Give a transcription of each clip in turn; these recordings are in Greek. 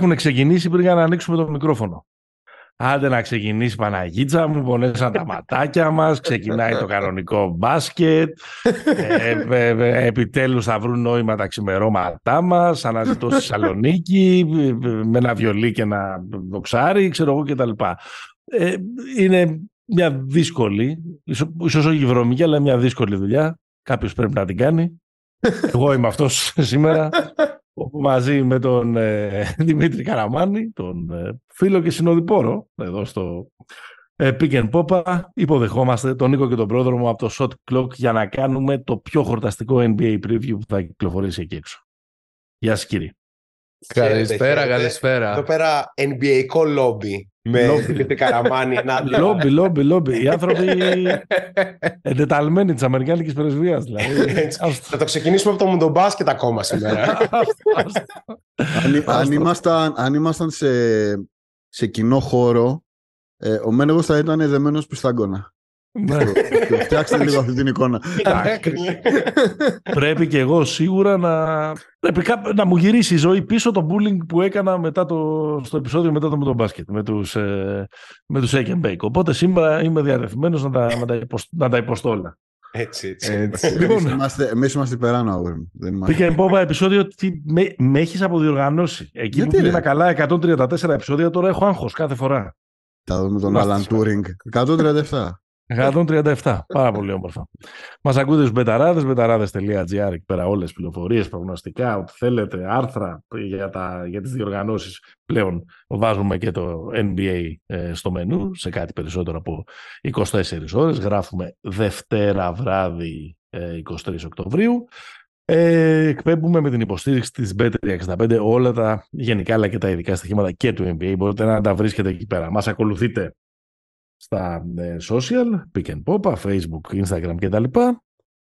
έχουν ξεκινήσει πριν να ανοίξουμε το μικρόφωνο. Άντε να ξεκινήσει Παναγίτσα μου, πονέσαν τα ματάκια μας, ξεκινάει το κανονικό μπάσκετ, ε, ε, ε, επιτέλους θα βρουν νόημα τα ξημερώματά μας, αναζητώ στη Θεσσαλονίκη, με ένα βιολί και ένα δοξάρι, ξέρω εγώ κτλ. Ε, είναι μια δύσκολη, ίσως όχι βρωμική, αλλά μια δύσκολη δουλειά. Κάποιος πρέπει να την κάνει. Εγώ είμαι αυτός σήμερα όπου μαζί με τον ε, Δημήτρη Καραμάνη, τον ε, φίλο και συνοδοιπόρο εδώ στο ε, Pick and Popa, υποδεχόμαστε τον Νίκο και τον πρόδρομο από το Shot Clock για να κάνουμε το πιο χορταστικό NBA preview που θα κυκλοφορήσει εκεί έξω. Γεια σας κύριε. Καλησπέρα, καλησπέρα. Εδώ πέρα NBA lobby με Δημήτρη Καραμάνη. Λόμπι, λόμπι, λόμπι. Οι άνθρωποι εντεταλμένοι της Αμερικάνικης πρεσβείας. Δηλαδή. Θα το ξεκινήσουμε από το μουντομπάσκετ ακόμα σήμερα. αν, ήμασταν, αν ήμασταν σε, σε κοινό χώρο, ε, ο Μένεγος θα ήταν δεμένος πιστάγκωνα. Ναι. Φτιάξτε λίγο αυτή την εικόνα. Πρέπει και εγώ σίγουρα να, πρέπει να μου γυρίσει η ζωή πίσω το bullying που έκανα μετά το, στο επεισόδιο μετά το με τον μπάσκετ, με τους, ε, με τους Bake. Οπότε σήμερα είμαι διαδεθμένος να τα, να τα, να τα υποστώ όλα. Έτσι, έτσι. έτσι. Λοιπόν, εμείς είμαστε, εμείς είμαστε υπεράνω, Πήγε πόπα επεισόδιο ότι με, με έχεις αποδιοργανώσει. Εκεί Γιατί που πήγαινα καλά 134 επεισόδια, τώρα έχω άγχος κάθε φορά. Θα δούμε τον Alan Turing. 137. 137. Πάρα πολύ όμορφα. Μας ακούτε στους μπεταράδες, μπεταράδε.gr εκεί πέρα όλες τις πληροφορίες, προγνωστικά, ό,τι θέλετε, άρθρα για, τα, για τις διοργανώσεις. Πλέον βάζουμε και το NBA ε, στο μενού σε κάτι περισσότερο από 24 ώρες. Γράφουμε Δευτέρα βράδυ 23 ε, Οκτωβρίου. Ε, εκπέμπουμε με την υποστήριξη της Bet365 όλα τα γενικά αλλά και τα ειδικά στοιχήματα και του NBA. Μπορείτε να τα βρίσκετε εκεί πέρα. Μας ακολουθείτε στα ε, social, pick and pop, facebook, instagram κτλ.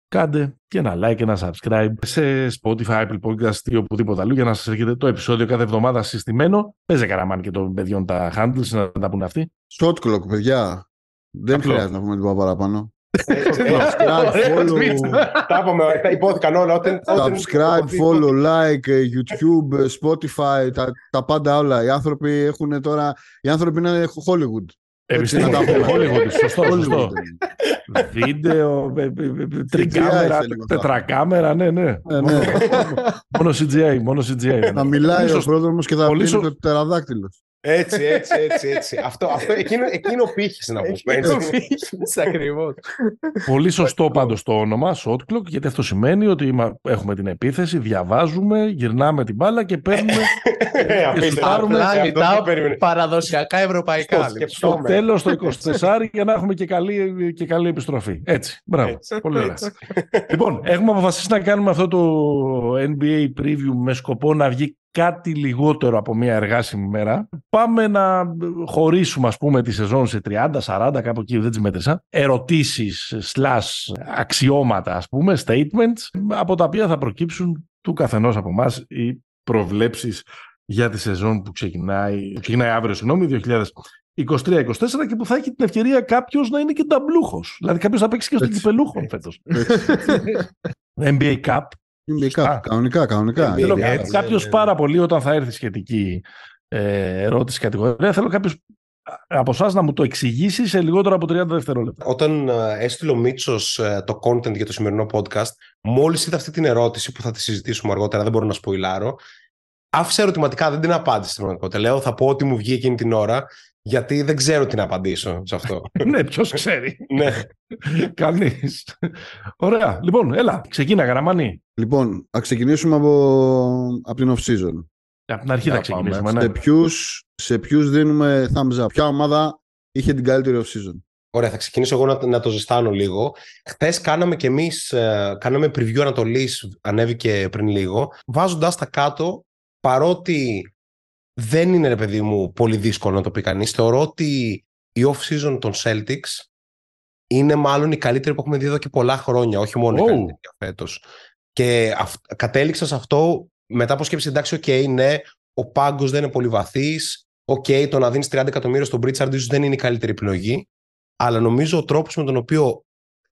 Κάντε και ένα like και ένα subscribe σε Spotify, Apple Podcast ή οπουδήποτε αλλού για να σας έρχεται το επεισόδιο κάθε εβδομάδα συστημένο. Παίζε καραμάν και των παιδιών τα handles να τα πούνε αυτοί. Shot clock, παιδιά. Δεν χρειάζεται να πούμε τίποτα παραπάνω. Τα υπόθηκαν όλα. Subscribe, follow, like, ε, YouTube, ε, Spotify, τα πάντα όλα. Οι άνθρωποι έχουν τώρα. Οι άνθρωποι είναι Hollywood. Επιστήμονες. Hollywood, σωστό, σωστό. Βίντεο, τρικάμερα, τετρακάμερα, ναι, ναι. ναι. Μόνο CGI, μόνο CGI. Θα μιλάει ο πρόδρομος και θα πει το τεραδάκτυλος. Έτσι, έτσι, έτσι. έτσι. αυτό, αυτό, εκείνο, εκείνο πύχης να πούμε. Εκείνο πύχης, ακριβώς. Πολύ σωστό πάντως το όνομα, shot clock, γιατί αυτό σημαίνει ότι έχουμε την επίθεση, διαβάζουμε, γυρνάμε την μπάλα και παίρνουμε και σουτάρουμε. παραδοσιακά ευρωπαϊκά. Στο τέλος το 24 για να έχουμε και καλή, και καλή επιστροφή. Έτσι, μπράβο. Πολύ ωραία. λοιπόν, έχουμε αποφασίσει να κάνουμε αυτό το NBA preview με σκοπό να βγει κάτι λιγότερο από μια εργάσιμη μέρα. Πάμε να χωρίσουμε ας πούμε τη σεζόν σε 30, 40, κάπου εκεί δεν τις μέτρησα. Ερωτήσεις, slash, αξιώματα ας πούμε, statements, από τα οποία θα προκύψουν του καθενός από εμάς οι προβλέψεις για τη σεζόν που ξεκινάει, ξεκινάει αύριο, συγγνώμη, 2023-24 και που θα έχει την ευκαιρία κάποιος να είναι και ταμπλούχο. Δηλαδή κάποιος θα παίξει και στον κυπελούχο φέτος. NBA Cup NBA κανονικά, κανονικά. Θέλω κάποιος πάρα πολύ όταν θα έρθει σχετική ε, ερώτηση κατηγορία, θέλω κάποιος από εσάς να μου το εξηγήσει σε λιγότερο από 30 δευτερόλεπτα. Όταν ε, έστειλε ο Μίτσος ε, το content για το σημερινό podcast, μόλις είδα αυτή την ερώτηση που θα τη συζητήσουμε αργότερα, δεν μπορώ να σποϊλάρω. Άφησα ερωτηματικά, δεν την απάντησε στην πραγματικότητα. Λέω, θα πω ότι μου βγει εκείνη την ώρα γιατί δεν ξέρω τι να απαντήσω σε αυτό. ναι, ποιος ξέρει. ναι. Κανείς. Ωραία. Λοιπόν, έλα, ξεκίνα, γραμμανή. Λοιπόν, ας ξεκινήσουμε από, από την off-season. Από την αρχή θα ξεκινήσουμε. Ναι. Σε ποιους σε ποιους δίνουμε thumbs up; Ποια ομάδα είχε την καλύτερη off-season. Ωραία, θα ξεκινήσω εγώ να, να το ζεστάνω λίγο. Χθες κάναμε κι εμείς, ε, κάναμε preview Ανατολής, ανέβηκε πριν λίγο, βάζοντας τα κάτω, παρότι δεν είναι, ρε παιδί μου, πολύ δύσκολο να το πει κανείς. Θεωρώ ότι η off-season των Celtics είναι μάλλον η καλύτερη που έχουμε δει εδώ και πολλά χρόνια, όχι μόνο oh. η καλύτερη φέτος. Και αυ... κατέληξα σε αυτό μετά από σκέψη, εντάξει, ok, okay, ναι, ο πάγκος δεν είναι πολύ βαθύς. Ok, okay, το να δίνεις 30 εκατομμύρια στον Pritchard ίσως δεν είναι η καλύτερη επιλογή. Αλλά νομίζω ο τρόπος με τον οποίο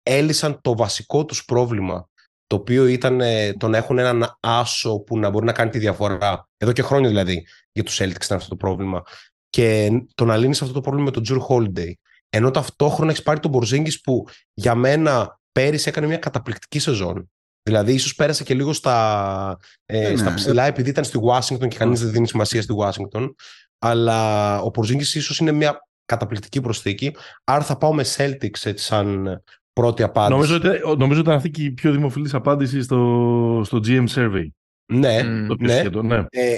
έλυσαν το βασικό τους πρόβλημα το οποίο ήταν ε, το να έχουν έναν άσο που να μπορεί να κάνει τη διαφορά. Εδώ και χρόνια δηλαδή για τους Celtics ήταν αυτό το πρόβλημα. Και το να λύνεις αυτό το πρόβλημα με τον Τζουρ Holiday. Ενώ ταυτόχρονα έχεις πάρει τον Μπορζίνγκης που για μένα πέρυσι έκανε μια καταπληκτική σεζόν. Δηλαδή, ίσως πέρασε και λίγο στα, ε, ναι, στα ναι. ψηλά επειδή ήταν στη Washington και κανείς δεν δίνει σημασία στη Washington. Αλλά ο Πορζίνγκη ίσως είναι μια καταπληκτική προσθήκη. Άρα θα πάω με Celtics έτσι, σαν πρώτη απάντηση. Νομίζω ότι, νομίζω ότι ήταν αυτή και η πιο δημοφιλής απάντηση στο, στο GM Survey. Ναι, ναι. ναι. Ε,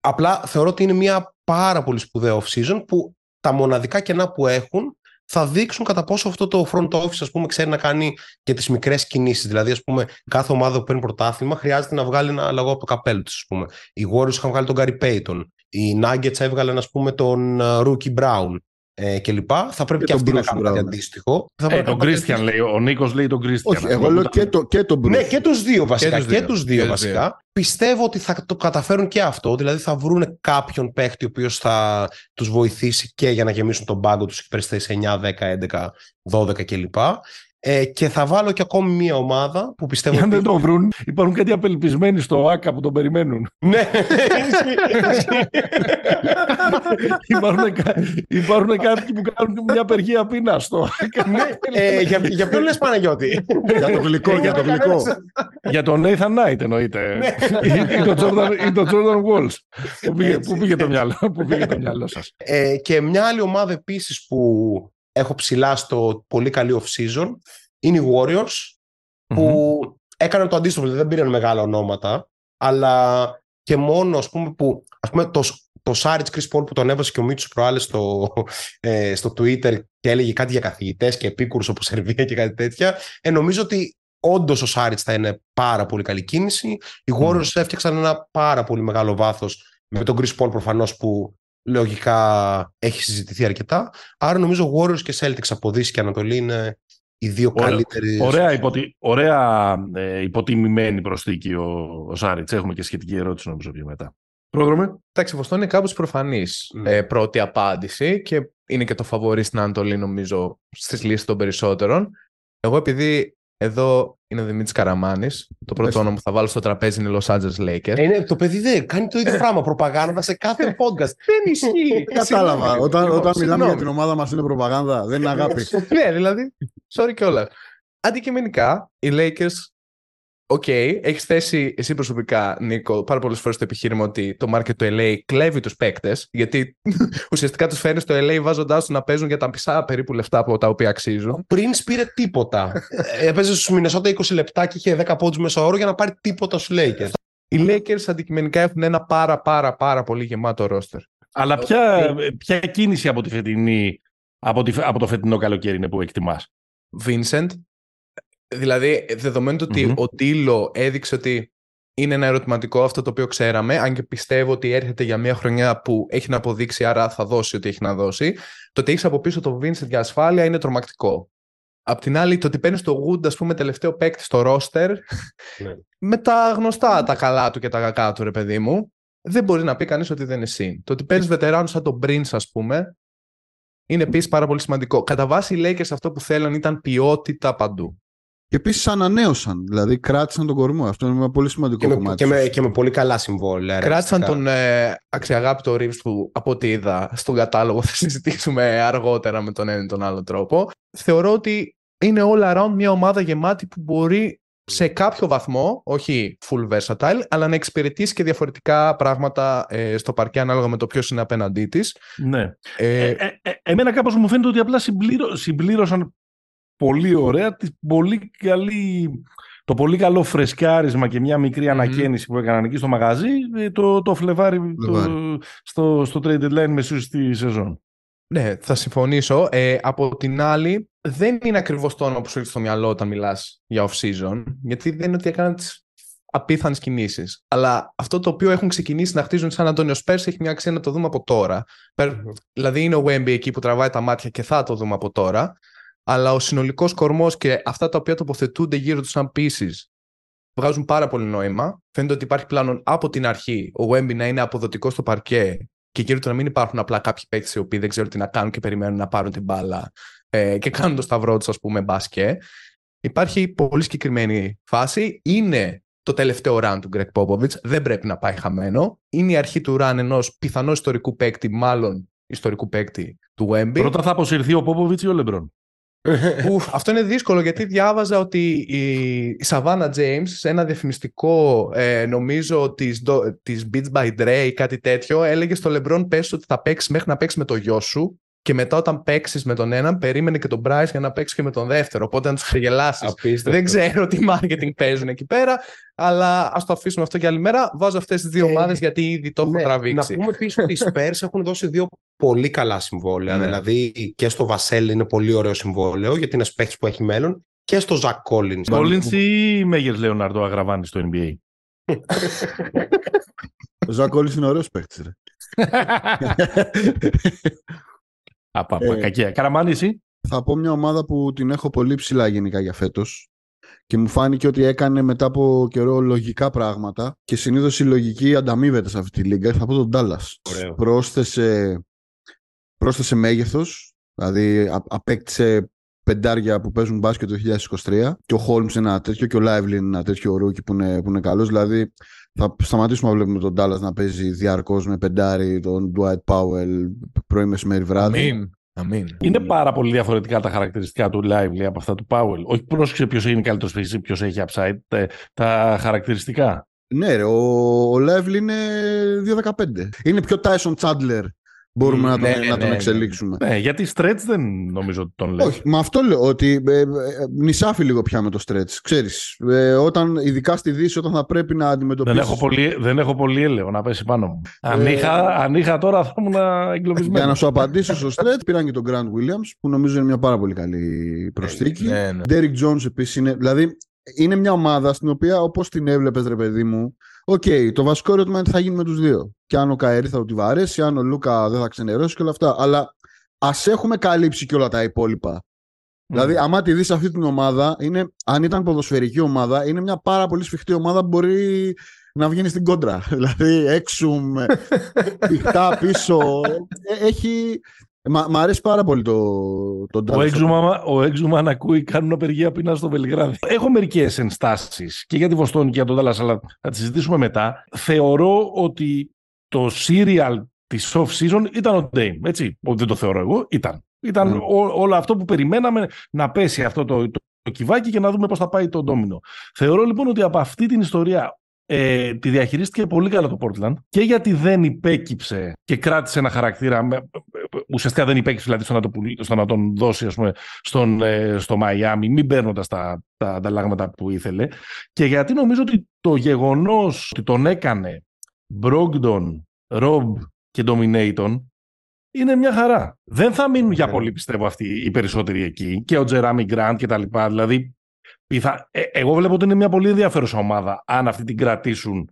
απλά θεωρώ ότι είναι μια πάρα πολύ σπουδαία off-season που τα μοναδικά κενά που έχουν θα δείξουν κατά πόσο αυτό το front office ας πούμε, ξέρει να κάνει και τις μικρές κινήσεις. Δηλαδή, ας πούμε, κάθε ομάδα που παίρνει πρωτάθλημα χρειάζεται να βγάλει ένα λαγό από το καπέλο του. πούμε. Οι Warriors είχαν βγάλει τον Gary Payton. Οι Nuggets έβγαλαν ας πούμε, τον ε, Rookie Brown ε, και λοιπά. Θα πρέπει και, και αυτοί να κάνουν κάτι αντίστοιχο. Ε, τον Κρίστιαν λέει, ο Νίκος λέει τον Κρίστιαν. Όχι, εγώ λέω και, το, και τον Ναι, και τους δύο βασικά. Και τους δύο, δύο, βασικά. Πιστεύω ότι θα το καταφέρουν και αυτό. Δηλαδή θα βρουν κάποιον παίχτη ο οποίος θα τους βοηθήσει και για να γεμίσουν τον πάγκο τους εκεί σε 9, 10, 11, 12 κλπ. Ε, και θα βάλω και ακόμη μία ομάδα που πιστεύω. Αν δεν το βρουν, υπάρχουν κάτι απελπισμένοι στο ΑΚΑ που τον περιμένουν. ναι, υπάρχουν, υπάρχουν κάποιοι που κάνουν μια απεργία πείνα στο ΑΚΑ. ναι, ε, για, για ποιον λε Παναγιώτη. για το γλυκό, για το γλυκό. για τον Nathan Knight εννοείται. Ναι. ή τον Jordan Walls. Πού πήγε το μυαλό σα. Ε, και μια άλλη ομάδα επίση που έχω ψηλά στο πολύ καλή off-season είναι οι Warriors που έκαναν το αντίστοιχο, δηλαδή δεν πήραν μεγάλα ονόματα αλλά και μόνο ας πούμε που ας πούμε, το, το Σάριτς Chris Paul που τον έβασε και ο Μίτσος προάλλες στο, ε, στο Twitter και έλεγε κάτι για καθηγητές και επίκουρους όπως Σερβία και κάτι τέτοια ε, νομίζω ότι όντως ο Σάριτς θα είναι πάρα πολύ καλή κίνηση οι Warriors mm. έφτιαξαν ένα πάρα πολύ μεγάλο βάθος με τον Chris Paul προφανώς που λογικά έχει συζητηθεί αρκετά. Άρα νομίζω Warriors και Celtics από Δύση και Ανατολή είναι οι δύο ωραία, καλύτεροι. Ωραία, υποτι, ωραία ε, υποτιμημένη προσθήκη ο, ο Σάριτς. Έχουμε και σχετική ερώτηση νομίζω πιο μετά. Πρόδρομε. Εντάξει, αυτό είναι κάπως προφανής mm. ε, πρώτη απάντηση και είναι και το φαβορή στην Ανατολή νομίζω στις λύσεις των περισσότερων. Εγώ επειδή εδώ είναι ο Δημήτρης Καραμάνης. Το πρώτο όνομα που θα βάλω στο τραπέζι είναι Los Angeles Lakers. Είναι, το παιδί δεν κάνει το ίδιο πράγμα. Προπαγάνδα σε κάθε podcast. δεν ισχύει. Κατάλαβα. Όταν, όταν μιλάμε για την ομάδα μας είναι προπαγάνδα, δεν είναι αγάπη. ναι, δηλαδή. Sorry κιόλας. Αντικειμενικά, οι Lakers Ok, okay, έχεις θέσει εσύ προσωπικά, Νίκο, πάρα πολλές φορές το επιχείρημα ότι το market του LA κλέβει τους παίκτες, γιατί ουσιαστικά τους φέρνεις στο LA βάζοντάς τους να παίζουν για τα μισά περίπου λεφτά από τα οποία αξίζουν. Prince πήρε τίποτα. Ε, έπαιζε στους Μινεσότα 20 λεπτά και είχε 10 πόντους μέσο όρο για να πάρει τίποτα στους Lakers. Οι Lakers αντικειμενικά έχουν ένα πάρα πάρα πάρα πολύ γεμάτο ρόστερ. Αλλά ποια, ποια κίνηση από, τη φετινή, από, τη, από το φετινό καλοκαίρι είναι που εκτιμάς; Vincent, Δηλαδή, δεδομένου ότι ο Τίλο έδειξε ότι είναι ένα ερωτηματικό αυτό το οποίο ξέραμε, αν και πιστεύω ότι έρχεται για μια χρονιά που έχει να αποδείξει, άρα θα δώσει ό,τι έχει να δώσει. Το ότι έχεις από πίσω το Vincent για ασφάλεια είναι τρομακτικό. Απ' την άλλη, το ότι παίρνεις το Wood, ας πούμε, τελευταίο παίκτη στο ρόστερ, ναι. με τα γνωστά τα καλά του και τα κακά του, ρε παιδί μου, δεν μπορεί να πει κανείς ότι δεν είναι συν. Το ότι παίρνεις βετεράνους σαν τον Prince, ας πούμε, είναι επίσης πάρα πολύ σημαντικό. Κατά βάση, οι Lakers αυτό που θέλουν ήταν ποιότητα παντού. Και επίσης ανανέωσαν, δηλαδή κράτησαν τον κορμό. Αυτό είναι ένα πολύ σημαντικό και κομμάτι. Με, και, με, και με πολύ καλά συμβόλαια. Κράτησαν τον ε, αξιαγάπητο Ρίβ που από ό,τι είδα στον κατάλογο θα συζητήσουμε αργότερα με τον ένα ή τον άλλο τρόπο. Θεωρώ ότι είναι all around μια ομάδα γεμάτη που μπορεί σε κάποιο βαθμό, όχι full versatile, αλλά να εξυπηρετήσει και διαφορετικά πράγματα ε, στο παρκέ ανάλογα με το ποιος είναι απέναντί της. Ναι. Ε, ε, ε, εμένα κάπως μου φαίνεται ότι απλά συμπλήρωσαν πολύ ωραία, τη πολύ καλή, το πολύ καλό φρεσκάρισμα και μια μικρή mm. ανακαίνιση που έκαναν εκεί στο μαγαζί, ε, το, το Φλεβάρι το, στο, στο trade deadline μεσού στη σεζόν. Ναι, θα συμφωνήσω. Ε, από την άλλη, δεν είναι ακριβώς το όνομα που σου έρχεται στο μυαλό όταν μιλάς για off-season, γιατί δεν είναι ότι έκαναν τις απίθανες κινήσεις. Αλλά αυτό το οποίο έχουν ξεκινήσει να χτίζουν σαν Αντώνιο Σπέρς έχει μια αξία να το δούμε από τώρα. Δηλαδή, είναι ο Wemby εκεί που τραβάει τα μάτια και θα το δούμε από τώρα αλλά ο συνολικός κορμός και αυτά τα οποία τοποθετούνται γύρω τους σαν pieces βγάζουν πάρα πολύ νόημα. Φαίνεται ότι υπάρχει πλάνο από την αρχή ο Wemby να είναι αποδοτικός στο παρκέ και γύρω του να μην υπάρχουν απλά κάποιοι παίκτες οι οποίοι δεν ξέρουν τι να κάνουν και περιμένουν να πάρουν την μπάλα ε, και κάνουν το σταυρό τους, ας πούμε, μπάσκε. Υπάρχει πολύ συγκεκριμένη φάση. Είναι το τελευταίο run του Greg Popovich. Δεν πρέπει να πάει χαμένο. Είναι η αρχή του run ενός πιθανό ιστορικού παίκτη, μάλλον ιστορικού παίκτη του Wemby. Πρώτα θα αποσυρθεί ο Popovich ή ο Λεμπρόν; Ουφ, αυτό είναι δύσκολο γιατί διάβαζα ότι η Savannah James σε ένα διαφημιστικό ε, νομίζω της, της Beats by Dre ή κάτι τέτοιο έλεγε στο LeBron πες ότι θα παίξεις μέχρι να παίξεις με το γιο σου και μετά όταν παίξεις με τον έναν, περίμενε και τον Bryce για να παίξεις και με τον δεύτερο. Οπότε να τους ξεγελάσεις. Δεν ξέρω τι marketing παίζουν εκεί πέρα, αλλά ας το αφήσουμε αυτό για άλλη μέρα. Βάζω αυτές τις δύο ε, ομάδες γιατί ήδη το έχω ναι, τραβήξει. Να πούμε επίσης ότι οι Spurs έχουν δώσει δύο πολύ καλά συμβόλαια. Ναι. Δηλαδή και στο Βασέλ είναι πολύ ωραίο συμβόλαιο γιατί είναι παίχτη που έχει μέλλον και στο Ζακ Κόλλιν. Κόλλιν ή Μέγερ Λέοναρντο Αγραβάνης στο NBA. Ο Ζακ Κόλλιν είναι ωραίος παίχτη. Απαπα, ε, κακία. Καραμάνη, εσύ; Θα πω μια ομάδα που την έχω πολύ ψηλά γενικά για φέτος και μου φάνηκε ότι έκανε μετά από καιρό λογικά πράγματα και συνήθως η λογική ανταμείβεται σε αυτή τη λίγα. Θα πω τον Ντάλλα. Πρόσθεσε, πρόσθεσε μέγεθος, δηλαδή απέκτησε πεντάρια που παίζουν μπάσκετ το 2023 και ο Χολμς είναι ένα τέτοιο και ο Lively είναι ένα τέτοιο rookie που είναι, που είναι καλός. Δηλαδή θα σταματήσουμε να βλέπουμε τον Dallas να παίζει διαρκώς με πεντάρι, τον Dwight Powell πρωί μεσημέρι βράδυ. Αμήν. Αμήν. Είναι πάρα πολύ διαφορετικά τα χαρακτηριστικά του Lively από αυτά του Powell. Όχι πρόσεξε ποιος είναι καλύτερος παίκτης, ποιος έχει upside. Τα χαρακτηριστικά. Ναι, ρε, ο, ο Lively είναι 2-15. Είναι πιο Tyson Chandler μπορούμε να τον, ναι, να τον ναι, εξελίξουμε. Ναι, γιατί stretch δεν νομίζω ότι τον λέει. Όχι, με αυτό λέω ότι ε, ε, νησάφει λίγο πια με το stretch. Ξέρεις, ε, όταν, ειδικά στη Δύση, όταν θα πρέπει να αντιμετωπίσεις... Δεν έχω πολύ, δεν έχω πολύ έλαιο να πέσει πάνω μου. Αν, είχα, αν είχα τώρα θα ήμουν εγκλωβισμένος. Για να σου απαντήσω στο stretch, πήραν και τον Grant Williams, που νομίζω είναι μια πάρα πολύ καλή προσθήκη. Ναι, ναι. Derrick Jones επίσης είναι... Δηλαδή, είναι μια ομάδα στην οποία όπως την έβλεπες ρε παιδί μου OK, okay, το βασικό ερώτημα είναι τι θα γίνει με τους δύο. Και αν ο Κάιρι θα του βαρέσει, αν ο Λούκα δεν θα ξενερώσει και όλα αυτά. Αλλά ας έχουμε καλύψει και όλα τα υπόλοιπα. Mm. Δηλαδή, άμα τη δεις αυτή την ομάδα, είναι, αν ήταν ποδοσφαιρική ομάδα, είναι μια πάρα πολύ σφιχτή ομάδα που μπορεί να βγαίνει στην κόντρα. Δηλαδή, Έξουμ, πηχτά πίσω. Ε, έχει, Μα, μ' αρέσει πάρα πολύ το, το Ο Έξουμα, ο Έξουμα να ακούει κάνουν απεργία πείνα στο Βελιγράδι. Έχω μερικές ενστάσεις και για τη Βοστόνη και για τον Δάλλα, αλλά θα τις συζητήσουμε μετά. Θεωρώ ότι το serial της off season ήταν ο Dame. Έτσι. Δεν το θεωρώ εγώ, ήταν. Ήταν mm. όλο αυτό που περιμέναμε να πέσει αυτό το, το, το κυβάκι και να δούμε πώς θα πάει το ντόμινο. Θεωρώ λοιπόν ότι από αυτή την ιστορία ε, τη διαχειρίστηκε πολύ καλά το Portland και γιατί δεν υπέκυψε και κράτησε ένα χαρακτήρα ουσιαστικά δεν υπέκυψε δηλαδή στο να, το, στο να τον δώσει ας πούμε, στον, ε, στο Μαϊάμι μην παίρνοντας τα, τα ανταλλάγματα που ήθελε και γιατί νομίζω ότι το γεγονός ότι τον έκανε Brogdon, Rob και Dominaton είναι μια χαρά. Δεν θα μείνουν για πολύ πιστεύω αυτοί οι περισσότεροι εκεί και ο Τζεράμι Γκραντ και τα λοιπά. Δηλαδή Πιθα... Ε, εγώ βλέπω ότι είναι μια πολύ ενδιαφέρουσα ομάδα αν αυτή την κρατήσουν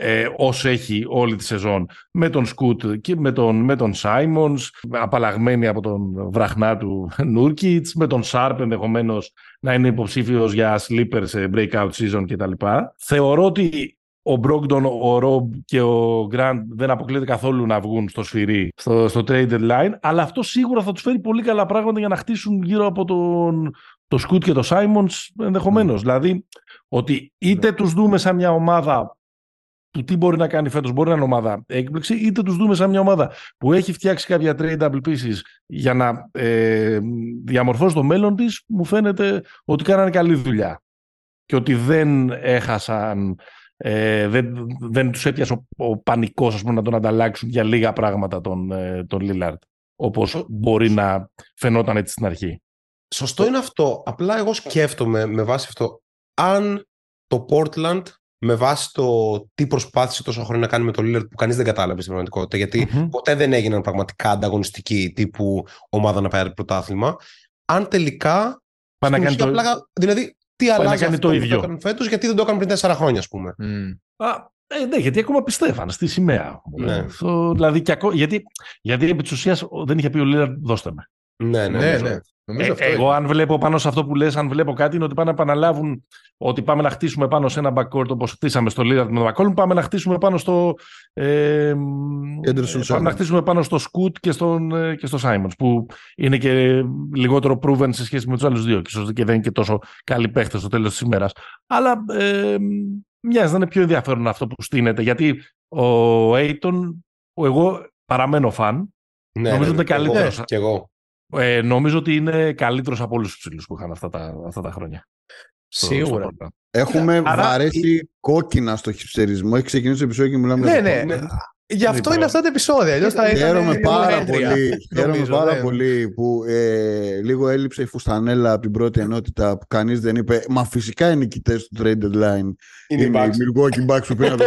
ε, όσο έχει όλη τη σεζόν με τον Σκούτ και με τον, με τον Σάιμονς απαλλαγμένοι από τον βραχνά του Νούρκιτς με τον Σάρπ ενδεχομένως να είναι υποψήφιος για sleeper σε breakout season κτλ. Θεωρώ ότι ο Μπρόγκτον, ο Ρομπ και ο Γκραντ δεν αποκλείεται καθόλου να βγουν στο σφυρί, στο, στο trade deadline, αλλά αυτό σίγουρα θα τους φέρει πολύ καλά πράγματα για να χτίσουν γύρω από τον το Σκούτ και το Σάιμονς ενδεχομένως. Mm. Δηλαδή ότι είτε mm. τους δούμε σαν μια ομάδα που τι μπορεί να κάνει φέτος, μπορεί να είναι ομάδα έκπληξη, είτε τους δούμε σαν μια ομάδα που έχει φτιάξει κάποια tradable pieces για να ε, διαμορφώσει το μέλλον της, μου φαίνεται ότι κάνανε καλή δουλειά. Και ότι δεν έχασαν ε, δεν, δεν τους έπιασε ο, ο πανικός ας πούμε, να τον ανταλλάξουν για λίγα πράγματα τον, ε, τον Λίλαρτ όπως μπορεί να φαινόταν έτσι στην αρχή. Σωστό είναι αυτό. Απλά εγώ σκέφτομαι με βάση αυτό. Αν το Portland με βάση το τι προσπάθησε τόσο χρόνο να κάνει με το Lillard που κανείς δεν κατάλαβε στην πραγματικότητα, ποτέ δεν έγιναν πραγματικά ανταγωνιστικοί τύπου ομάδα να πάρει πρωτάθλημα. Αν τελικά. Πάνε να κάνει το... απλά, δηλαδή, τι αλλάζεις αυτό το ίδιο. που το έκαναν φέτος, γιατί δεν το έκαναν πριν τέσσερα χρόνια, ας πούμε. Mm. Α, ε, ναι, γιατί ακόμα πιστεύαν στη σημαία. Ναι. δηλαδή, και ακό... γιατί, γιατί επί της ουσίας δεν είχε πει ο Λίραρντ, δώστε με. Ναι, ναι, ναι. ναι. Ε, εγώ, αν βλέπω πάνω σε αυτό που λες, αν βλέπω κάτι, είναι ότι πάνε να επαναλάβουν ότι πάμε να χτίσουμε πάνω σε ένα backcourt όπως χτίσαμε στο Lillard με τον McCollum, πάμε να χτίσουμε πάνω στο. Ε, πάμε να χτίσουμε πάνω στο Scoot και, στον, ε, και στο Simons, που είναι και λιγότερο proven σε σχέση με τους άλλους δύο. Και ίσως και δεν είναι και τόσο καλή παίχτες στο τέλος της ημέρας. Αλλά ε, μοιάζει να είναι πιο ενδιαφέρον αυτό που στείνεται. Γιατί ο Aiton, εγώ παραμένω φαν. Ναι, νομίζω ότι είναι καλύτερος. Και εγώ. Ε, νομίζω ότι είναι καλύτερος από όλους τους ψηλού που είχαν αυτά τα, αυτά τα χρόνια. Σίγουρα. Έχουμε Άρα... βαρέσει κόκκινα στο χυψερισμό. Έχει ξεκινήσει το επεισόδιο και μιλάμε ναι, για ναι, ναι. Γι' αυτό λοιπόν. είναι αυτά τα επεισόδια. θα χαίρομαι πάρα, πολύ, χαίρομαι πάρα ναι. πολύ που ε, λίγο έλειψε η φουστανέλα από την πρώτη ενότητα που κανείς δεν είπε. Μα φυσικά οι νικητές του trade deadline είναι οι Milwaukee Bucks που πήραν το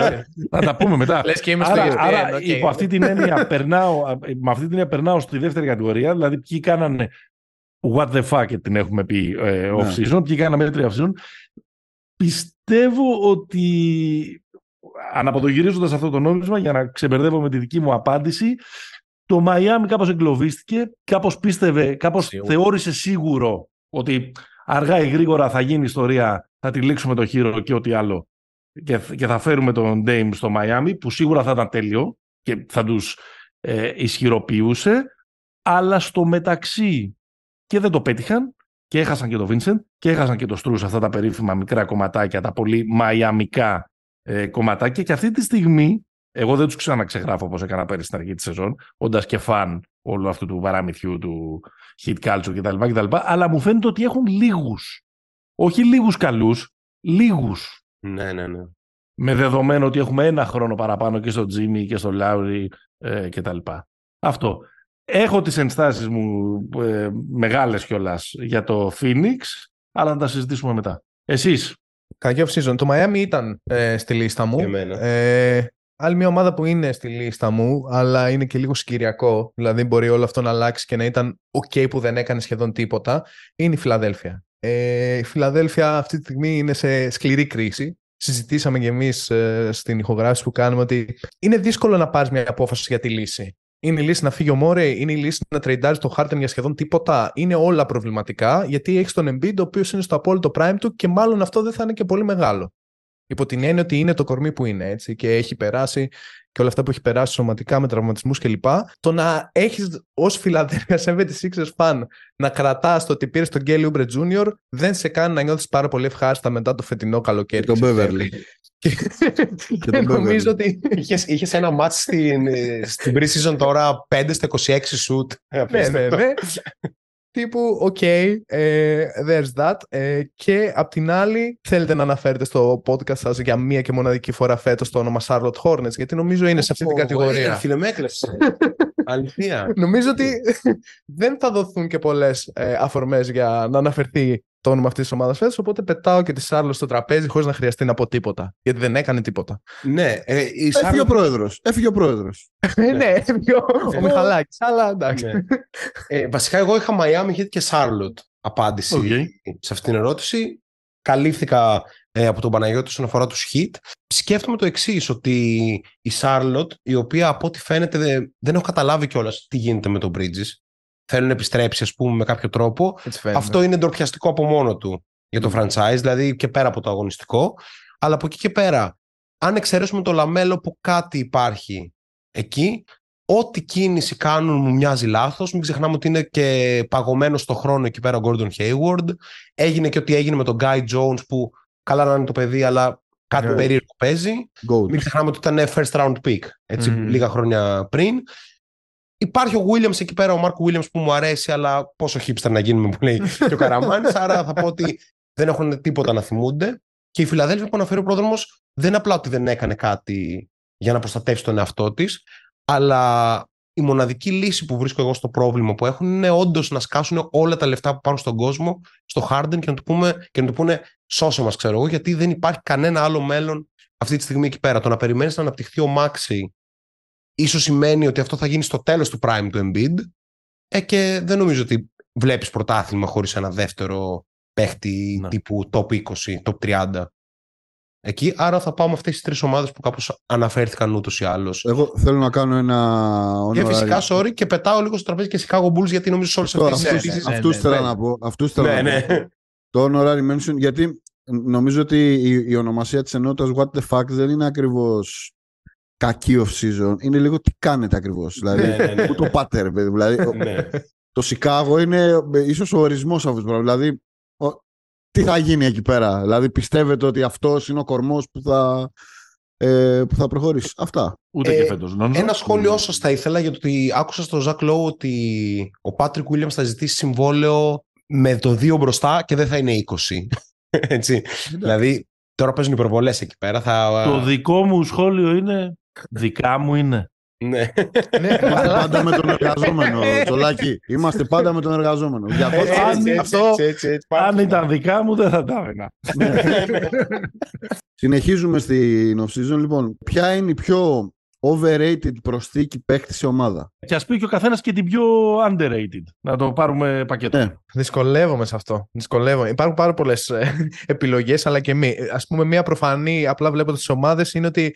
Θα τα πούμε μετά. Λες και είμαστε άρα, άρα okay. υπό αυτή την έννοια περνάω, με αυτή την έννοια περνάω στη δεύτερη κατηγορία. Δηλαδή, ποιοι κάνανε what the fuck την έχουμε πει ε, off season, ναι. ποιοι κάνανε μέτρη off season. Πιστεύω ότι αναποδογυρίζοντας αυτό το νόμισμα για να ξεμπερδεύω με τη δική μου απάντηση, το Μαϊάμι κάπως εγκλωβίστηκε, κάπως πίστευε, κάπως θεώρησε σίγουρο ότι αργά ή γρήγορα θα γίνει ιστορία, θα τυλίξουμε το χείρο και ό,τι άλλο. Και, και θα φέρουμε τον Ντέιμ στο Μαϊάμι, που σίγουρα θα ήταν τέλειο και θα τους ε, ισχυροποιούσε, αλλά στο μεταξύ και δεν το πέτυχαν και έχασαν και το Βίνσεντ και έχασαν και το Στρούς αυτά τα περίφημα μικρά κομματάκια, τα πολύ μαϊαμικά ε, κομματάκια και αυτή τη στιγμή εγώ δεν τους ξαναξεγράφω όπως έκανα πέρυσι στην αρχή της σεζόν, όντας και φαν όλου αυτού του παραμυθιού του hit culture κτλ. κτλ αλλά μου φαίνεται ότι έχουν λίγους. Όχι λίγους καλούς, λίγους. Ναι, ναι, ναι. Με δεδομένο ότι έχουμε ένα χρόνο παραπάνω και στο Jimmy και στο Lowry ε, κτλ. Αυτό. Έχω τις ενστάσεις μου ε, μεγάλες κιόλας για το Phoenix, αλλά να τα συζητήσουμε μετά. Εσείς; Κακή off season. Το Miami ήταν ε, στη λίστα μου. Ε, άλλη μια ομάδα που είναι στη λίστα μου, αλλά είναι και λίγο σκυριακό, δηλαδή μπορεί όλο αυτό να αλλάξει και να ήταν ok που δεν έκανε σχεδόν τίποτα, είναι η Φιλαδέλφια. Ε, η Φιλαδέλφια αυτή τη στιγμή είναι σε σκληρή κρίση. Συζητήσαμε κι εμείς ε, στην ηχογράφηση που κάνουμε ότι είναι δύσκολο να πάρεις μια απόφαση για τη λύση. Είναι η λύση να φύγει ο Μόρε, είναι η λύση να τρεϊντάρει το Χάρτεν για σχεδόν τίποτα. Είναι όλα προβληματικά γιατί έχεις τον Embiid ο οποίος είναι στο απόλυτο prime του και μάλλον αυτό δεν θα είναι και πολύ μεγάλο. Υπό την έννοια ότι είναι το κορμί που είναι έτσι και έχει περάσει και όλα αυτά που έχει περάσει σωματικά με τραυματισμούς κλπ. Το να έχεις ως Φιλαδέλφια 76ers fan να κρατάς το ότι πήρες τον Kelly Oubre Jr. δεν σε κάνει να νιώθεις πάρα πολύ ευχάριστα μετά το φετινό καλοκαίρι. Τον Beverly. Και, και νομίζω ότι. Είχε ένα ματς στην, στην pre-season τώρα 5 στα 26 σουτ. ναι, ναι, ναι. Τύπου, οκ, ε, there's that. Ε, και απ' την άλλη, θέλετε να αναφέρετε στο podcast σας για μία και μοναδική φορά φέτος το όνομα Charlotte Hornets, γιατί νομίζω είναι σε αυτή την κατηγορία. Φίλε, με έκλεψε. Αλήθεια. Νομίζω ότι δεν θα δοθούν και πολλές ε, αφορμές για να αναφερθεί το όνομα αυτής της ομάδας φέτος. Οπότε πετάω και τη Σάρλο στο τραπέζι χωρίς να χρειαστεί να πω τίποτα. Γιατί δεν έκανε τίποτα. Ναι, ε, η Σάρλο... Έφυγε ο πρόεδρος. Έφυγε ο πρόεδρος. ναι, ναι έφυγε ο Μιχαλάκης. Αλλά εντάξει. Ναι. Ε, βασικά, εγώ είχα Miami Heat και Σάρλοτ απάντηση okay. σε αυτήν την ερώτηση. Καλύφθηκα ε, από τον Παναγιώτη όσον αφορά τους Heat. Σκέφτομαι το εξής, ότι η Σάρλοτ, η οποία από ό,τι φαίνεται δεν, δεν έχω καταλάβει κιόλας τι γίνεται με τον Bridges θέλουν να επιστρέψει, ας πούμε, με κάποιο τρόπο. Αυτό είναι ντροπιαστικό από μόνο του για το franchise, δηλαδή και πέρα από το αγωνιστικό. Αλλά από εκεί και πέρα, αν εξαιρέσουμε το λαμέλο που κάτι υπάρχει εκεί, ό,τι κίνηση κάνουν μου μοιάζει λάθος. Μην ξεχνάμε ότι είναι και παγωμένο στο χρόνο εκεί πέρα ο Gordon Hayward. Έγινε και ό,τι έγινε με τον Guy Jones που καλά να είναι το παιδί, αλλά κάτι yeah. Ναι. περίεργο παίζει. Μην ξεχνάμε ότι ήταν first round pick έτσι, mm. λίγα χρόνια πριν. Υπάρχει ο Williams εκεί πέρα, ο Μάρκο Williams που μου αρέσει, αλλά πόσο hipster να γίνουμε που λέει και ο Καραμάνης. άρα θα πω ότι δεν έχουν τίποτα να θυμούνται. Και η Φιλαδέλφια που αναφέρει ο πρόδρομος δεν είναι απλά ότι δεν έκανε κάτι για να προστατεύσει τον εαυτό της, αλλά η μοναδική λύση που βρίσκω εγώ στο πρόβλημα που έχουν είναι όντως να σκάσουν όλα τα λεφτά που πάνε στον κόσμο, στο Harden και να του, πούμε, και να του πούνε σώσε μας, ξέρω εγώ, γιατί δεν υπάρχει κανένα άλλο μέλλον αυτή τη στιγμή εκεί πέρα. Το να περιμένεις να αναπτυχθεί ο Μάξι ίσως σημαίνει ότι αυτό θα γίνει στο τέλος του prime του Embiid ε, και δεν νομίζω ότι βλέπεις πρωτάθλημα χωρίς ένα δεύτερο παίχτη ναι. τύπου top 20, top 30. εκεί. Άρα θα πάω με αυτές τις τρεις ομάδες που κάπως αναφέρθηκαν ούτως ή άλλως. Εγώ θέλω να κάνω ένα. Και φυσικά, sorry, και πετάω λίγο στο τραπέζι και Chicago Bulls γιατί νομίζω σε όλες αυτές τις Αυτούς θέλω να πω. Αυτούς θέλω ναι, να ναι. πω. Το honorary mention, γιατί νομίζω ότι η, η ονομασία της ενότητας What the fuck δεν είναι ακριβώς κακή off season. Είναι λίγο τι κάνετε ακριβώς. Δηλαδή, ναι, ναι, ναι. το pattern, δηλαδή. το Σικάγο είναι ίσως ο ορισμός αυτού του πράγματο. Δηλαδή, τι θα γίνει εκεί πέρα; Δηλαδή, πιστεύετε ότι αυτός είναι ο κορμός που θα, ε, που θα προχωρήσει; Αυτά. Ούτε ε, και φέτο. Ένα σχόλιο όσο θα ήθελα για το ότι άκουσα στο Ζακ Λόου ότι ο Πάτρικ Williams θα ζητήσει συμβόλαιο με το 2 μπροστά και δεν θα είναι 20. Έτσι. δηλαδή, τώρα παίζουν υπερβολέ εκεί πέρα. Θα... Το δικό μου σχόλιο είναι δικά μου είναι. Ναι. ναι. Είμαστε πάντα με τον εργαζόμενο, Τσολάκη. Είμαστε πάντα με τον εργαζόμενο. Αυτό, αν ήταν δικά μου, δεν θα τα έδινα. Ναι. Συνεχίζουμε στην off-season. Λοιπόν, ποια είναι η πιο overrated προσθήκη παίχτη σε ομάδα; Και ας πει και ο καθένας και την πιο underrated. Να το πάρουμε πακέτο. Ναι. Δυσκολεύομαι σε αυτό. Δυσκολεύομαι. Υπάρχουν πάρα πολλές ε, επιλογές, αλλά και μη. Α πούμε, μία προφανή, απλά βλέποντας τις ομάδες, είναι ότι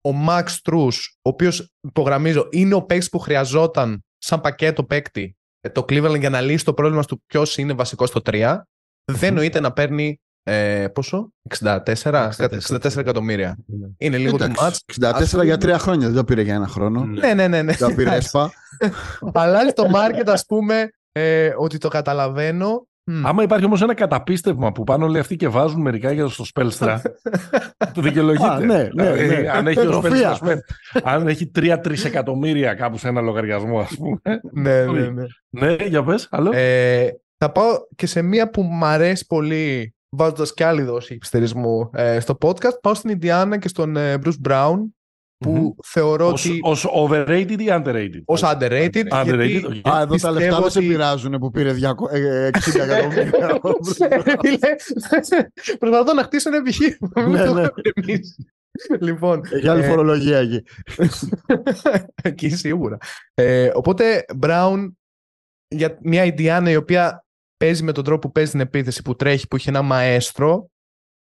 ο Max Truss, ο οποίος υπογραμμίζω, είναι ο παίκτης που χρειαζόταν σαν πακέτο παίκτη ε, το Cleveland για να λύσει το πρόβλημα του ποιος είναι βασικός στο 3, δεν νοείται να παίρνει ε, πόσο; 64, 64, εκατομμύρια. Ναι. Είναι λίγο το μάτς. 64 για τρία χρόνια, δεν το πήρε για ένα χρόνο. Ναι, ναι, ναι. ναι. Δεν το πήρε ΕΣΠΑ. Αλλά στο market, ας πούμε, ε, ότι το καταλαβαίνω. Mm. Άμα υπάρχει όμως ένα καταπίστευμα που πάνε όλοι αυτοί και βάζουν μερικά για το Σπέλστρα, το δικαιολογείται. ναι, ναι, ναι. Ε, αν έχει ο Σπέλστρα, αν έχει 3-3 εκατομμύρια κάπου σε ένα λογαριασμό, ας πούμε. ναι, ναι, ναι. ναι, για πες, άλλο. Ε, θα πάω και σε μία που μου αρέσει πολύ βάζοντας και άλλη δόση υπηστερισμού ε, στο podcast. Πάω στην Ιντιάνα και στον ε, Bruce Brown, που mm-hmm. θεωρώ ως, ότι. Ω overrated ή underrated; Ω underrated. underrated γιατί... okay. Α, εδώ τα λεφτά ότι... δεν σε πειράζουν που πήρε 60 εκατομμύρια. Προσπαθώ να χτίσω ένα επιχείρημα. ναι, ναι. λοιπόν, Έχει άλλη ε... φορολογία εκεί. εκεί σίγουρα. Ε, οπότε, Brown για μια Ιντιάνα η οποία παίζει με τον τρόπο που παίζει την επίθεση, που τρέχει, που έχει ένα μαέστρο,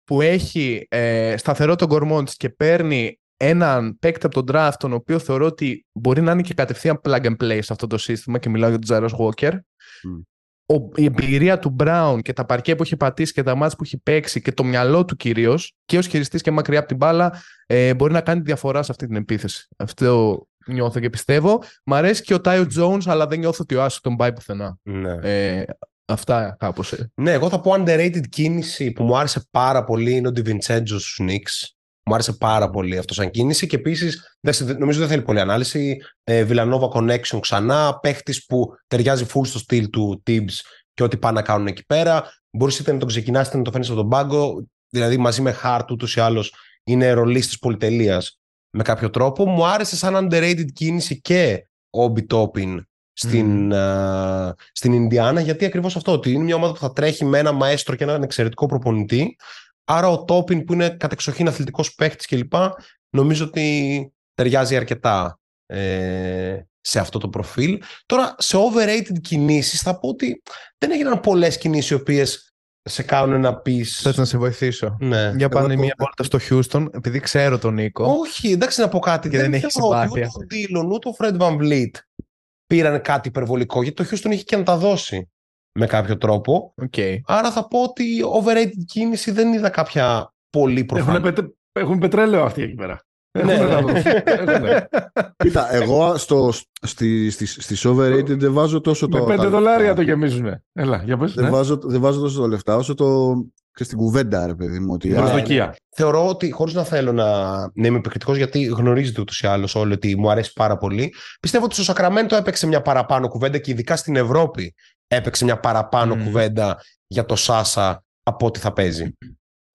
που έχει ε, σταθερό τον κορμό της και παίρνει έναν παίκτη από τον draft, τον οποίο θεωρώ ότι μπορεί να είναι και κατευθείαν plug and play σε αυτό το σύστημα και μιλάω για τον Τζάρος Walker. Mm. Ο, η εμπειρία του Brown και τα παρκέ που έχει πατήσει και τα μάτια που έχει παίξει και το μυαλό του κυρίως και ως χειριστής και μακριά από την μπάλα ε, μπορεί να κάνει διαφορά σε αυτή την επίθεση. Αυτό νιώθω και πιστεύω. Μ' αρέσει και ο Τάιο Jones, αλλά δεν νιώθω ότι ο Άσο τον πάει πουθενά. Ναι. Ε, Αυτά κάπως. Ε. Ναι, εγώ θα πω underrated κίνηση που μου άρεσε πάρα πολύ είναι ο Ντιβιντσέντζο στους Knicks. Μου άρεσε πάρα πολύ αυτό σαν κίνηση και επίσης νομίζω δεν θέλει πολλή ανάλυση. Ε, Villanova Connection ξανά. Παίχτης που ταιριάζει full στο στυλ του Tibbs και ό,τι πάνε να κάνουν εκεί πέρα. Μπορείς είτε να τον ξεκινάς είτε να τον φέρνεις από τον πάγκο. Δηλαδή μαζί με Hart ούτως ή άλλως είναι ρολίστη πολυτελείας με κάποιο τρόπο. Μου άρεσε σαν underrated κίνηση και ο Obi Toppin στην, mm. στην Ινδιάνα, γιατί ακριβώς αυτό, ότι είναι μια ομάδα που θα τρέχει με ένα μαέστρο και έναν εξαιρετικό προπονητή. Άρα ο Τόπιν που είναι κατεξοχήν αθλητικός παίχτης κλπ. Νομίζω ότι ταιριάζει αρκετά ε, σε αυτό το προφίλ. Τώρα σε overrated κινήσεις θα πω ότι δεν έγιναν πολλές κινήσεις οι οποίες σε κάνουν να πεις. Θες να σε βοηθήσω. Ναι. Για πάνε μία βόλτα στο Houston, επειδή ξέρω τον Νίκο. Όχι, εντάξει να πω κάτι. Και δεν, δεν έχει συμπάθεια. Ούτε ο Ντίλον, ούτε ο Φρέντ Van Vliet πήραν κάτι υπερβολικό, γιατί το Houston είχε και να τα δώσει με κάποιο τρόπο. Okay. Άρα θα πω ότι overrated κίνηση δεν είδα κάποια πολύ προφανή. Έχουν, πετρε... Έχουν πετρέλαιο αυτοί εκεί πέρα. Ναι, ναι. Κοίτα, εγώ στο, στη, στις, στις overrated δεν βάζω τόσο το... Με 5 δολάρια το γεμίζουνε. Έλα, για πες, δεν, ναι. βάζω, δεν βάζω τόσο τα λεφτά όσο το, και στην κουβέντα, ρε παιδί μου. Ότι, προσδοκία. Θεωρώ ότι, χωρίς να θέλω να, να είμαι επικριτικός, γιατί γνωρίζετε ούτως ή άλλως όλοι ότι μου αρέσει πάρα πολύ, πιστεύω ότι στο Σακραμέντο έπαιξε μια παραπάνω κουβέντα και ειδικά στην Ευρώπη έπαιξε μια παραπάνω mm. κουβέντα για το Σάσα από ό,τι θα παίζει.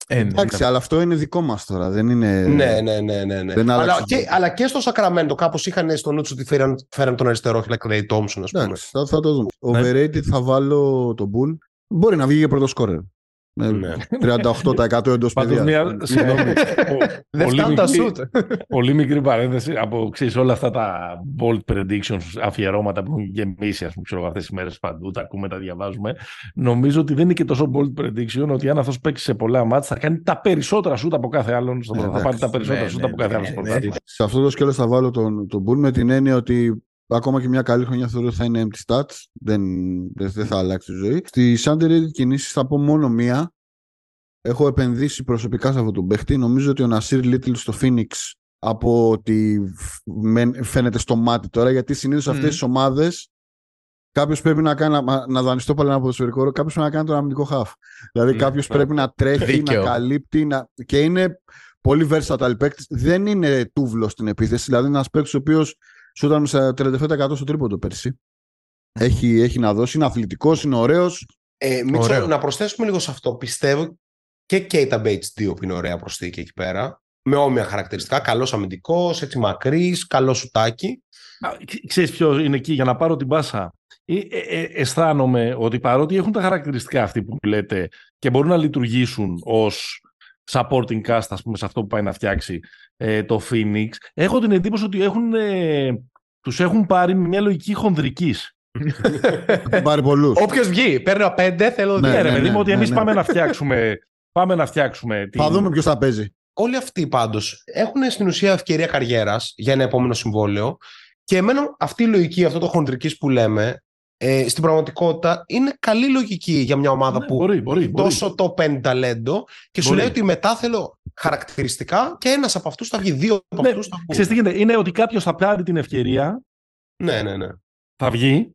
Ε, ναι, Εντάξει, ναι. αλλά αυτό είναι δικό μας τώρα. Δεν είναι. Ναι, ναι, ναι. ναι, ναι. Δεν αλλά, και, αλλά και στο Σακραμέντο κάπως είχαν στο νου τους ότι φέραν, φέραν τον αριστερό Κλέι Τόμψον, ας πούμε. θα, θα το δούμε. Ναι. Overrated θα βάλω τον Bull. Μπορεί να βγει για πρώτο σκόρερ. Ναι. 38% εντός παιδείας. Δεν φτάνουν τα σουτ. Πολύ μικρή παρένθεση από ξέρεις, όλα αυτά τα bold predictions, αφιερώματα που έχουν γεμίσει, ας πούμε, αυτές τις μέρες παντού, τα ακούμε, τα διαβάζουμε. Νομίζω ότι δεν είναι και τόσο bold prediction ότι αν αυτός παίξει σε πολλά μάτια θα κάνει τα περισσότερα σουτ από κάθε άλλον. θα πάρει τα περισσότερα σουτ από κάθε άλλο. Σε αυτό το σκέλος θα βάλω τον, τον Bull με την έννοια ότι ακόμα και μια καλή χρονιά θεωρώ ότι θα είναι empty stats. Δεν, δεν θα αλλάξει τη ζωή. Στι underrated κινήσεις θα πω μόνο μία. Έχω επενδύσει προσωπικά σε αυτό τον παίχτη. Νομίζω ότι ο Νασίρ Λίτλ στο Phoenix από ότι φαίνεται στο μάτι τώρα, γιατί συνήθως mm. αυτές τι ομάδες κάποιος πρέπει να κάνει, να, να δανειστώ πάλι ένα ποδοσφαιρικό κάποιος πρέπει να κάνει τον αμυντικό χαφ. Δηλαδή mm. κάποιος πρέπει να τρέχει, να καλύπτει να... και είναι πολύ versatile παίκτης. Δεν είναι τούβλος στην επίθεση. Δηλαδή ένας παίκτης ο οποίος σου ήταν σε 37% στο τρίποντο πέρσι. Έχει, έχει να δώσει, είναι αθλητικός, είναι ωραίος. Ε, Μίτσο, να προσθέσουμε λίγο σε αυτό. Πιστεύω και Κέιτα Bates 2 που είναι ωραία προσθήκη εκεί πέρα. Με όμοια χαρακτηριστικά. Καλός αμυντικός, έτσι μακρύς, καλός σουτάκι. Ξέρεις ποιος είναι εκεί για να πάρω την πάσα. Ε, ε, ε, αισθάνομαι ότι παρότι έχουν τα χαρακτηριστικά αυτοί που λέτε και μπορούν να λειτουργήσουν ως supporting cast, ας πούμε, σε αυτό που πάει να φτιάξει ε, το Phoenix, έχω την εντύπωση ότι έχουν, ε, τους έχουν πάρει μια λογική χονδρικής. πάρει πολλούς. Όποιος βγει, παίρνω πέντε, θέλω ναι, δύο. Ναι, ναι, ναι, ότι ναι, εμείς ναι. πάμε να φτιάξουμε... Πάμε να φτιάξουμε. Θα δούμε ποιος θα παίζει. Όλοι αυτοί πάντως έχουν στην ουσία ευκαιρία καριέρας για ένα επόμενο συμβόλαιο. Και εμένα αυτή η λογική, αυτό το χοντρική που λέμε, ε, στην πραγματικότητα είναι καλή λογική για μια ομάδα ναι, που μπορεί, μπορεί, τόσο το πέντε ταλέντο και σου λέει ότι μετά θέλω χαρακτηριστικά και ένας από αυτούς θα βγει, δύο από ναι, αυτούς θα βγουν. Ξέρεις τι γίνεται, είναι ότι κάποιος θα πάρει την ευκαιρία. Ναι, ναι, ναι. Θα βγει.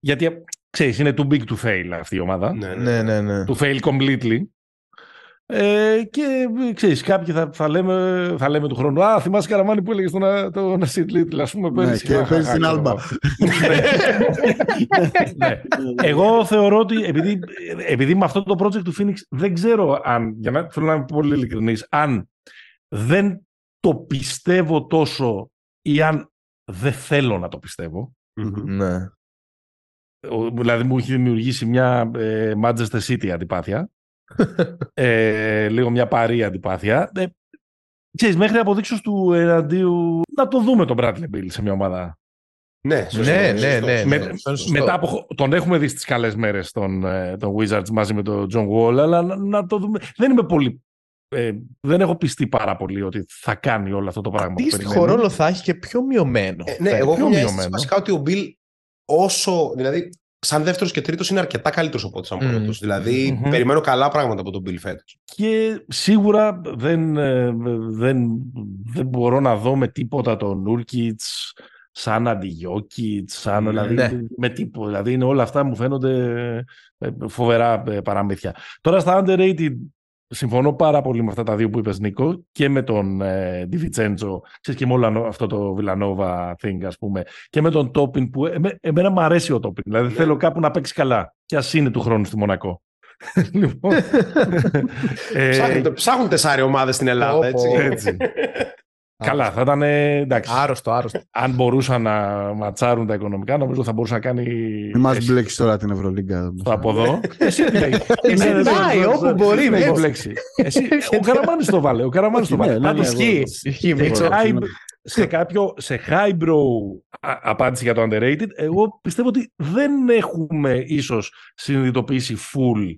Γιατί ξέρεις, είναι too big to fail αυτή η ομάδα. Ναι, ναι, ναι. ναι. To fail completely. Ε, και ξέρεις, κάποιοι θα, θα, λέμε, θα λέμε του χρόνου Α, θυμάσαι Καραμάνι που έλεγες τον το Νασίτ Λίτλ, ας πούμε. Ναι, και παίζεις στην Άλμπα. ναι. Εγώ θεωρώ ότι επειδή, επειδή με αυτό το project του Phoenix δεν ξέρω αν, για να θέλω να είμαι πολύ ειλικρινής, αν δεν το πιστεύω τόσο ή αν δεν θέλω να το πιστευω Ναι. Δηλαδή μου έχει δημιουργήσει μια ε, Manchester City αντιπάθεια ε, λίγο μια παρή αντιπάθεια. Ε, ξέρεις, μέχρι αποδείξεις του εναντίου να το δούμε τον Bradley Bill σε μια ομάδα. Ναι, σωστό, ναι, ναι, ναι, ναι, μετά από, τον έχουμε δει στις καλές μέρες τον, ε, τον Wizards μαζί με τον John Wall, αλλά να, να το δούμε. Δεν είμαι πολύ ε, δεν έχω πιστεί πάρα πολύ ότι θα κάνει όλο αυτό το πράγμα. Αντίστοιχο ρόλο θα έχει και πιο μειωμένο. Ε, ναι, εγώ έχω μειωμένο. βασικά ότι ο Bill όσο, δηλαδή σαν δεύτερος και τρίτος είναι αρκετά καλύτερος από ό,τι σαν πρώτος. Mm. δηλαδη περιμένω καλά πράγματα από τον Bill φέτος. Και σίγουρα δεν, ε, δεν, δεν μπορώ να δω με τίποτα τον Νούρκιτ σαν αντιγιώκιτ, σαν. Δηλαδή, ναι. με τίποτα. Δηλαδή είναι όλα αυτά μου φαίνονται ε, φοβερά ε, παραμύθια. Τώρα στα underrated συμφωνώ πάρα πολύ με αυτά τα δύο που είπες Νίκο και με τον ε, Διβιτσέντζο και με όλο αυτό το Villanova thing ας πούμε και με τον Τόπιν που εμέ, εμένα μου αρέσει ο Τόπιν δηλαδή ναι. θέλω κάπου να παίξει καλά και ας είναι του χρόνου στη Μονακό λοιπόν, ε, ψάχνουν τεσσάρι ομάδες στην Ελλάδα έτσι. έτσι. Καλά, θα ήταν εντάξει. Άρρωστο, άρρωστο. Αν μπορούσαν να ματσάρουν τα οικονομικά, νομίζω θα μπορούσε να κάνει. Μην μας μπλέξεις τώρα την Ευρωλίγκα. Το από εδώ. Εσύ Ζητάει όπου μπορεί. να μπλέξεις. Ο Καραμάνης το βάλε. Ο Καραμάνης το βάλε. Πάντως ισχύει. Σε κάποιο, σε highbrow απάντηση για το underrated, εγώ πιστεύω ότι δεν έχουμε ίσως συνειδητοποιήσει full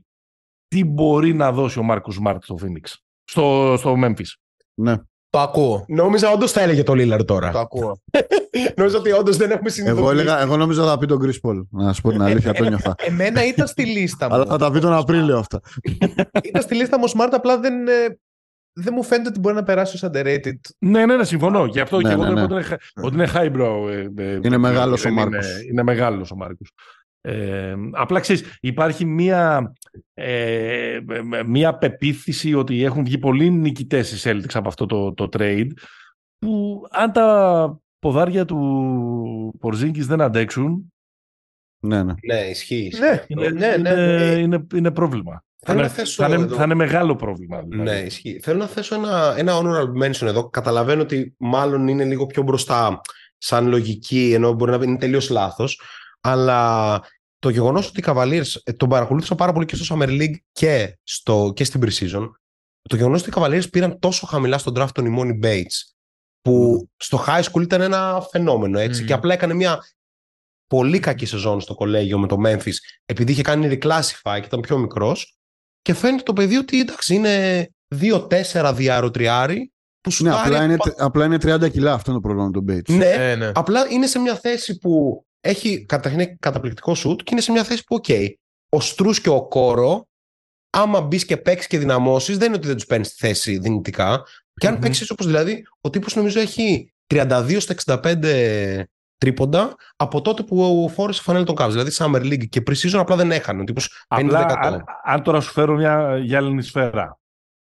τι μπορεί να δώσει ο Μάρκο Μάρκ στο Phoenix. Στο, στο Memphis. Ναι. Το ακούω. Νόμιζα όντως θα έλεγε το Λίλαρ τώρα. Το ακούω. Νόμιζα ότι όντως δεν έχουμε συνειδητοποιήσει. Εγώ, εγώ νόμιζα θα πει τον Chris Paul. Να σου πω την αλήθεια, το νιώθα. Εμένα ήταν στη λίστα μου. Αλλά θα τα πει τον Απρίλιο αυτά. ήταν στη λίστα μου Smart, απλά δεν, ε, δεν μου φαίνεται ότι μπορεί να περάσει ως underrated. Ναι, ναι, ναι, συμφωνώ. Γι' αυτό ναι, και εγώ ναι, ναι. ότι είναι highbrow. Ε, ε, είναι μεγάλος ο Μάρκος. Είναι μεγάλος ο Μάρκος. Ε, απλά ξέρεις, υπάρχει μία, ε, μία πεποίθηση ότι έχουν βγει πολλοί νικητές οι Celtics από αυτό το, το trade που αν τα ποδάρια του Πορζίνκης δεν αντέξουν ναι, ναι. ναι ισχύει. Ναι, είναι, ναι, ναι, ναι. είναι, είναι, πρόβλημα. Θέλω θα, είναι, θα, είναι, θα είναι μεγάλο πρόβλημα. Δηλαδή. Ναι, ισχύει. Θέλω να θέσω ένα, ένα honorable mention εδώ. Καταλαβαίνω ότι μάλλον είναι λίγο πιο μπροστά σαν λογική, ενώ μπορεί να είναι τελείως λάθος. Αλλά το γεγονός ότι οι Cavaliers ε, τον παρακολούθησα πάρα πολύ και στο Summer League και, στο, και στην Precision. Το γεγονός ότι οι Cavaliers πήραν τόσο χαμηλά στον draft τον Imoni Bates, που mm. στο high school ήταν ένα φαινόμενο έτσι, mm. και απλά έκανε μια πολύ κακή σεζόν στο κολέγιο με το Memphis, επειδή είχε κάνει reclassify και ήταν πιο μικρός. Και φαίνεται το παιδί ότι εντάξει, είναι 2-4 διάρο τριάρι. Που ναι, απλά είναι, απλά είναι 30 κιλά αυτό είναι το πρόβλημα του Bates. Ναι, ε, ναι, απλά είναι σε μια θέση που έχει καταρχήν καταπληκτικό σουτ και είναι σε μια θέση που, OK, ο Στρούς και ο Κόρο, άμα μπεις και παίξεις και δυναμώσεις, δεν είναι ότι δεν τους παίρνεις στη θέση δυνητικά. Και αν mm-hmm. παίξεις όπως δηλαδή, ο τύπος νομίζω έχει 32 στα 65 τρίποντα από τότε που φόρεσε φανέλη τον Cavs. Δηλαδή Summer League και Precision απλά δεν έχανε. Ο τύπος απλά, αν, αν, τώρα σου φέρω μια γυάλινη σφαίρα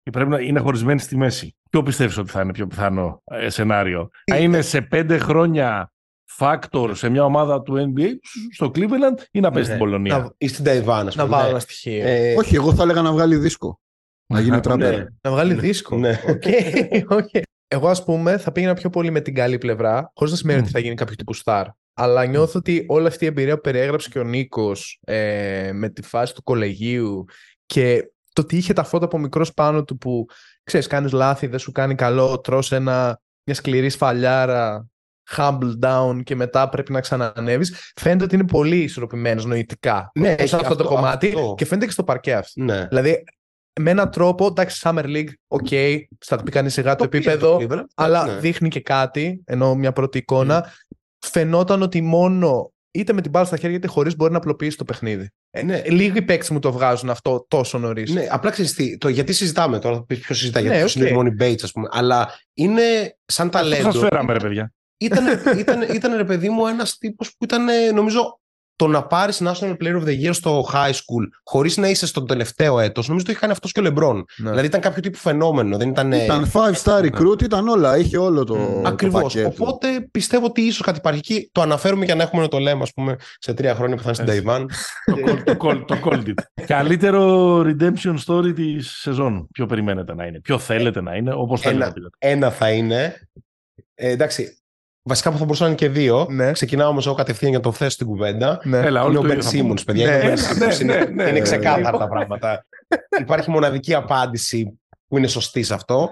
και πρέπει να είναι χωρισμένη στη μέση, ποιο πιστεύεις ότι θα είναι πιο πιθανό ε, σενάριο; Θα είναι σε πέντε χρόνια factor σε μια ομάδα του NBA στο Cleveland ή να παίζει ναι, στην Πολωνία; Ή στην Ταϊβάν, Να βάλω ένα στοιχείο. Ε, όχι, εγώ θα έλεγα να βγάλει δίσκο. Να γίνει τραπέζι. Ναι, να βγάλει ναι. δίσκο. Ναι. Okay, okay. Εγώ, ας πούμε, θα πήγαινα πιο πολύ με την καλή πλευρά, χωρίς να σημαίνει ότι θα γίνει κάποιο τύπου star. Αλλά νιώθω ότι όλη αυτή η εμπειρία που περιέγραψε και ο Νίκος ε, με τη φάση του κολεγίου και το ότι είχε τα φώτα από μικρός πάνω του που ξέρεις, κάνεις λάθη, δεν σου κάνει καλό, τρως ένα, μια σκληρή σφαλιάρα humble down και μετά πρέπει να ξανανέβει. Φαίνεται ότι είναι πολύ ισορροπημένος νοητικά ναι, σε αυτό, το κομμάτι και φαίνεται και στο παρκέ αυτό. Ναι. Δηλαδή, με έναν τρόπο, εντάξει, Summer League, OK, okay, θα το πει κανεί σιγά το, επίπεδο, αλλά ναι. δείχνει και κάτι, ενώ μια πρώτη εικόνα. Mm. Φαινόταν ότι μόνο είτε με την μπάλα στα χέρια, είτε χωρίς μπορεί να απλοποιήσει το παιχνίδι. Ε, ναι. Λίγοι παίκτες μου το βγάζουν αυτό τόσο νωρίς. Ναι, απλά ξέρεις τι, το γιατί συζητάμε τώρα, θα πεις ποιος συζητά, ναι, γιατί okay. είναι Emoni Bates, ας πούμε. Αλλά είναι σαν ταλέντο. Σας φέραμε, ρε παιδιά. Ήταν, ήταν, ήταν, ρε παιδί μου ένας τύπος που ήταν, νομίζω, το να πάρεις National Player of the Year στο high school χωρίς να είσαι στο τελευταίο έτος, νομίζω το είχε κάνει αυτός και ο Λεμπρόν. Ναι. Δηλαδή ήταν κάποιο τύπου φαινόμενο. Δεν ήταν, ήταν five star ναι. recruit, ήταν όλα. Είχε όλο το. Ακριβώς. Οπότε πιστεύω ότι ίσως κάτι υπάρχει εκεί. Το αναφέρουμε για να έχουμε να το λέμε, ας πούμε, σε τρία χρόνια που θα είναι στην Ταϊβάν. το Cold Καλύτερο redemption story τη σεζόν. Ποιο περιμένετε να είναι, ποιο θέλετε να είναι, όπως θέλετε. Ένα θα είναι. Ε, εντάξει, Βασικά που θα μπορούσαν να είναι και δύο. Ναι. Ξεκινάω όμως εγώ κατευθείαν για να το θέσω στην κουβέντα. Ναι. Έλα, είναι ο Μπεν Σίμονς, παιδιά. Ναι, είναι, ναι, ναι, είναι, ξεκάθαρα τα πράγματα. Υπάρχει μοναδική απάντηση που είναι σωστή σε αυτό.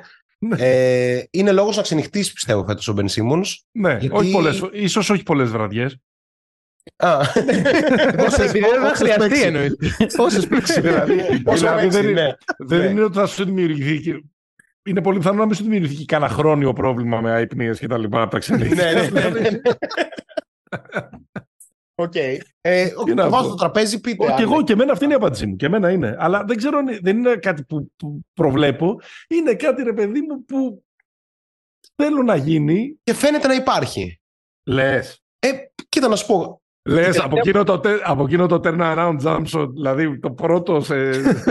Ε, είναι λόγος να ξενυχτήσει, πιστεύω, φέτος ο Μπεν Σίμονς. Ναι, γιατί... όχι πολλές, ίσως όχι πολλές βραδιές. Α, επειδή δεν θα χρειαστεί εννοείται. Όσε παίξει δηλαδή. Δεν είναι ότι θα σου δημιουργηθεί είναι πολύ πιθανό να μην σου δημιουργηθεί κανένα χρόνιο πρόβλημα με αϋπνίες και τα λοιπά από τα ξενύχια. ναι, ναι, ναι. Οκ. Ε, το βάζω στο τραπέζι, πείτε. Και εγώ και εμένα αυτή είναι η απάντησή μου. Και εμένα είναι. Αλλά δεν ξέρω, δεν είναι κάτι που, προβλέπω. Είναι κάτι, ρε παιδί μου, που θέλω να γίνει. Και φαίνεται να υπάρχει. Λες. Ε, κοίτα να σου πω. Λες, από, εκείνο το, από εκείνο το turnaround jump shot, δηλαδή το πρώτο σε,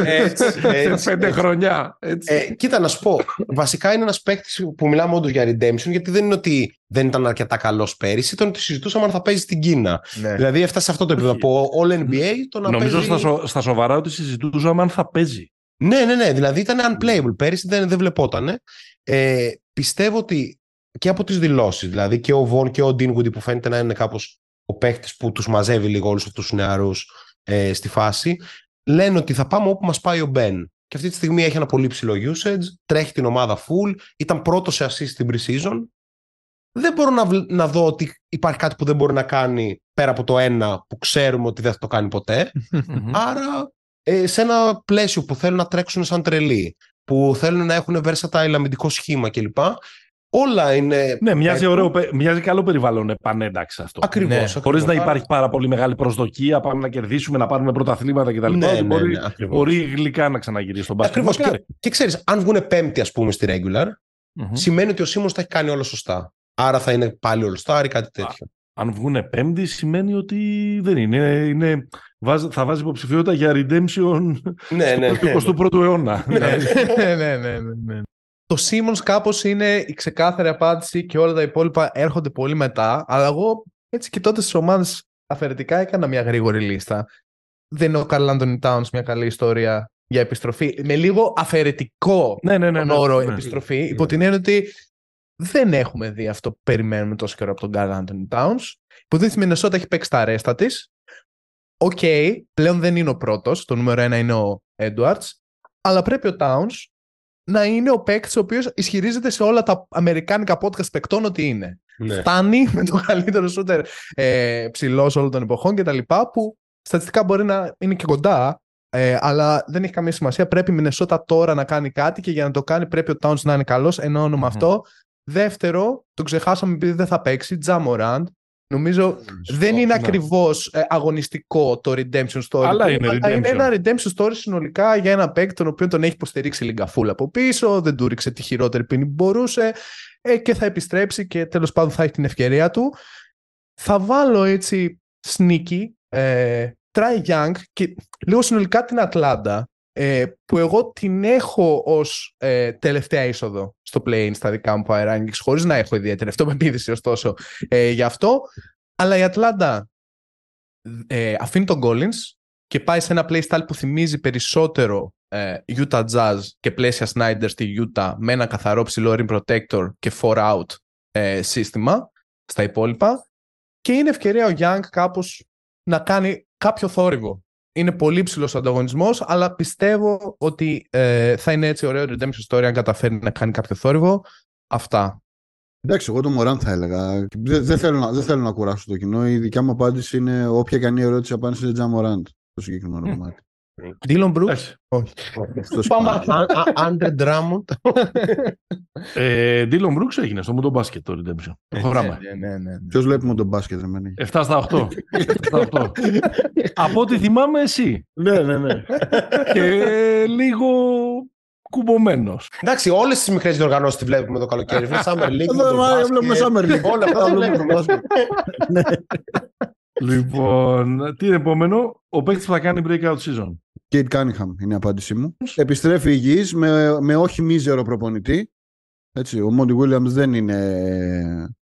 έτσι, σε πέντε χρονιά. Έτσι. Ε, κοίτα να σου πω, βασικά είναι ένας παίκτης που μιλάμε όντως για redemption, γιατί δεν είναι ότι δεν ήταν αρκετά καλός πέρυσι, ήταν ότι συζητούσαμε αν θα παίζει στην Κίνα. Ναι. Δηλαδή έφτασε σε αυτό το επίπεδο από All NBA το να Νομίζω παίζει... στα, στα σοβαρά ότι συζητούσαμε αν θα παίζει. Ναι, ναι, ναι. Δηλαδή ήταν unplayable. Πέρυσι δεν, δεν βλεπότανε. Ε, πιστεύω ότι και από τις δηλώσεις, δηλαδή και ο Βον και ο Ντίνγκουντι που φαίνεται να είναι κάπως ο παίχτης που τους μαζεύει λίγο όλους αυτούς τους νεαρούς ε, στη φάση, λένε ότι θα πάμε όπου μας πάει ο Μπεν. Και αυτή τη στιγμή έχει ένα πολύ ψηλό usage, τρέχει την ομάδα full, ήταν πρώτο σε assist στην pre-season. Δεν μπορώ να, να δω ότι υπάρχει κάτι που δεν μπορεί να κάνει πέρα από το ένα που ξέρουμε ότι δεν θα το κάνει ποτέ. Άρα ε, σε ένα πλαίσιο που θέλουν να τρέξουν σαν τρελοί, που θέλουν να έχουν versatile αμυντικό σχήμα κλπ. Όλα είναι. Ναι, μοιάζει, ωραίο, μοιάζει καλό περιβάλλον επανένταξη αυτό. Ακριβώς. Ναι. Χωρίς να υπάρχει πάρα πολύ μεγάλη προσδοκία, πάμε να κερδίσουμε, να πάρουμε πρωταθλήματα κτλ. Ναι, ναι, μπορεί, ναι, μπορεί γλυκά να ξαναγυρίσει στον μπάσκετ. Ακριβώς. Και, και ξέρεις, αν βγουν πέμπτη, ας πούμε, στη regular, mm-hmm. σημαίνει ότι ο Σίμω θα έχει κάνει όλα σωστά. Άρα θα είναι πάλι όλο ή κάτι τέτοιο. αν βγουν πέμπτη, σημαίνει ότι δεν είναι. είναι θα βάζει υποψηφιότητα για redemption ναι, ναι, ναι, στο 21ου αιώνα. ναι, ναι, ναι, ναι. Το Simmons κάπως είναι η ξεκάθαρη απάντηση και όλα τα υπόλοιπα έρχονται πολύ μετά. Αλλά εγώ έτσι κοιτώντας τις ομάδες αφαιρετικά έκανα μια γρήγορη λίστα. Δεν είναι ο Καρλ Άντωνι Towns μια καλή ιστορία για επιστροφή. Με λίγο αφαιρετικό ναι, ναι, ναι, ναι όρο ναι, επιστροφή. Ναι. Υπό την έννοια ότι δεν έχουμε δει αυτό που περιμένουμε τόσο καιρό από τον Καρλ Άντωνι Towns. Που δείχνει η Μινεσότα έχει παίξει τα ρέστα της. OK, okay, πλέον δεν είναι ο πρώτος, το νούμερο ένα είναι ο Edwards, αλλά πρέπει ο Towns να είναι ο παίκτης ο οποίος ισχυρίζεται σε όλα τα αμερικάνικα podcast παικτών ότι είναι. Ναι. Φτάνει με το καλύτερο σούτερ ε, ψηλός όλων των εποχών κτλ. Που στατιστικά μπορεί να είναι και κοντά, ε, αλλά δεν έχει καμία σημασία. Πρέπει η Μινεσότα τώρα να κάνει κάτι και για να το κάνει πρέπει ο Towns να είναι καλός. Εννοώ με αυτό. Δεύτερο, το ξεχάσαμε επειδή δεν θα παίξει, Ja Morant. Νομίζω δεν είναι ναι. ακριβώς ε, αγωνιστικό το redemption story. Αλλά είναι, redemption. είναι ένα redemption story συνολικά για ένα παίκτη τον οποίο τον έχει υποστηρίξει η λίγκα φουλ από πίσω, δεν του ρίξε τη χειρότερη ποινή που μπορούσε ε, και θα επιστρέψει και τέλος πάντων θα έχει την ευκαιρία του. Θα βάλω έτσι sneaky, ε, Trae Young και λίγο συνολικά την Ατλάντα ε, που εγώ την έχω ως ε, τελευταία είσοδο στο play-in στα δικά μου power rankings χωρίς να έχω ιδιαίτερη αυτοπεποίθηση ωστόσο. Ε, γι' αυτό. Αλλά η Ατλάντα ε, αφήνει τον Collins και πάει σε ένα playstyle που θυμίζει περισσότερο ε, Utah Jazz και πλαίσια Snyder στη Utah με ένα καθαρό ψηλό rim protector και four out ε, σύστημα στα υπόλοιπα. Και είναι ευκαιρία ο Young κάπως να κάνει κάποιο θόρυβο είναι πολύ ψηλός ο ανταγωνισμός, αλλά πιστεύω ότι ε, θα είναι έτσι ωραίο redemption story αν καταφέρει να κάνει κάποιο θόρυβο. Αυτά. Εντάξει, εγώ το Μωράν θα έλεγα. Δεν, θέλω να, δεν θέλω να κουράσω το κοινό. Η δικιά μου απάντηση είναι όποια κάνει ερώτηση απάντηση είναι Τζα Μωράντ. Το συγκεκριμένο κομμάτι. Δίλον Μπρούξ. Όχι. Πάμε. Άντρε Ντράμοντ. Δίλον Μπρούξ έγινε στο Μοντο Μπάσκετ το Redemption. Προχωράμε. Ναι, ναι, ναι. Ποιος βλέπει Μοντο Μπάσκετ, 7 στα 8. Από ό,τι θυμάμαι εσύ. Ναι, ναι, ναι. Και λίγο κουμπωμένος. Εντάξει, όλες τις μικρές διοργανώσεις τη βλέπουμε το καλοκαίρι. Βλέπουμε Summer League. Βλέπουμε Summer League. Όλα αυτά βλέπουμε. Λοιπόν, τι είναι επόμενο, ο παίκτης που θα κάνει breakout season. Kate Cunningham είναι η απάντησή μου. Επιστρέφει υγιής με, με όχι μίζερο προπονητή. Έτσι, ο Μόντι Williams δεν είναι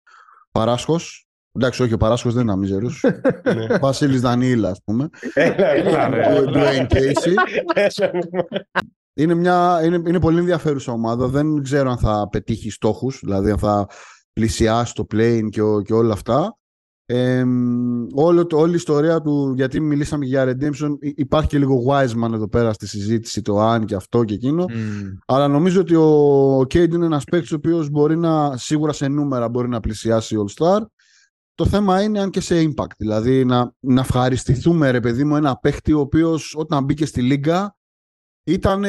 παράσχος. Εντάξει, όχι, ο παράσχος δεν είναι αμίζερος. Ναι. Βασίλης Δανίλα, ας πούμε. Dwayne Casey. Είναι, μια, είναι, είναι πολύ ενδιαφέρουσα ομάδα. Δεν ξέρω αν θα πετύχει στόχους, δηλαδή αν θα πλησιάσει το plane και, και όλα αυτά. Ε, όλο, όλη η ιστορία του, γιατί μιλήσαμε για Redemption, υπάρχει και λίγο Wiseman εδώ πέρα στη συζήτηση, το αν και αυτό και εκείνο. Αλλά νομίζω ότι ο Cade είναι ένας παίκτης ο οποίος μπορεί να, σίγουρα σε νούμερα μπορεί να πλησιάσει All Star. Το θέμα είναι αν και σε impact. Δηλαδή να, να ευχαριστηθούμε, ρε παιδί μου, ένα παίκτη ο οποίος όταν μπήκε στη Λίγκα ήταν.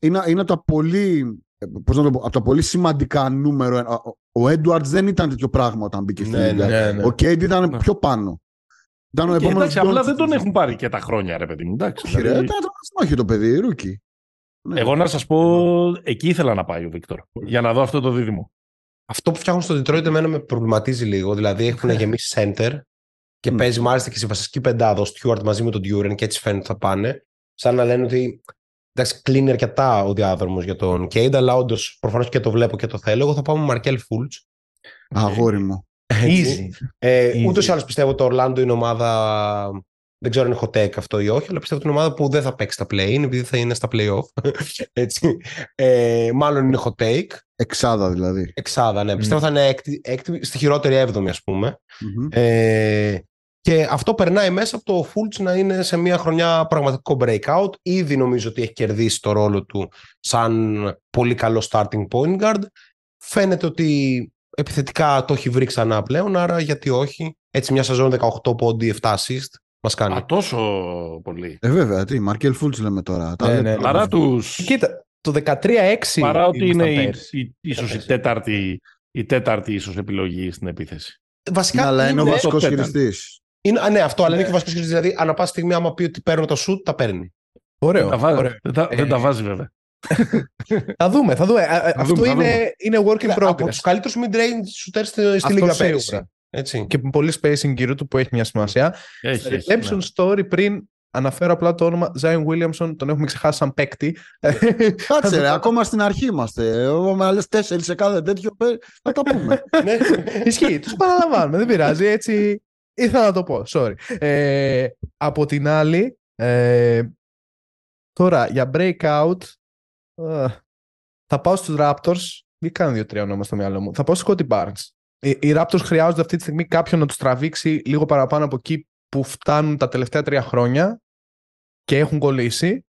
Είναι, είναι τα πολύ ε, πώς να το πω, από τα πολύ σημαντικά νούμερο. Ο Έντουαρντς δεν ήταν τέτοιο πράγμα όταν μπήκε στην ναι, ναι, ναι. Ο Κέιντ ήταν ναι. πιο πάνω. Ήταν ο επόμενος. Εντάξει, απλά δεν τον έχουν πάρει και τα χρόνια, ρε παιδί μου. Εντάξει, δηλαδή... όχι το παιδί, rookie. Ναι. Εγώ να σας πω, εκεί ήθελα να πάει ο Βίκτορ. Για να δω αυτό το δίδυμο. Αυτό που φτιάχνουν στο Detroit εμένα με προβληματίζει λίγο. Δηλαδή έχουν γεμίσει center και mm. παίζει μάλιστα και σε βασική πεντάδα ο Στιούαρτ μαζί με τον Duran και έτσι φαίνεται θα πάνε. Σαν να λένε ότι Εντάξει, κλείνει αρκετά ο διάδρομος για τον Κέιντ, αλλά όντως προφανώς και το βλέπω και το θέλω. Εγώ θα πάω με Μαρκέλ Φούλτς. Αγόρι μου. Easy. Ε, Ούτως ή άλλως πιστεύω ότι το Ορλάντο είναι ομάδα. Δεν ξέρω αν είναι hot take αυτό ή όχι, αλλά πιστεύω ότι είναι ομάδα που δεν θα παίξει στα play επειδή θα είναι στα play-off. Έτσι. Ε, μάλλον είναι hot take. Εξάδα δηλαδή. Εξάδα, ναι. Mm. Πιστεύω θα είναι έκτη, έκτη, στη χειρότερη έβδομη, ας πούμε. Mm-hmm. Ε, και αυτό περνάει μέσα από το Fultz να είναι σε μια χρονιά πραγματικό breakout. Ήδη νομίζω ότι έχει κερδίσει το ρόλο του σαν πολύ καλό starting point guard. Φαίνεται ότι επιθετικά το έχει βρει ξανά πλέον, άρα γιατί όχι. Έτσι μια σεζόν 18 πόντι, 7 assist μας κάνει. Α, τόσο πολύ. Ε, βέβαια, τι, Μαρκέλ Φούλτς λέμε τώρα. Ναι, ναι, παρά τους... Κοίτα, το 13-6 Παρά ότι είναι η, η, ίσως η τέταρτη, η τέταρτη ίσως επιλογή στην επίθεση. Βασικά, αλλά είναι ο βασικός χειριστής. Είναι, α, ναι, αυτό, αλλά είναι και βασικό Δηλαδή, ανά πάση στιγμή, άμα πει ότι παίρνω το σουτ, τα παίρνει. Ωραίο. Δεν τα, ωραίο. Δεν, τα, δεν τα ε, βάζει, βέβαια. θα δούμε, θα δούμε. Αυτό δούμε, είναι, είναι work in progress. Από τους καλύτερους mid-range shooters στη, στη Λίγα πέρυσι. Έτσι. Και πολύ spacing γύρω του που έχει μια σημασία. Έχει, Redemption ναι. story πριν Αναφέρω απλά το όνομα Zion Williamson, τον έχουμε ξεχάσει σαν παίκτη. Κάτσε ρε, ακόμα στην αρχή είμαστε. Με άλλες τέσσερις σε κάθε τέτοιο θα τα πούμε. Ναι. Ισχύει, τους παραλαμβάνουμε, δεν πειράζει. Έτσι Ήθελα να το πω, sorry. Ε, από την άλλη, ε, τώρα για breakout, ε, θα πάω στους Raptors. Μην κάνω δύο-τρία ονόμα στο μυαλό μου. Θα πάω στους Scotty Barnes. Οι, οι Raptors χρειάζονται αυτή τη στιγμή κάποιον να τους τραβήξει λίγο παραπάνω από εκεί που φτάνουν τα τελευταία τρία χρόνια και έχουν κολλήσει.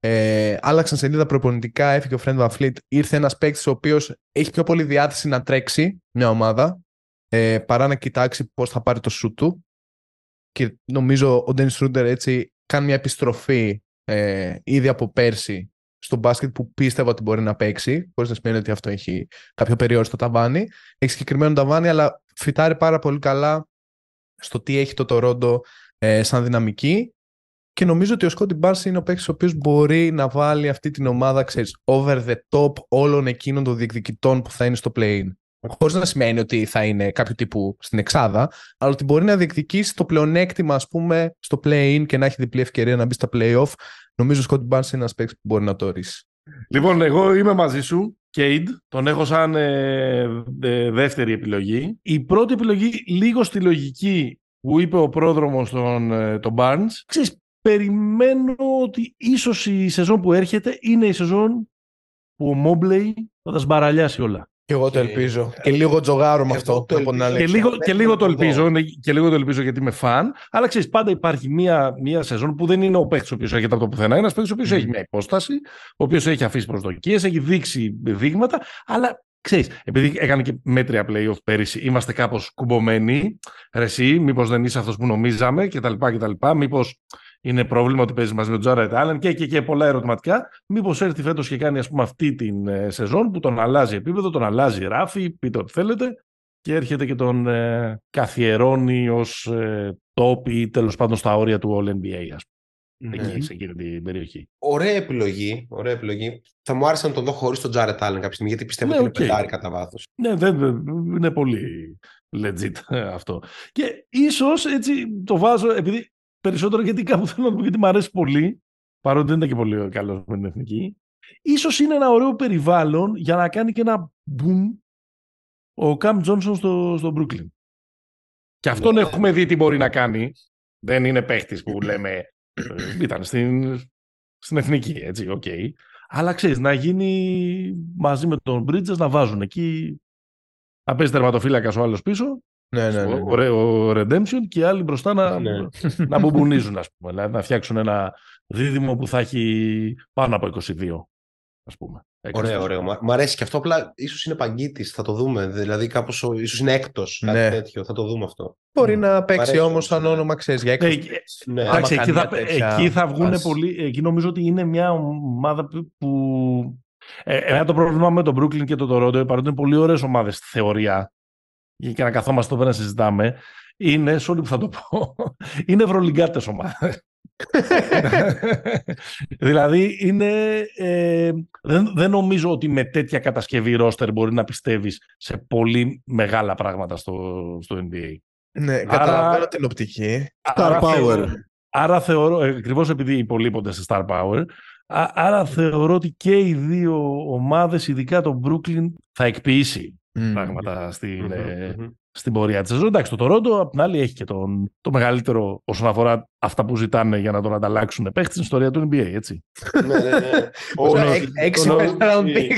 Ε, άλλαξαν σελίδα προπονητικά, έφυγε ο Φρέντ Βαφλίτ. Ήρθε ένας παίκτης ο οποίος έχει πιο πολύ διάθεση να τρέξει μια ομάδα ε, παρά να κοιτάξει πώς θα πάρει το σου του. Και νομίζω ο Ντένι Ρούντερ έτσι κάνει μια επιστροφή ε, ήδη από πέρσι στο μπάσκετ που πίστευα ότι μπορεί να παίξει, χωρίς να σημαίνει ότι αυτό έχει κάποιο περιόριστο ταβάνι. Έχει συγκεκριμένο ταβάνι, αλλά φυτάρει πάρα πολύ καλά στο τι έχει το Τορόντο ε, σαν δυναμική. Και νομίζω ότι ο Σκόντι Μπάρς είναι ο παίκτης ο οποίος μπορεί να βάλει αυτή την ομάδα, ξέρεις, over the top όλων εκείνων των διεκδικητών που θα είναι στο play-in. Χωρίς να σημαίνει ότι θα είναι κάποιο τύπου στην εξάδα, αλλά ότι μπορεί να διεκδικήσει το πλεονέκτημα, ας πούμε, στο play-in και να έχει διπλή ευκαιρία να μπει στα play-off. Νομίζω ο Σκόντι Μπάρς είναι ένας παίκτης που μπορεί να το ορίσει. Λοιπόν, εγώ είμαι μαζί σου. Κέιντ, τον έχω σαν ε, ε, δεύτερη επιλογή. Η πρώτη επιλογή, λίγο στη λογική που είπε ο πρόδρομος τον, ε, τον Barnes, ξέρεις, περιμένω ότι ίσως η σεζόν που έρχεται είναι η σεζόν που ο Μόμπλεϊ θα τα σμπαραλιάσει όλα. Και εγώ το ελπίζω. Και λίγο τζογάρω με αυτό. Το και, λίγο, και λίγο το ελπίζω. Και λίγο το ελπίζω γιατί είμαι φαν. Αλλά ξέρεις, πάντα υπάρχει μία, μία σεζόν που δεν είναι ο παίκτης ο οποίος έρχεται από το πουθενά. Ένας παίκτης ο οποίος έχει μια υπόσταση, ο οποίος έχει αφήσει προσδοκίες, έχει δείξει δείγματα. Αλλά ξέρεις, επειδή έκανε και μέτρια playoff πέρυσι, είμαστε κάπως κουμπωμένοι. Ρε, εσύ, μήπως δεν είσαι αυτός που νομίζαμε κτλ. Μήπως είναι πρόβλημα ότι παίζει μαζί με τον Τζάρετ Άλεν και, και, και πολλά ερωτηματικά. Μήπως έρθει φέτος και κάνει ας πούμε, αυτή την ε, σεζόν που τον αλλάζει επίπεδο, τον αλλάζει ράφη, πείτε ό,τι θέλετε, και έρχεται και τον ε, καθιερώνει ως ε, top ή τέλος πάντων στα όρια του All NBA, ας πούμε. Εκεί, σε εκείνη την περιοχή. Ωραία επιλογή. Ωραία επιλογή. Θα μου άρεσε να τον δω χωρίς τον Τζάρετ Άλεν κάποια στιγμή, γιατί πιστεύω ναι, ότι είναι πεντάρι κατά βάθος. Ναι, δεν, είναι πολύ legit αυτό. Και ίσως έτσι το βάζω, επειδή περισσότερο γιατί κάπου θέλω να πω γιατί μου αρέσει πολύ, παρότι δεν ήταν και πολύ καλός με την εθνική. Ίσως είναι ένα ωραίο περιβάλλον για να κάνει και ένα boom ο Καμ Τζόνσον στο, στο Brooklyn. Και αυτόν ναι. έχουμε δει τι μπορεί να κάνει. Δεν είναι παίχτης που λέμε ε, ήταν στην, στην εθνική, έτσι, OK. Okay. Αλλά ξέρεις, να γίνει μαζί με τον Bridges να βάζουν εκεί. Να παίζει τερματοφύλακας ο άλλος πίσω ναι, ναι, ναι, ναι. Ο, Redemption και οι άλλοι μπροστά να, ναι. να μπουμπουνίζουν, ας πούμε. Δηλαδή να φτιάξουν ένα δίδυμο που θα έχει πάνω από 22, ας πούμε. Ωραίο, ωραίο. Μ' αρέσει και αυτό. Απλά ίσως είναι παγκίτης. Θα το δούμε. Δηλαδή, κάπως ίσως είναι έκτος. Κάτι ναι. τέτοιο. Θα το δούμε αυτό. Μπορεί να παίξει όμως σαν όνομα, ξέρεις, για έκτος. Ναι. Εντάξει, εκεί, θα, εκεί θα βγουν πολύ. Εκεί νομίζω ότι είναι μια ομάδα που. Ε, ένα το πρόβλημα με τον Brooklyn και τον Toronto, παρότι είναι πολύ ωραίες ομάδες στη θεωρία, και να καθόμαστε εδώ να συζητάμε, είναι, sorry που θα το πω, είναι ευρωλυγκάτες ομάδες. δηλαδή είναι, ε, δεν, δεν νομίζω ότι με τέτοια κατασκευή ρόστερ μπορεί να πιστεύεις σε πολύ μεγάλα πράγματα στο, στο NBA. Ναι, καταλαβαίνω την οπτική. Star Power. άρα θεωρώ, ε, ακριβώς επειδή υπολείπονται σε Star Power, άρα θεωρώ ότι και οι δύο ομάδες, ειδικά το Brooklyn, θα εκποιήσει mm. πράγματα στην, mm-hmm, στην πορεία της σεζόν. Εντάξει, το Τωρόντο απ' την άλλη έχει και τον, το μεγαλύτερο όσον αφορά αυτά που ζητάνε για να τον ανταλλάξουν παίχτη στην ιστορία του NBA, έτσι. ναι, ναι, ναι. Έξι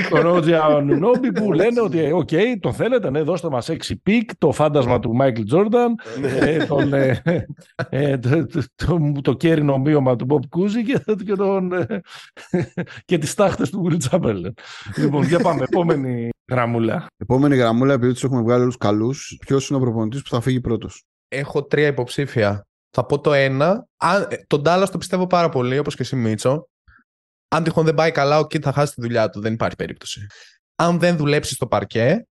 Τον Ρότζι Ανουνόμπι που λένε ότι οκ, τον θέλετε, ναι, δώστε μας έξι pick, το φάντασμα του Μάικλ Τζόρνταν, το κέρινο ομοίωμα του Μπομπ Κούζι και, τον, και τις στάχτες του Wilt Chamberlain. λοιπόν, για πάμε, επόμενη γραμμούλα. Επόμενη γραμμούλα, επειδή τους έχουμε βγάλει όλους καλούς, ποιος είναι ο προπονητής που θα φύγει πρώτος; Έχω τρία υποψήφια. Θα πω το ένα. Αν, το Ντάλας το πιστεύω πάρα πολύ, όπως και εσύ Μίτσο. Αν τυχόν δεν πάει καλά, ο Κιντ θα χάσει τη δουλειά του. Δεν υπάρχει περίπτωση. Αν δεν δουλέψει στο παρκέ,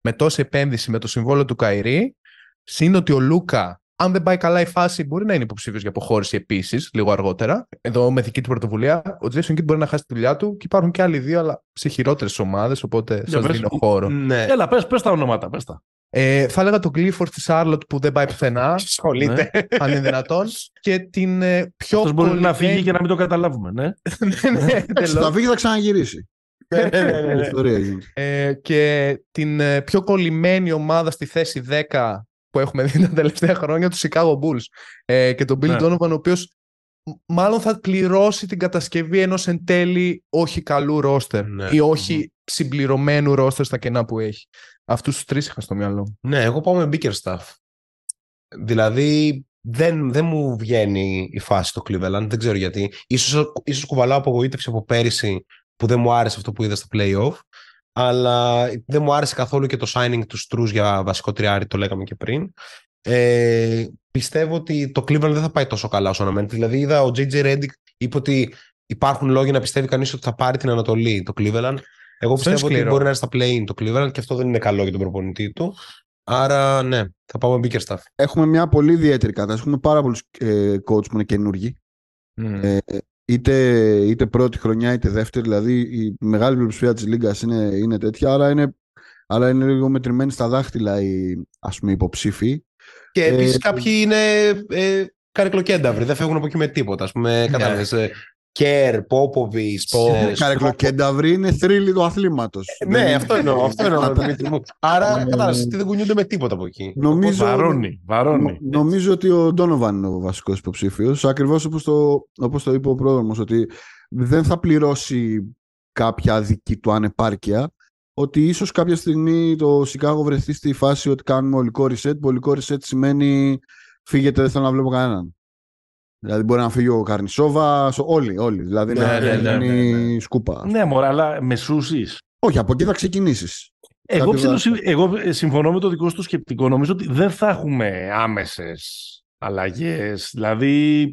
με τόση επένδυση με το συμβόλαιο του Κάιρι, συν ότι ο Λούκα, αν δεν πάει καλά η φάση, μπορεί να είναι υποψήφιος για αποχώρηση επίσης, λίγο αργότερα. Εδώ με δική του πρωτοβουλία. Ο Τζέισον Κιντ μπορεί να χάσει τη δουλειά του και υπάρχουν και άλλοι δύο, αλλά σε χειρότερες ομάδες, οπότε σας δίνω χώρο. Ναι. Έλα, πες τα ονόματα, πες τα. Ε, θα έλεγα τον Clifford της Σάρλοτ που δεν πάει πουθενά. Ασχολείται. Ναι, αν είναι δυνατόν. Και την ε, πιο. Αυτός μπορεί να φύγει και να μην το καταλάβουμε, ναι. ναι, ναι θα φύγει θα ξαναγυρίσει. Ναι, ναι, ναι, ε, και την ε, πιο κολλημένη ομάδα στη θέση 10 που έχουμε δει τα τελευταία χρόνια, τους Chicago Bulls. Ε, και τον Bill ναι. Donovan, ο οποίος μάλλον θα πληρώσει την κατασκευή ενός εν τέλει όχι καλού ρόστερ ή όχι συμπληρωμένου ρόστερ στα κενά που έχει. Αυτούς τους τρεις είχα στο μυαλό Ναι, εγώ πάω με Bickerstaff. Δηλαδή, δεν, δεν μου βγαίνει η φάση στο Cleveland, δεν ξέρω γιατί. Ίσως, ίσως κουβαλάω απογοήτευση από πέρυσι που δεν μου άρεσε αυτό που είδα στα playoff, αλλά δεν μου άρεσε καθόλου και το signing τους Struz για βασικό τριάρι, το λέγαμε και πριν. Ε, πιστεύω ότι το Cleveland δεν θα πάει τόσο καλά όσο αναμένεται. Δηλαδή είδα ο JJ Redick είπε ότι υπάρχουν λόγοι να πιστεύει κανείς ότι θα πάρει την Ανατολή το Cleveland. Εγώ πιστεύω ότι μπορεί να είναι στα play το Cleveland και αυτό δεν είναι καλό για τον προπονητή του. Άρα, ναι, θα πάμε Bickerstaff. Έχουμε μια πολύ ιδιαίτερη κατάσταση. Έχουμε πάρα πολλούς ε, coach που είναι καινούργοι. Mm. Ε, είτε, είτε πρώτη χρονιά είτε δεύτερη. Δηλαδή η μεγάλη πλειοψηφία της Λίγκας είναι, είναι τέτοια. Άρα είναι, άρα είναι λίγο μετρημένοι στα δάχτυλα οι ας πούμε, υποψήφοι. Και επίσης ε, κάποιοι είναι ε, καρεκλοκένταυροι. Δεν φεύγουν από εκεί με τίποτα. Ας πούμε, ναι. Ε, Κέρ, Πόποβι, Καρεκλοκένταυροι είναι θρύλοι του αθλήματος. Ναι, αυτό εννοώ. Αυτό εννοώ. Άρα κατάλαβες ότι δεν κουνιούνται με τίποτα από εκεί. Νομίζω, βαρώνει, βαρώνει. Νομίζω ότι ο Ντόνοβαν είναι ο βασικός υποψήφιος. Ακριβώς όπως το, όπως το είπε ο πρόδρομος, ότι δεν θα πληρώσει κάποια δική του ανεπάρκεια. Ότι ίσως κάποια στιγμή το Σικάγο βρεθεί στη φάση ότι κάνουμε ολικό reset. Ολικό reset σημαίνει φύγετε, δεν θέλω να βλέπω κανέναν. Δηλαδή μπορεί να φύγει ο Καρνισόβα, όλοι, όλοι. Δηλαδή ναι, να ναι, ναι, ναι, ναι. σκούπα. Ναι, μωρά, αλλά μεσούσει. Όχι, από εκεί θα ξεκινήσεις. Εγώ, εγώ συμφωνώ με το δικό σου σκεπτικό. Νομίζω ότι δεν θα έχουμε άμεσες αλλαγές. Δηλαδή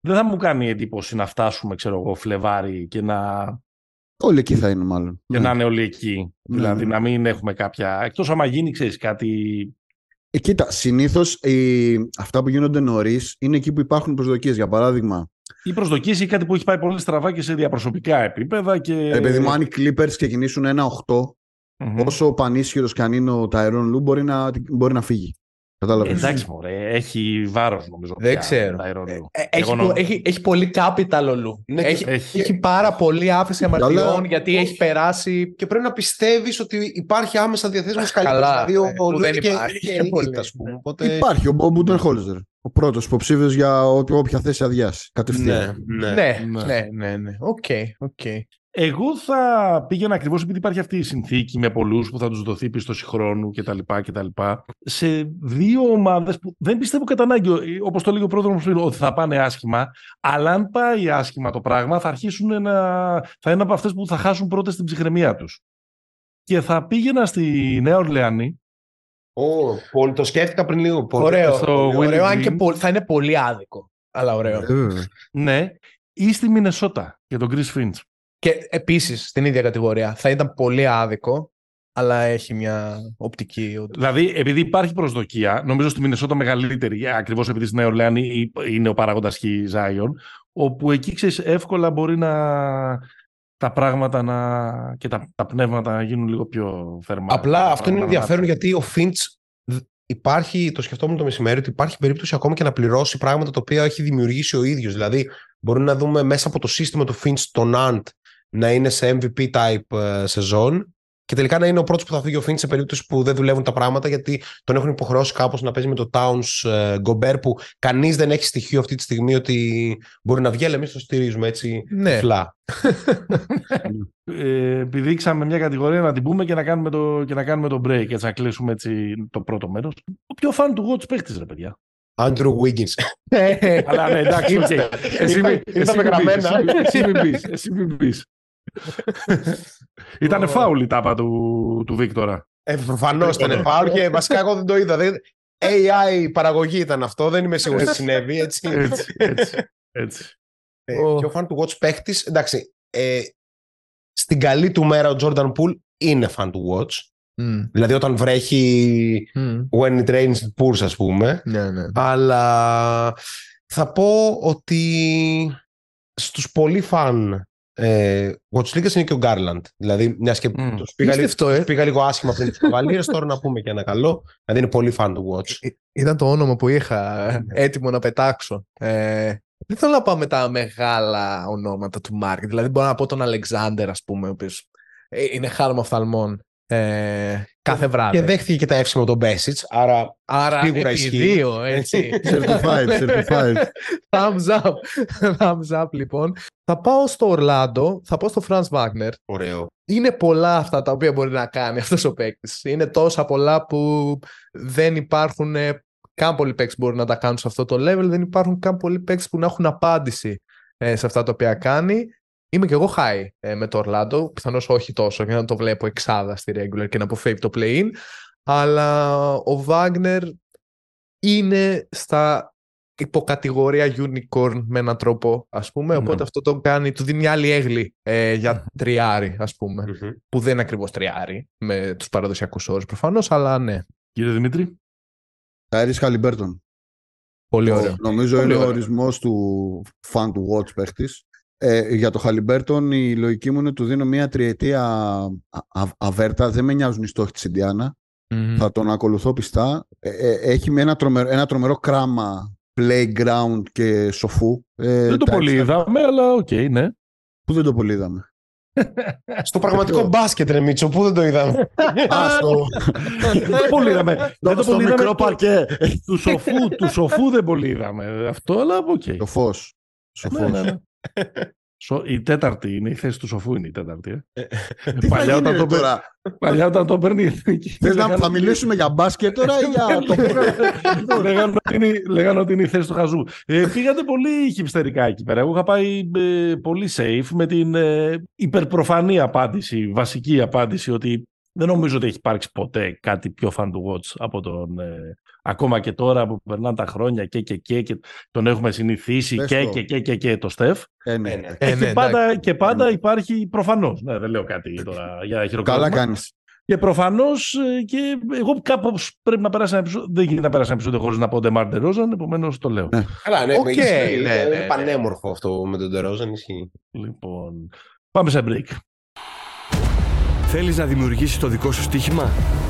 δεν θα μου κάνει εντύπωση να φτάσουμε, ξέρω εγώ, Φλεβάρι και να. Όλοι εκεί θα είναι, μάλλον. Και να είναι όλοι εκεί. Δηλαδή να μην έχουμε κάποια. Εκτός άμα γίνει, ξέρεις, κάτι ε, κοίτα, συνήθως αυτά που γίνονται νωρίς είναι εκεί που υπάρχουν προσδοκίες. Για παράδειγμα. Οι προσδοκίες ή κάτι που έχει πάει πολύ στραβά και σε διαπροσωπικά επίπεδα. Και... Επειδή μου, αν οι Clippers ξεκινήσουν ένα 8, mm-hmm. όσο πανίσχυρος και αν είναι ο Ταϊρόν Λου, μπορεί να, μπορεί να φύγει. Κατάλαβες. Εντάξει, μωρέ, έχει βάρος νομίζω. Δεν ξέρω. Ε, ε, έχει, έχει, έχει, πολύ capital ο Λου. Ναι, έχει, έχει, έχει, πάρα πολύ άφηση αμαρτιών γιατί έχει περάσει. Και πρέπει να πιστεύεις ότι υπάρχει άμεσα διαθέσιμος καλύτερος. Δηλαδή ο, ο Λου δεν και, υπάρχει. Και, Οπότε... Υπάρχει ο Μπούτεν Χόλζερ. Ο πρώτος υποψήφιο για όποια θέση αδειάσει. Κατευθείαν. Ναι, ναι, ναι. ναι, ναι, ναι. Okay, okay. Εγώ θα πήγαινα ακριβώς επειδή υπάρχει αυτή η συνθήκη με πολλούς που θα τους δοθεί πίστοση χρόνου κτλ. κτλ σε δύο ομάδες που δεν πιστεύω κατά ανάγκη, όπως το λέει ο πρόδρομος πριν, ότι θα πάνε άσχημα. Αλλά αν πάει άσχημα το πράγμα, θα αρχίσουν να. θα είναι από αυτές που θα χάσουν πρώτα στην ψυχραιμία τους. Και θα πήγαινα στη Νέα Ορλεάνη. Oh, το σκέφτηκα πριν λίγο. Ωραίο. ωραίο, αν και θα είναι πολύ άδικο. Αλλά ωραίο. ναι. Ή στη Μινεσότα για τον Chris Finch. Και επίσης στην ίδια κατηγορία. Θα ήταν πολύ άδικο, αλλά έχει μια οπτική. Δηλαδή, επειδή υπάρχει προσδοκία, νομίζω στη Μινεσότα μεγαλύτερη, ακριβώς επειδή στην Νέα Ορλεάνη είναι ο παράγοντας χ Ζάιον, όπου εκεί ξέρεις εύκολα μπορεί να τα πράγματα να... και τα, τα πνεύματα να γίνουν λίγο πιο θερμά. Απλά αυτό είναι ενδιαφέρον γιατί ο Φίντς υπάρχει, το σκεφτόμουν το μεσημέρι, ότι υπάρχει περίπτωση ακόμα και να πληρώσει πράγματα τα οποία έχει δημιουργήσει ο ίδιος. Δηλαδή, μπορούμε να δούμε μέσα από το σύστημα του Finch τον Ant να είναι σε MVP type ε, σεζόν και τελικά να είναι ο πρώτος που θα φύγει ο Finch σε περίπτωση που δεν δουλεύουν τα πράγματα γιατί τον έχουν υποχρεώσει κάπως να παίζει με το Towns ε, Gobert που κανείς δεν έχει στοιχείο αυτή τη στιγμή ότι μπορεί να βγει, αλλά εμείς το στηρίζουμε έτσι ναι. φλά. ε, επειδή είχαμε μια κατηγορία να την πούμε και να κάνουμε το, και να κάνουμε το break, έτσι να κλείσουμε έτσι το πρώτο μέρος. Ο πιο fun to watch παίχτης, ρε παιδιά. Andrew Wiggins. Αλλά ναι, εντάξει, οκ. Εσύ μην πεις. Εσύ μην πεις. Ήταν φάουλ η τάπα του, του Βίκτορα. Ε, Προφανώς ήταν φάουλ και βασικά εγώ δεν το είδα. AI παραγωγή ήταν αυτό, δεν είμαι σίγουρος τι συνέβη. Έτσι. έτσι, έτσι, έτσι. Ε, και ο φαν του Watch παίχτης, εντάξει, ε, στην καλή του μέρα ο Jordan Poole είναι fan του Watch. Mm. Δηλαδή όταν βρέχει mm. when it rains it pours ας πούμε. Ναι, ναι. Αλλά θα πω ότι στους πολύ φαν ε, Watch είναι και ο Garland. Δηλαδή, μιας και mm. τους, πήγα, λίγο, ε; πήγα λίγο άσχημα πριν τις καβαλίες, τώρα να πούμε και ένα καλό. Δηλαδή, είναι πολύ fan του Watch. Ε, ήταν το όνομα που είχα ναι. έτοιμο να πετάξω. Ε, δεν θέλω να πάω με τα μεγάλα ονόματα του Μάρκ. Δηλαδή, μπορώ να πω τον Αλεξάνδερ, ας πούμε, ο οποίος ε, είναι χάλμα οφθαλμών ε, κάθε βράδυ. Και δέχτηκε και τα εύσημα τον Μπέσιτς, άρα, άρα σίγουρα ισχύει. δύο, έτσι. certified, certified. Thumbs up. Thumbs up, λοιπόν. Θα πάω στο Ορλάντο, θα πάω στο Franz Wagner. Ωραίο. Είναι πολλά αυτά τα οποία μπορεί να κάνει αυτός ο παίκτης. Είναι τόσα πολλά που δεν υπάρχουν καν πολλοί παίκτες μπορούν να τα κάνουν σε αυτό το level, δεν υπάρχουν καν πολλοί παίκτες που να έχουν απάντηση ε, σε αυτά τα οποία κάνει. Είμαι και εγώ high ε, με το Orlando, πιθανώς όχι τόσο για να το βλέπω εξάδα στη regular και να αποφεύγει το play-in, αλλά ο Wagner είναι στα υποκατηγορία unicorn με έναν τρόπο, ας πούμε, ναι. οπότε αυτό το κάνει, του δίνει άλλη έγλη ε, για τριάρι, ας πουμε που δεν είναι ακριβώς τριάρι με τους παραδοσιακούς όρους προφανώς, αλλά ναι. Κύριε Δημήτρη. Τάιρις Χαλιμπέρτον. Πολύ ωραίο. Νομίζω Πολύ είναι ο ορισμός του fun to watch παίχτης. Ε, για το Χαλιμπέρτον η λογική μου είναι του δίνω μια τριετία αβέρτα. Δεν με νοιάζουν οι στόχοι της Ιντιάνα. Θα τον ακολουθώ πιστά. Ε, ε, έχει ένα τρομερό, ένα τρομερό κράμα playground και σοφού. Ε, δεν το πολύ είδαμε, αλλά OK, okay, ναι. Πού δεν το πολύ είδαμε. Στο πραγματικό μπάσκετ, ρε Μίτσο, πού δεν το είδαμε; Δεν το πολύ είδαμε. Δεν το πολύ μικρό παρκέ. Του σοφού δεν πολύ είδαμε αυτό, αλλά οκ. Το φως. Σοφός. Ναι, ναι, ναι. Η τέταρτη είναι, η θέση του σοφού είναι η τέταρτη. Ε. Ε, τι παλιά, όταν το τώρα; παλιά όταν το παίρνει. Θες να θα μιλήσουμε για μπάσκετ τώρα ή για το Λέγανε ότι είναι η θέση του χαζού. Ε, πήγατε πολύ χυψτερικά εκεί πέρα. Εγώ είχα πάει πολύ safe με την υπερπροφανή απάντηση, βασική απάντηση ότι δεν νομίζω ότι έχει υπάρξει ποτέ κάτι πιο fan to watch από τον ακόμα και τώρα που περνάνε τα χρόνια και και και, και τον έχουμε συνηθίσει και, και, και, και, και, το Στεφ. Ε, ναι. Ε, ε, ναι, και, πάντα, και πάντα ναι. υπάρχει προφανώς. Ναι, δεν λέω κάτι τώρα για χειροκρότημα. Καλά κάνεις. Και προφανώς ε, και εγώ κάπως πρέπει να περάσει ένα επεισόδιο. Δεν γίνεται να περάσει ένα επεισόδιο χωρίς να πω Ντεμάρ Ντερόζαν, επομένως το λέω. Ναι. Καλά, ναι, okay, ισχύει, ναι, ναι, είναι πανέμορφο αυτό με τον Ντερόζαν, ισχύει. Λοιπόν, πάμε σε break. Θέλεις να δημιουργήσεις το δικό σου στοίχημα;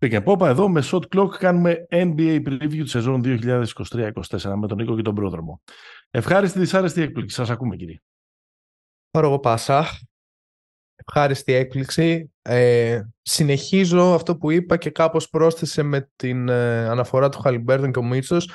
Pick and εδώ με Shot Clock κάνουμε NBA Preview της σεζόν 2023-2024 με τον Νίκο και τον Πρόδρομο. Ευχάριστη δυσάρεστη έκπληξη. Σας ακούμε κύριε. Πάρω εγώ πάσα. Ευχάριστη έκπληξη. Ε, συνεχίζω αυτό που είπα και κάπως πρόσθεσε με την ε, αναφορά του Χαλιμπέρτον και ο Μίτσος.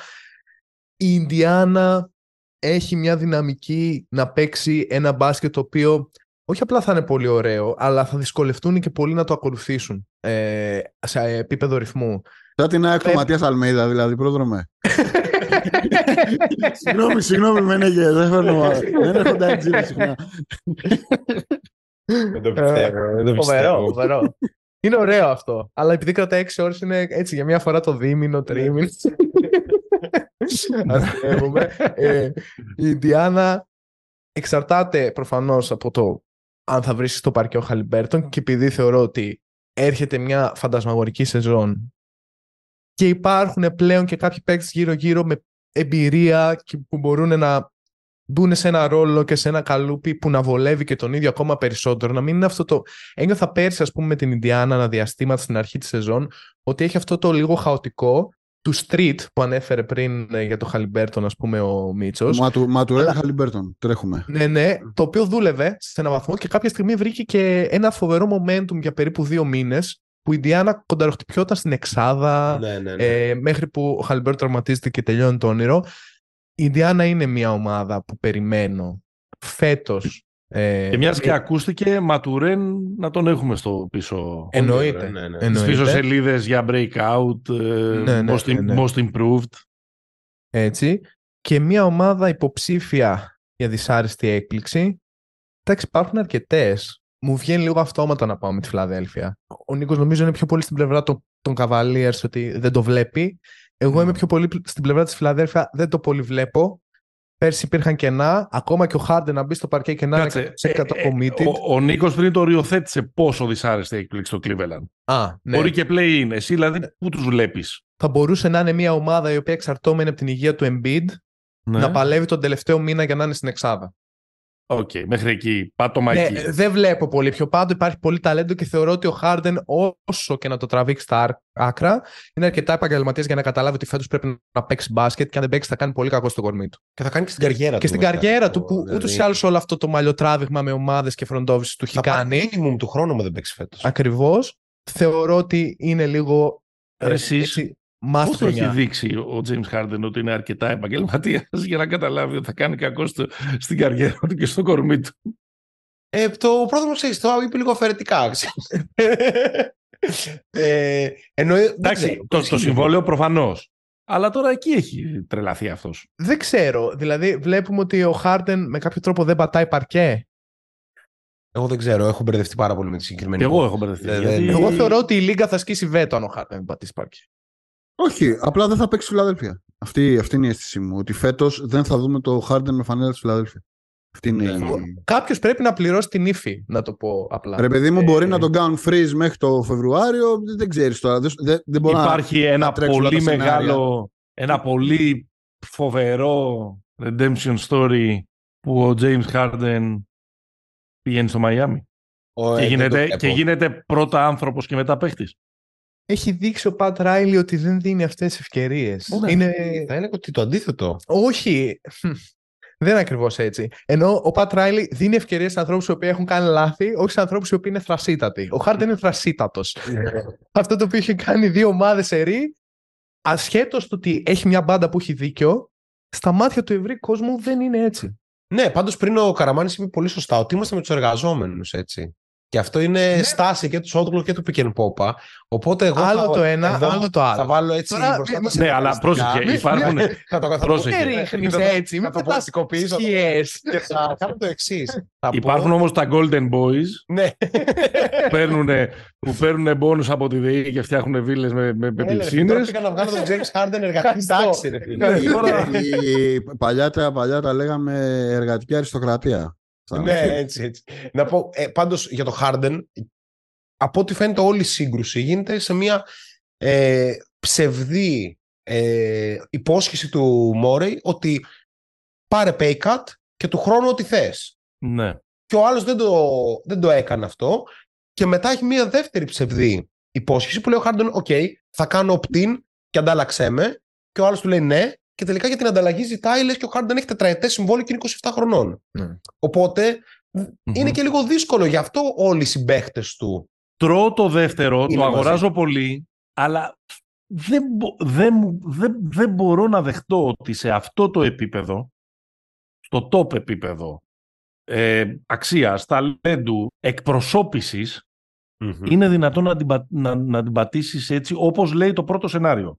Η Ινδιάνα έχει μια δυναμική να παίξει ένα μπάσκετ το οποίο όχι απλά θα είναι πολύ ωραίο, αλλά θα δυσκολευτούν και πολλοί να το ακολουθήσουν ε, σε επίπεδο ρυθμού. Σαν την άκρη του Ματίας Αλμέιδα, δηλαδή, πρόδρομε. συγγνώμη, συγγνώμη, Μενέγε, δεν φέρνω. δεν έχω τάξη συχνά. Δεν το πιστεύω. Δεν το πιστεύω. Φοβερό, Είναι ωραίο αυτό. Αλλά επειδή κρατάει 6 ώρες είναι έτσι για μια φορά το δίμηνο, τρίμηνο. ε, η Ιντιάνα εξαρτάται προφανώς από το αν θα βρει στο παρκέ ο Χαλιμπέρτον και επειδή θεωρώ ότι έρχεται μια φαντασμαγορική σεζόν και υπάρχουν πλέον και κάποιοι παίκτες γύρω-γύρω με εμπειρία και που μπορούν να μπουν σε ένα ρόλο και σε ένα καλούπι που να βολεύει και τον ίδιο ακόμα περισσότερο. Να μην είναι αυτό το. Ένιωθα πέρσι, ας πούμε, με την Ινδιάνα διαστήματα στην αρχή της σεζόν, ότι έχει αυτό το λίγο χαοτικό του street που ανέφερε πριν ε, για το Χαλιμπέρτον, ας πούμε, ο Μίτσος. Μα του Αλλά... Χαλιμπέρτον, τρέχουμε. Ναι, ναι, το οποίο δούλευε σε έναν βαθμό και κάποια στιγμή βρήκε και ένα φοβερό momentum για περίπου δύο μήνες που η Ιντιάνα κονταροχτυπιόταν στην Εξάδα ναι, ναι, ναι. Ε, μέχρι που ο Χαλιμπέρτον τραυματίζεται και τελειώνει το όνειρο. Η Ιντιάνα είναι μια ομάδα που περιμένω φέτος ε, και μιας και ακούστηκε Ματουρέν να τον έχουμε στο πίσω. Εννοείται. Ναι, ναι. Στις πίσω σελίδες για breakout, ε, ναι, ναι, most, ναι, most, improved. Έτσι. Και μια ομάδα υποψήφια για δυσάρεστη έκπληξη. Εντάξει, υπάρχουν αρκετές. Μου βγαίνει λίγο αυτόματα να πάω με τη Φιλαδέλφια. Ο Νίκος νομίζω είναι πιο πολύ στην πλευρά των, των Cavaliers ότι δεν το βλέπει. Εγώ είμαι πιο πολύ στην πλευρά της Φιλαδέλφια, δεν το πολύ βλέπω. Πέρσι υπήρχαν κενά, ακόμα και ο Χάρντε να μπει στο παρκέ και να είναι σε ε, committed. Ο, ο Νίκος πριν το οριοθέτησε πόσο δυσάρεστη έκπληξη το Cleveland. Α, ναι. Μπορεί και play-in. Εσύ δηλαδή πού τους βλέπεις; Θα μπορούσε να είναι μια ομάδα η οποία εξαρτώμενη από την υγεία του Embiid ναι. να παλεύει τον τελευταίο μήνα για να είναι στην Εξάδα. OK, okay, μέχρι εκεί. Πάτωμα ναι, εκεί. Δεν βλέπω πολύ πιο κάτω. Υπάρχει πολύ ταλέντο και θεωρώ ότι ο Χάρντεν, όσο και να το τραβήξει στα άκρα, είναι αρκετά επαγγελματίας για να καταλάβει ότι φέτος πρέπει να παίξει μπάσκετ και αν δεν παίξει θα κάνει πολύ κακό στο κορμί του. Και θα κάνει και στην καριέρα και του. Και στην καριέρα του, που δηλαδή... ούτως ή άλλως όλο αυτό το μαλλιοτράβηγμα με ομάδες και φροντόβησης του έχει κάνει. minimum του χρόνου μου δεν παίξει φέτος. Ακριβώς. Θεωρώ ότι είναι λίγο. Εσείς, Πώς το έχει δείξει ο James Harden ότι είναι αρκετά επαγγελματίας για να καταλάβει ότι θα κάνει κακό στο, στην καριέρα του και στο κορμί του; Ε, το πρώτο μου ξέρεις, το είπε λίγο αφαιρετικά. ε, Εντάξει, το, το συμβόλαιο προφανώς. Αλλά τώρα εκεί έχει τρελαθεί αυτός. Δεν ξέρω. Δηλαδή, βλέπουμε ότι ο Χάρντεν με κάποιο τρόπο δεν πατάει παρκέ. Εγώ δεν ξέρω. Έχω μπερδευτεί πάρα πολύ με τη συγκεκριμένη. Και εγώ έχω μπερδευτεί. γιατί... Εγώ θεωρώ ότι η Λίγκα θα σκίσει βέτο αν ο Χάρντεν δεν πατήσει παρκέ. Όχι, απλά δεν θα παίξει Φιλαδέλφια. Αυτή, αυτή είναι η αίσθησή μου. Ότι φέτος δεν θα δούμε το Harden με φανέλα της Φιλαδέλφια. Αυτή είναι η... Κάποιος πρέπει να πληρώσει την ύφη, να το πω απλά. Ρε παιδί μου, ε, μπορεί ε, να τον κάνουν freeze μέχρι το Φεβρουάριο. Δεν ξέρεις τώρα. Δεν, δεν Υπάρχει να, ένα να πολύ μεγάλο, ένα πολύ φοβερό redemption story που ο James Harden πηγαίνει στο Μαϊάμι. Και, ε, γίνεται, και γίνεται πρώτα άνθρωπος και μετά παίχτης έχει δείξει ο Πατ Ράιλι ότι δεν δίνει αυτές τις ευκαιρίες. Είναι... Θα έλεγα ότι το αντίθετο. Όχι. Δεν είναι ακριβώς έτσι. Ενώ ο Πατ Ράιλι δίνει ευκαιρίες σε ανθρώπους που έχουν κάνει λάθη, όχι σε ανθρώπους οι οποίοι είναι θρασίτατοι. Ο Χάρντ είναι θρασίτατος. Αυτό το οποίο είχε κάνει δύο ομάδες ερή, ασχέτως του ότι έχει μια μπάντα που έχει δίκιο, στα μάτια του ευρύ κόσμου δεν είναι έτσι. Ναι, πάντως πριν ο Καραμάνης είπε πολύ σωστά ότι είμαστε με τους εργαζόμενους, έτσι. Και αυτό είναι ναι. στάση και του Σότγλου και του Πικενπόπα. Οπότε εγώ. Άλλο θα, το ένα, εδώ, άλλο το άλλο. Θα βάλω έτσι Τώρα, μπροστά Ναι, ναι αλλά πρόσεχε. Υπάρχουν. θα το καθαρίσω. Δεν ρίχνεις έτσι. Θα το πολιτικοποιήσω. Και θα κάνω το εξής. Υπάρχουν όμως τα Golden Boys. Ναι. Που παίρνουν μπόνου από τη ΔΕΗ και φτιάχνουν βίλες με πεποίθινε. Τώρα πήγα να βγάλω τον James Harden εργατική τάξη. Παλιά τα λέγαμε εργατική αριστοκρατία. Ναι, έτσι, έτσι. Να πω, ε, πάντως για το Harden, από ό,τι φαίνεται όλη η σύγκρουση γίνεται σε μια ε, ψευδή ε, υπόσχεση του Μόρεϊ ότι πάρε pay cut και του χρόνου ό,τι θες. Ναι. Και ο άλλος δεν το, δεν το έκανε αυτό και μετά έχει μια δεύτερη ψευδή υπόσχεση που λέει ο Harden, ok, θα κάνω opt-in και αντάλλαξέ με και ο άλλος του λέει ναι και τελικά για την ανταλλαγή ζητάει, λες και ο Χάρντεν έχει τετραετές συμβόλαιο και είναι 27 χρονών. Ναι. Οπότε είναι και λίγο δύσκολο. Γι' αυτό όλοι οι συμπαίχτες του. Τρώω το δεύτερο, το αγοράζω πολύ, αλλά δεν, δεν, δεν, δεν μπορώ να δεχτώ ότι σε αυτό το επίπεδο, στο top επίπεδο ε, αξίας, ταλέντου, εκπροσώπησης, είναι δυνατόν να την, να, να την πατήσεις έτσι όπως λέει το πρώτο σενάριο.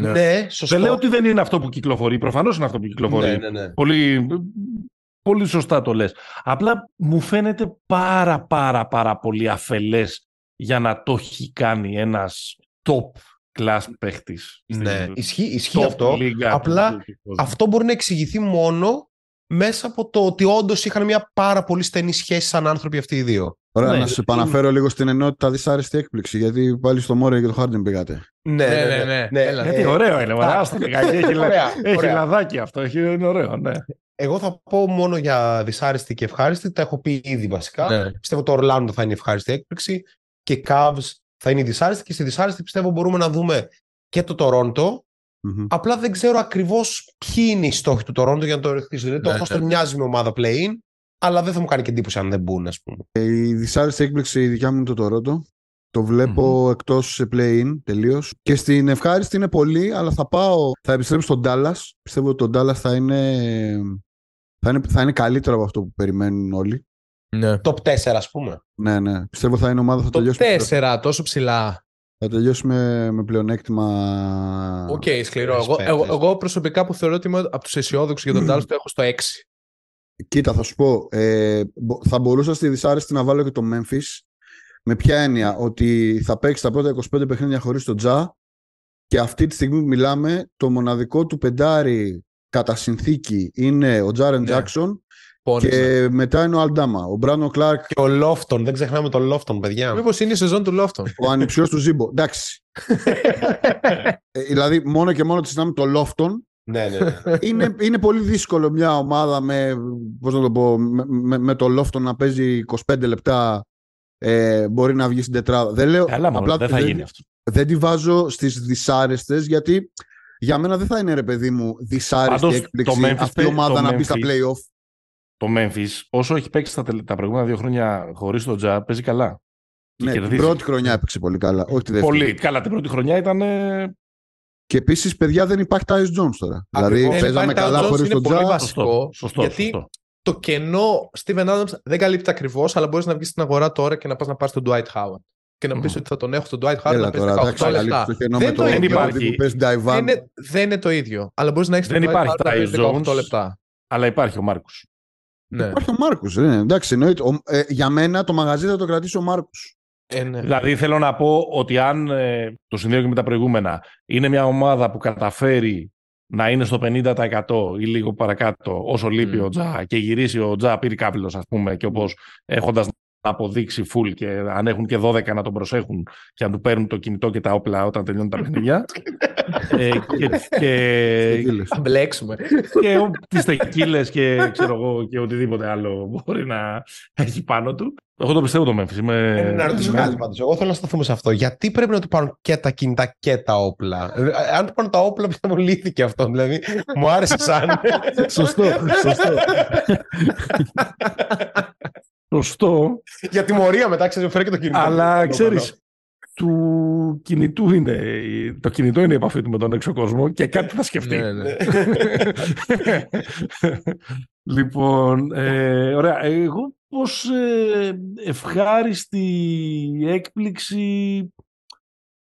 Ναι, ναι σωστό. Δεν λέω ότι δεν είναι αυτό που κυκλοφορεί. Προφανώς είναι αυτό που κυκλοφορεί. Ναι, ναι, ναι. Πολύ, πολύ σωστά το λες. Απλά μου φαίνεται πάρα πάρα πάρα πολύ αφελές για να το έχει κάνει ένας top class παίχτης. Ναι, ισχύει, ισχύει αυτό. Απλά αυτό μπορεί να εξηγηθεί μόνο μέσα από το ότι όντως είχαν μια πάρα πολύ στενή σχέση σαν άνθρωποι αυτοί οι δύο. Ωραία, ναι, να σα επαναφέρω λίγο στην ενότητα δυσάρεστη έκπληξη, γιατί πάλι στο Μόρε και το Χάρντιν πήγατε. Ναι, ναι, ναι. ναι, ναι. ναι γιατί ωραίο είναι, ωραία, έχει, έχει λαδάκι αυτό, έχει, είναι ωραίο, ναι. Εγώ θα πω μόνο για δυσάρεστη και ευχάριστη, τα έχω πει ήδη βασικά. Ναι. Πιστεύω το Ορλάντο θα είναι ευχάριστη έκπληξη και Cavs θα είναι δυσάρεστη και στη δυσάρεστη πιστεύω μπορούμε να δούμε και το Τορόντο Mm-hmm. Απλά δεν ξέρω ακριβώς ποιοι είναι οι στόχοι του Τωρόντο για να το ρεχτήσω. Δηλαδή, ναι, το ναι. μοιάζει με ομάδα play-in, αλλά δεν θα μου κάνει και εντύπωση αν δεν μπουν, ας πούμε. Ε, η δυσάρεστη έκπληξη η δικιά μου είναι το Τωρόντο. Το βλέπω mm-hmm. εκτός σε play-in τελείως. Και στην ευχάριστη είναι πολύ, αλλά θα πάω. Θα επιστρέψω στον Dallas. Πιστεύω ότι το Dallas θα είναι, θα είναι, θα είναι καλύτερο από αυτό που περιμένουν όλοι. Ναι. Top 4, ας πούμε. Ναι, ναι. Πιστεύω θα είναι ομάδα θα τελειώσει. Top 4, τόσο ψηλά. Θα τελειώσουμε με πλεονέκτημα. OK, okay, σκληρό. Εγώ, εγώ, εγώ, προσωπικά που θεωρώ ότι είμαι από τους αισιόδοξους για τον Dallas το έχω στο 6. Κοίτα, θα σου πω. Ε, θα μπορούσα στη δυσάρεστη να βάλω και το Memphis. Με ποια έννοια, ότι θα παίξει τα πρώτα 25 παιχνίδια χωρίς τον Τζα και αυτή τη στιγμή που μιλάμε, το μοναδικό του πεντάρι κατά συνθήκη είναι ο Τζάρεν Τζάξον ναι. Και μετά είναι ο Αλντάμα. Ο Μπράνο Κλάρκ. Και ο Λόφτον. Δεν ξεχνάμε τον Λόφτον, παιδιά. Μήπως είναι η σεζόν του Λόφτον. Ο ανυψιός του Ζήμπο. Εντάξει. ε, δηλαδή, μόνο και μόνο της συνάμε το Λόφτον Ναι, ναι, ναι. είναι, είναι πολύ δύσκολο μια ομάδα με, πώς να το, πω, με, με, με το λόφτο να παίζει 25 λεπτά ε, μπορεί να βγει στην τετράδα. Δεν λέω, Καλά, μόνο, απλά δεν θα δεν- γίνει αυτό. δεν τη βάζω στις δυσάρεστες γιατί για μένα δεν θα είναι ρε παιδί μου δυσάρεστη Πάντως, έκπληξη το Memphis αυτή η παί- ομάδα το να μπει στα Memphis- play-off. Το Memphis, όσο έχει παίξει τα, τελε- τα προηγούμενα δύο χρόνια χωρίς τον Τζα, παίζει καλά. Και Ναι, την κερδίζει. πρώτη χρονιά έπαιξε πολύ καλά, όχι τη δεύτερη. Πολύ. Καλά, την πρώτη χρονιά ήταν. ε, Και επίσης, παιδιά, δεν υπάρχει Tyus Jones τώρα. Ακριβώς. Δηλαδή, Δεν παίζαμε υπάρχει Tyus καλά Jones, χωρίς είναι τον πολύ Τζα. βασικό. Σωστό, σωστό, γιατί σωστό. το κενό Steven Adams δεν καλύπτει ακριβώς, αλλά μπορείς να βγεις στην αγορά τώρα και να πας να πάρεις τον Dwight Howard. Και να πεις Μμμ. ότι θα τον έχω τον Dwight Howard Έλα να παίζει τώρα, 18 εντάξει, λεπτά. καλύπτει το κενό Δεν με το το ίδιο. Bradley που παίζει Δεν Divan. είναι, δεν είναι το ίδιο. Αλλά μπορείς να έχεις Δεν τον Dwight υπάρχει Howard να Tyus παίζει 18 Jones. λεπτά. Αλλά υπάρχει ο Μάρκο. Ναι. Υπάρχει ο Μάρκο. Ναι, εντάξει, εννοείται. Ο- ε, για μένα το μαγαζί θα το κρατήσει ο Μάρκο. Ε, ναι. Δηλαδή θέλω να πω ότι αν ε, το συνδέω και με τα προηγούμενα είναι μια ομάδα που καταφέρει να είναι στο 50% ή λίγο παρακάτω όσο λείπει Μμ. ο Τζα και γυρίσει ο Τζα πύρικάπηλος ας πούμε και όπως έχοντας να αποδείξει full και αν έχουν και 12 να τον προσέχουν και να του παίρνουν το κινητό και τα όπλα όταν τελειώνουν τα παιχνίδια ε, και, και, Θα μπλέξουμε. και ο- τις τεκίλες και ξέρω εγώ και οτιδήποτε άλλο μπορεί να έχει πάνω του. Εγώ το πιστεύω το Memphis. Είμαι... Ε, να ρωτήσω είμαι- κάτι πάντως. Εγώ θέλω να σταθούμε σε αυτό. Γιατί πρέπει να του πάρουν και τα κινητά και τα όπλα; Ε, Αν του πάρουν τα όπλα, πιστεύω λύθηκε αυτό. Δηλαδή, μου άρεσε σαν. σωστό, σωστό. Σωστό, Για τιμωρία μετά, ξέρεις, φέρει και το κινητό. αλλά Το ξέρεις, του κινητού είναι, το κινητό είναι η επαφή του με τον έξω κόσμο και κάτι θα σκεφτεί. ναι, ναι. λοιπόν, ε, ωραία. Εγώ πως ε, ευχάριστη έκπληξη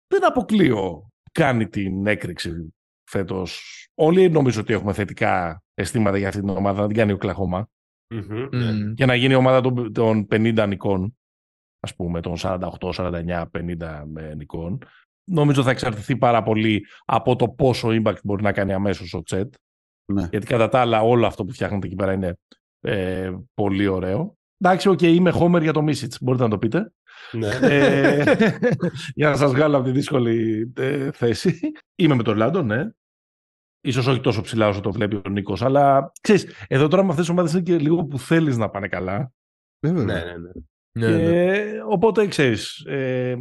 δεν αποκλείω κάνει την έκρηξη φέτος. Όλοι νομίζω ότι έχουμε θετικά αισθήματα για αυτή την ομάδα, να την κάνει ο Κλαχώμα Μμμ. Μμμ. και να γίνει η ομάδα των, των 50 νικών, ας πούμε, των 48, 49, 50 ε, νικών. Νομίζω θα εξαρτηθεί πάρα πολύ από το πόσο impact μπορεί να κάνει αμέσως ο Τσέτ. Ναι. Γιατί κατά τα άλλα όλο αυτό που φτιάχνετε εκεί πέρα είναι ε, πολύ ωραίο. Εντάξει, οκ, είμαι homer για το Μίσιτς, μπορείτε να το πείτε. Ναι. ε, για να σας βγάλω από τη δύσκολη ε, θέση. Είμαι με τον Λάντο, ναι. Ίσως όχι τόσο ψηλά όσο το βλέπει ο Νίκος, αλλά ξέρεις, εδώ τώρα με αυτές τις ομάδες είναι και λίγο που θέλεις να πάνε καλά. Βέβαια. Ναι, ναι, ναι. Ναι, ναι. Ε, οπότε ξέρεις, ε,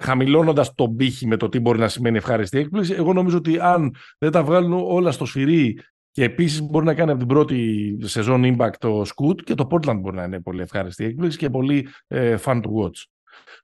χαμηλώνοντας τον πύχη με το τι μπορεί να σημαίνει ευχάριστη έκπληξη, εγώ νομίζω ότι αν δεν τα βγάλουν όλα στο σφυρί και επίσης μπορεί να κάνει από την πρώτη σεζόν impact το Scoot και το Portland μπορεί να είναι πολύ ευχάριστη έκπληξη και πολύ ε, fun to watch.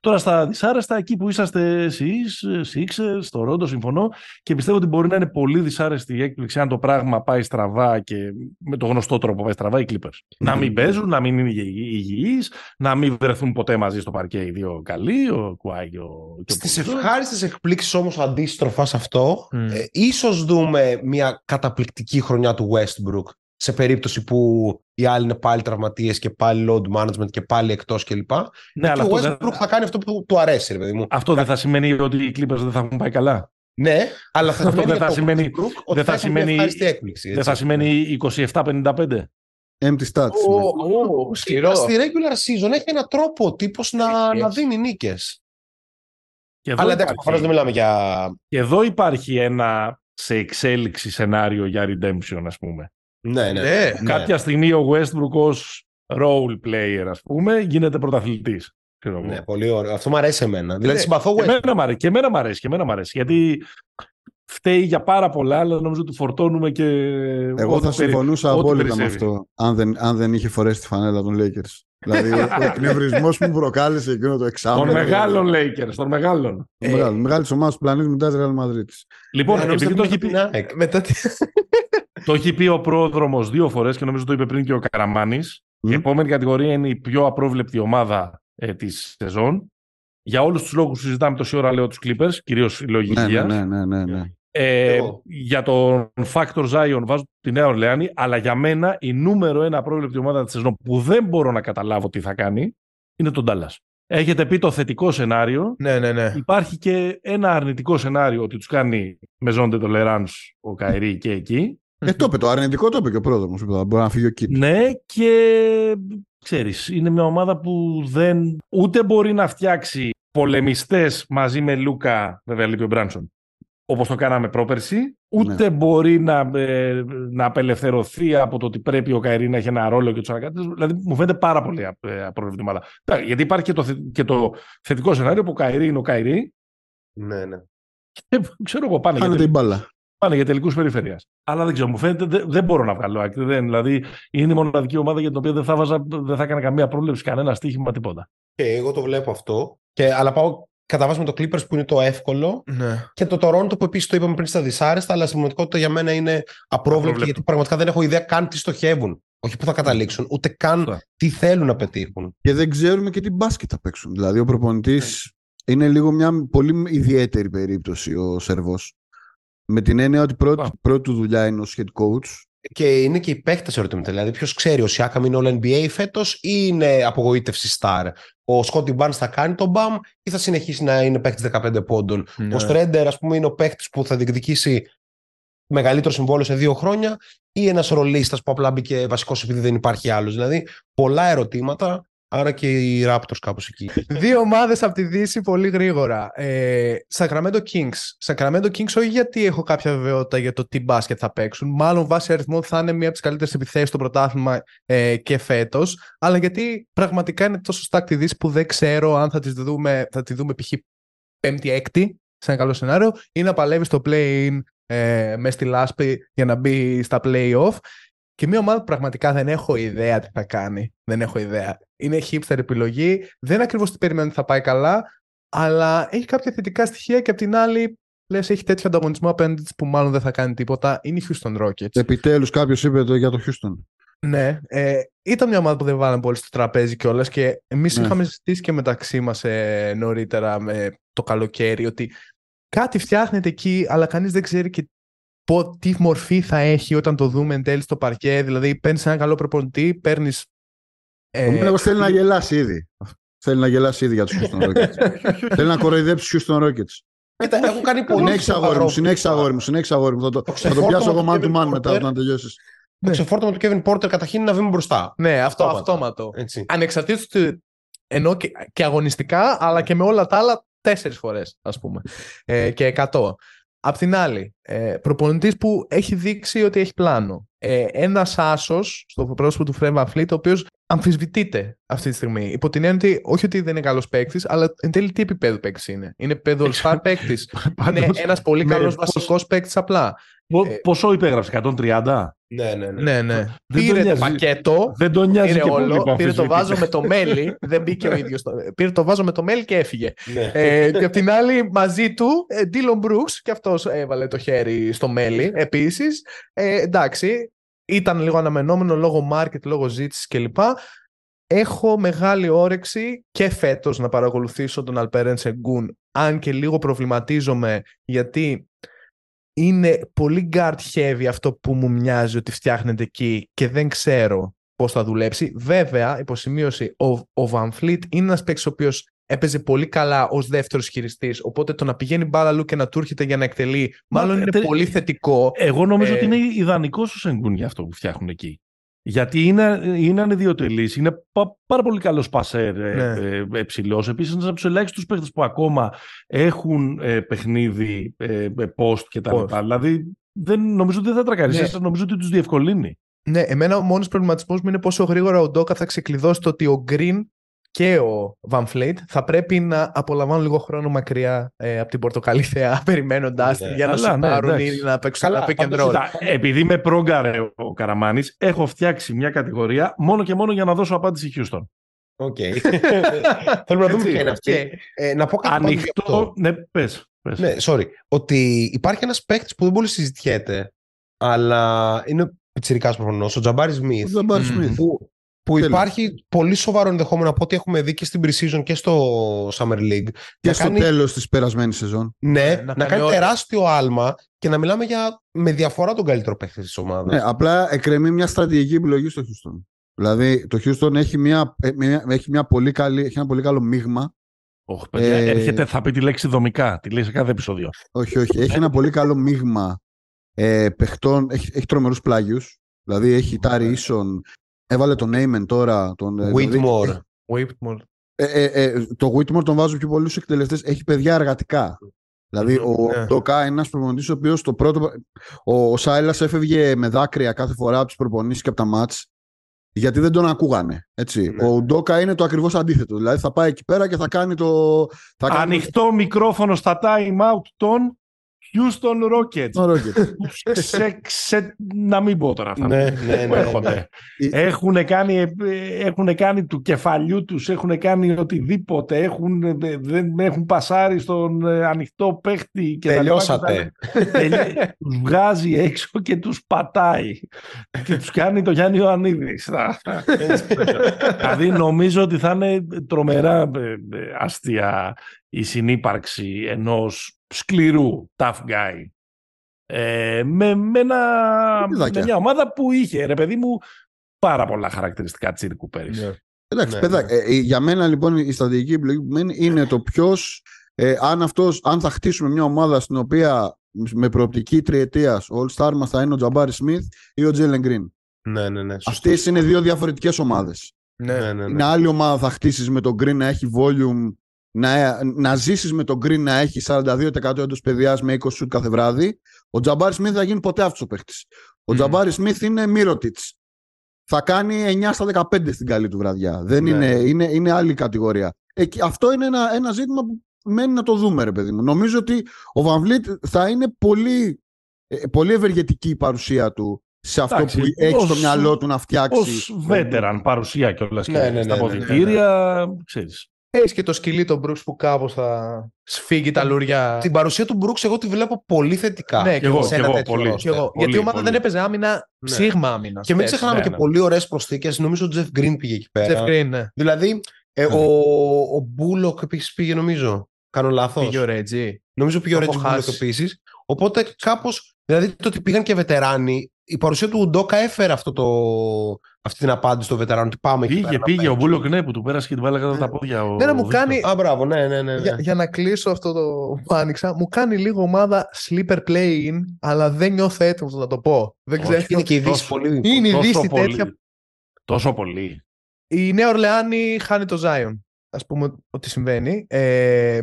Τώρα στα δυσάρεστα, εκεί που είσαστε εσείς, ε, Sixers, στο Ρόντο, συμφωνώ και πιστεύω ότι μπορεί να είναι πολύ δυσάρεστη η έκπληξη αν το πράγμα πάει στραβά και με το γνωστό τρόπο πάει στραβά οι Clippers. Να μην παίζουν, να μην είναι υγιεί- υγιείς, να μην βρεθούν ποτέ μαζί στο παρκέ οι δύο καλοί, ο Κουάι και ο, και ο Στις Πολ. ευχάριστες εκπλήξεις όμως αντίστροφας σε αυτό, Μμ. ε, ίσως δούμε μια καταπληκτική χρονιά του Westbrook σε περίπτωση που οι άλλοι είναι πάλι τραυματίες και πάλι load management και πάλι εκτός κλπ. Ναι, και αλλά ο αυτό, Westbrook δεν, θα κάνει αυτό που του αρέσει, ρε παιδί μου. αυτό δεν θα σημαίνει ότι οι Clippers δεν θα έχουν πάει καλά. Ναι, αλλά θα Αυτό σημαίνει δεν για θα το σημαίνει- Westbrook ότι δεν θα θα έχει μια σημαίνει- ευχάριστη έκπληξη. Δεν θα έτσι. σημαίνει 27-55. Empty stats. Ω, ναι. ω, Σκληρό. Στη regular season έχει έναν τρόπο ο τύπος να, Έχει, να έχει. δίνει νίκες. Και εδώ, Αλλά εντάξει, υπάρχει, προφανώς δεν μιλάμε για... και εδώ υπάρχει ένα σε εξέλιξη σενάριο για redemption, ας πούμε. Ναι, ναι. Ναι, ναι. Κάποια στιγμή ο Westbrook ως role player, ας πούμε, γίνεται πρωταθλητής. ξέρω εγώ. Ναι, πολύ ωραίο. Αυτό μου αρέσει εμένα. Δηλαδή Ναι, συμπαθώ Και Westbrook. εμένα, μ' αρέσει, και εμένα μ' αρέσει, και εμένα μ' αρέσει, γιατί φταίει για πάρα πολλά, αλλά νομίζω ότι φορτώνουμε και Εγώ ό,τι θα περι- συμφωνούσα ό,τι απόλυτα με περισσεύει. αυτό, αν δεν, αν δεν είχε φορέσει τη φανέλα των Lakers. δηλαδή, ο, ο εκνευρισμός που μου προκάλεσε εκείνο το εξάμεινο. Των μεγάλων Lakers, των μεγάλων. Των μεγάλων. Μεγάλης ομάδας του πλανήτη μετά της Real Madrid. Λοιπόν, Ε, νόμιζα επειδή το ότι έχει, πει, μιλάμε για την ΑΕΚ. Μετά τι. Το έχει πει ο πρόδρομος δύο φορές και νομίζω το είπε πριν και ο Καραμάνης, Μμ. η επόμενη κατηγορία είναι η πιο απρόβλεπτη ομάδα ε, της σεζόν. Για όλους τους λόγους που συζητάμε τόση ώρα λέω τους Clippers, κυρίως η λογική Ναι, ναι, ναι, ναι, ναι, ναι. Ε, Εγώ. για τον Factor Zion βάζω τη Νέα Ορλεάνη, αλλά για μένα η νούμερο ένα απρόβλεπτη ομάδα της σεζόν που δεν μπορώ να καταλάβω τι θα κάνει είναι τον Dallas. Έχετε πει το θετικό σενάριο. Ναι, ναι, ναι. Υπάρχει και ένα αρνητικό σενάριο ότι τους κάνει μεζόντε το Λεράνς ο Καϊρή και εκεί. Ε, το είπε, το αρνητικό το είπε και ο πρόδρομος. Μπορεί να φύγει ο Κίτ. Ναι και ξέρεις, είναι μια ομάδα που δεν ούτε μπορεί να φτιάξει πολεμιστές μαζί με Λούκα, βέβαια λείπει ο Μπράνσον, όπως το κάναμε πρόπερση, ούτε ναι. μπορεί να, ε, να απελευθερωθεί από το ότι πρέπει ο Καϊρή να έχει ένα ρόλο και τους αναγκάτε. Δηλαδή, μου φαίνεται πάρα πολύ ε, προβληματικά. Γιατί υπάρχει και το, και το θετικό σενάριο που ο Καϊρή είναι ο Καϊρή. Ναι, ναι. Και, ξέρω εγώ, πάνε, για, μπάλα. Πάνε για τελικούς περιφέρειας. Αλλά δεν ξέρω, μου φαίνεται δεν, δεν μπορώ να βγάλω άκρη. Δεν, δηλαδή, είναι η μοναδική ομάδα για την οποία δεν θα, βάζα, δεν θα έκανα καμία πρόβλεψη, κανένα στοίχημα, τίποτα. Και εγώ το βλέπω αυτό. Και, αλλά πάω κατά βάση με το Clippers που είναι το εύκολο ναι. και το Toronto που επίσης το είπαμε πριν στα δυσάρεστα, αλλά στην πραγματικότητα για μένα είναι απρόβλεπτο γιατί πραγματικά δεν έχω ιδέα καν τι στοχεύουν. Όχι που θα καταλήξουν, ούτε καν τι θέλουν να πετύχουν. Και δεν ξέρουμε και τι μπάσκετ θα παίξουν. Δηλαδή, ο προπονητής ναι. είναι λίγο μια πολύ ιδιαίτερη περίπτωση ο Σερβός. Με την έννοια ότι πρώτη, πρώτη του δουλειά είναι ο head coach και είναι και οι παίχτε ερωτήματα. Δηλαδή, ποιος ξέρει, ο Σιάκαμ είναι all NBA φέτος ή είναι απογοήτευση star; Ο Σκόντι Μπάν θα κάνει τον μπαμ ή θα συνεχίσει να είναι παίχτη 15 πόντων; Ναι. Ο Στρέντερ, ας πούμε, είναι ο παίχτη που θα διεκδικήσει μεγαλύτερο συμβόλαιο σε δύο χρόνια ή ένας ρολίστας που απλά μπήκε βασικός επειδή δεν υπάρχει άλλος; Δηλαδή, πολλά ερωτήματα Άρα και οι Raptors κάπως εκεί. Δύο ομάδες από τη Δύση πολύ γρήγορα. Ε, Sacramento Kings. Sacramento Kings όχι γιατί έχω κάποια βεβαιότητα για το τι μπάσκετ θα παίξουν. Μάλλον βάσει αριθμών θα είναι μία από τις καλύτερες επιθέσεις στο πρωτάθλημα ε, και φέτος. Αλλά γιατί πραγματικά είναι τόσο στάκτη τη Δύση που δεν ξέρω αν θα, τις δούμε, θα τη δούμε π.χ. πέμπτη-έκτη σε ένα καλό σενάριο ή να παλεύει στο play-in ε, μες στη λάσπη για να μπει στα play-off. Και μια ομάδα που πραγματικά δεν έχω ιδέα τι θα κάνει. Δεν έχω ιδέα. Είναι hipster επιλογή. Δεν ακριβώς τι περιμένω ότι θα πάει καλά, αλλά έχει κάποια θετικά στοιχεία και απ' την άλλη λες έχει τέτοιο ανταγωνισμό απέναντι που μάλλον δεν θα κάνει τίποτα. Είναι η Houston Rockets. Επιτέλους κάποιος είπε το για το Houston. Ναι, ε, ήταν μια ομάδα που δεν βάλαμε πολύ στο τραπέζι κιόλας και εμείς ναι. είχαμε συζητήσει και μεταξύ μας ε, νωρίτερα με το καλοκαίρι ότι κάτι φτιάχνεται εκεί, αλλά κανείς δεν ξέρει και πω, τι μορφή θα έχει όταν το δούμε εν τέλει στο παρκέ. Δηλαδή, παίρνεις ένα καλό προπονητή, παίρνεις. Ε... Ο θέλει να γελάσει ήδη. Θέλει να γελάσει ήδη για τους Houston Rockets. θέλει να κοροϊδέψει τους Houston Rockets. Κοίτα, έχω κάνει πολύ. Συνέχισε αγόρι μου, συνέχισε αγόρι μου, συνέχισε αγόρι μου. Θα το, θα το πιάσω εγώ man to man μετά όταν τελειώσει. Το ναι. ξεφόρτωμα του Kevin Porter καταρχήν να βγει μπροστά. Ναι, αυτό αυτόματο. Ανεξαρτήτως του. Ενώ και, και αγωνιστικά, αλλά και με όλα τα άλλα τέσσερις φορές, ας πούμε. Ε, και εκατό. Απ' την άλλη, ε, προπονητής που έχει δείξει ότι έχει πλάνο. Ε, ένας άσος στο πρόσωπο του Φρέμ Φλίτ, ο οποίος αμφισβητείται αυτή τη στιγμή. Υπό την έννοια ότι όχι ότι δεν είναι καλός παίκτης, αλλά εν τέλει τι επίπεδο παίκτης είναι. Είναι επίπεδο all παίκτης. είναι ένας πολύ καλός ναι, βασικός παίκτης απλά. Ε, πόσο υπέγραψε, 130? Ναι, ναι, ναι. ναι, ναι. Πήρε το πακέτο. Δεν τον νοιάζει και όλο. Πήρε το βάζο με το μέλι. δεν μπήκε ο ίδιος. Πήρε το βάζο με το μέλι και έφυγε. Ναι. ε, και απ' την άλλη, μαζί του, Ντίλον Μπρούξ, και αυτός έβαλε το χέρι στο μέλι επίσης. Ε, εντάξει, ήταν λίγο αναμενόμενο λόγω market, λόγω ζήτησης κλπ. Έχω μεγάλη όρεξη και φέτος να παρακολουθήσω τον Αλπέρεν Σεγκούν, αν και λίγο προβληματίζομαι γιατί είναι πολύ guard heavy αυτό που μου μοιάζει ότι φτιάχνεται εκεί και δεν ξέρω πώς θα δουλέψει. Βέβαια, υποσημείωση, ο, ο Van Fleet είναι ένας παίκτης ο οποίος έπαιζε πολύ καλά ως δεύτερος χειριστής. Οπότε το να πηγαίνει μπάλα αλλού και να του έρχεται για να εκτελεί, μάλλον είναι πολύ θετικό. Εγώ νομίζω ε... ότι είναι ιδανικός ο Σενγκούν για αυτό που φτιάχνουν εκεί. Γιατί είναι, είναι ανιδιοτελής, είναι πάρα πολύ καλός πασέρ ε, ναι. ε, ε, ψηλός. Επίσης, ένας από τους ελάχιστους παίχτες που ακόμα έχουν ε, παιχνίδι ε, post κτλ. Δηλαδή, δεν, νομίζω ότι δεν θα τρακαριστεί, ναι. νομίζω ότι τους διευκολύνει. Ναι, εμένα ο μόνος προβληματισμός μου είναι πόσο γρήγορα ο Ντόκα θα ξεκλειδώσει το ότι ο Green και ο Van Fleet θα πρέπει να απολαμβάνουν λίγο χρόνο μακριά ε, από την πορτοκαλί θεά περιμένοντα ναι, για να σου πάρουν ναι, ή να παίξουν ένα pick and roll. Επειδή με πρόγκαρε ο Καραμάνης, έχω φτιάξει μια κατηγορία μόνο και μόνο για να δώσω απάντηση Houston. Οκ. Θέλω να δούμε ποια είναι αυτή. Ε, να πω κάτι Ανοιχτό, ναι, πες, πες. Ναι, sorry. Ότι υπάρχει ένας παίκτης που δεν πολύ συζητιέται, αλλά είναι πιτσιρικάς προφανώς, ο Τζαμπάρι Σμιθ. Ο Τζαμπάρι Σμιθ. Που υπάρχει πολύ σοβαρό ενδεχόμενο από ό,τι έχουμε δει και στην pre-season και στο Summer League. Και στο κάνει... τέλος της περασμένης σεζόν. Ναι, ναι να, να κάνει τεράστιο άλμα και να μιλάμε για με διαφορά τον καλύτερο παίκτη της ομάδας. Ναι, απλά εκκρεμεί μια στρατηγική επιλογή στο Houston. Δηλαδή το Houston έχει, μια, ε, έχει, μια πολύ καλή, έχει ένα πολύ καλό μείγμα. Όχι, παιδιά, ε... έρχεται, θα πει τη λέξη δομικά, τη λέει σε κάθε επεισόδιο. Όχι, όχι. Έχει ένα πολύ καλό μείγμα ε, παιχτών, έχει, έχει τρομερούς πλάγιους. Δηλαδή έχει Τάρι Ίσον, Έβαλε τον Νέιμεν τώρα. Τον, ε, Whitmore. Δηλαδή, Whitmore. Ε, ε, ε, το Whitmore τον βάζω πιο πολλού εκτελεστές. Έχει παιδιά εργατικά. Δηλαδή, ο Ναι. Ντοκά είναι ένας προπονητής ο οποίος το πρώτο. Ο, ο Σάιλας έφευγε με δάκρυα κάθε φορά από τις προπονήσεις και από τα μάτς. Γιατί δεν τον ακούγανε. Έτσι. Ναι. Ο Ντόκα είναι το ακριβώς αντίθετο. Δηλαδή θα πάει εκεί πέρα και θα κάνει το. Θα κάνει Ανοιχτό μικρόφωνο στα time out των Houston Rockets. το Rocket. Τους ξε, ξε- να μην πω τώρα αυτά. Ναι, ναι, που ναι. έρχονται. Έχουν κάνει, ε, έχουν κάνει του κεφαλιού τους, έχουν κάνει οτιδήποτε, έχουν, ε, δεν έχουν πασάρει στον ε, ανοιχτό παίχτη. Και τα λοιπά Τελειώσατε. και τα λοιπά. Τελει- τους βγάζει έξω και τους πατάει. και τους κάνει το Γιάννη Ιωαννίδης. δηλαδή νομίζω ότι θα είναι τρομερά ε, ε, αστεία η συνύπαρξη ενός σκληρού tough guy ε, με, με, ένα, Παιδάκια. με μια ομάδα που είχε, ρε παιδί μου, πάρα πολλά χαρακτηριστικά τσίρκου πέρυσι. Ναι. Εντάξει, Ναι, παιδάκι, ε, ε, για μένα λοιπόν η στρατηγική επιλογή που μένει είναι το ποιος, ε, αν, αυτός, αν θα χτίσουμε μια ομάδα στην οποία με προοπτική τριετίας ο All Star μας θα είναι ο Τζαμπάρι Σμιθ ή ο Τζέλεν Γκριν. Ναι, ναι, ναι. σωστό. Αυτές είναι δύο διαφορετικές ομάδες. Ναι. Ναι, ναι, Είναι ναι. άλλη ομάδα θα χτίσεις με τον Green να έχει volume, να, να ζήσεις με τον Green να έχεις 42% έντος παιδιάς με 20 σουτ κάθε βράδυ. Ο Τζαμπάρι Σμιθ θα γίνει ποτέ αυτός ο παίχτη. Ο Μμμ. Τζαμπάρι Σμιθ είναι Μύρωτιτ. Θα κάνει 9 στα 15 στην καλή του βραδιά. Δεν Ναι. είναι, είναι, είναι άλλη κατηγορία. Εκεί, αυτό είναι ένα, ένα ζήτημα που μένει να το δούμε, ρε παιδί μου. Νομίζω ότι ο Van Vliet θα είναι πολύ, ε, πολύ ευεργετική η παρουσία του σε αυτό Εντάξει, που έχει στο ως- μυαλό του να φτιάξει. Ως veteran παρουσία κιόλας Ναι, και ναι, ναι, στα ναι, ναι, ναι. αποδητήρια, ξέρεις. Έχεις και το σκυλί τον Μπρούξ που κάπως θα σφίγγει τα λουριά. Την παρουσία του Μπρούξ εγώ τη βλέπω πολύ θετικά. Ναι, Κι εγώ, σε κι ένα εγώ, τέτοιο πολύ. roster. Κι εγώ. Πολύ, Γιατί η ομάδα πολύ. δεν έπαιζε άμυνα, Ναι. ψήγμα άμυνα. Και μην ξεχνάμε ναι, και ναι. πολύ ωραίες προσθήκες. Νομίζω ο Τζεφ Γκριν πήγε εκεί πέρα. Jeff Green, ναι. Δηλαδή, ε, Ναι. ο, ο Μπούλοκ επίσης πήγε, νομίζω. Κάνω λάθος. Πήγε ο Ρέτζι. Νομίζω πήγε ο Το Ρέτζι έχω Μπούλοκ χάσει. επίσης. Οπότε κάπως. Δηλαδή το ότι πήγαν και βετεράνοι, η παρουσία του Ουντόκα έφερε αυτό το, αυτή την απάντηση στο βετεράνο. Ότι πάμε εκεί Πήγε, πέρα να πήγε ο παίξουμε. Μπούλοκ, ναι, που του πέρασε και την βάλε κάτω από τα πόδια. Ο... Ναι, ναι, μου ο κάνει- Βίκτορ. Α, μπράβο, ναι, ναι, ναι. ναι. Για, για να κλείσω αυτό το που άνοιξα, μου κάνει λίγο ομάδα sleeper play-in, αλλά δεν νιώθω έτοιμος να το πω. Δεν Όχι, ξέρω. Είναι και η Δύση Τόσο- πολύ. Είναι η Τόσο Δύση πολύ. τέτοια. Τόσο πολύ. Η Νέα Ορλεάνη χάνει το Zion. Α πούμε ότι συμβαίνει. Ε,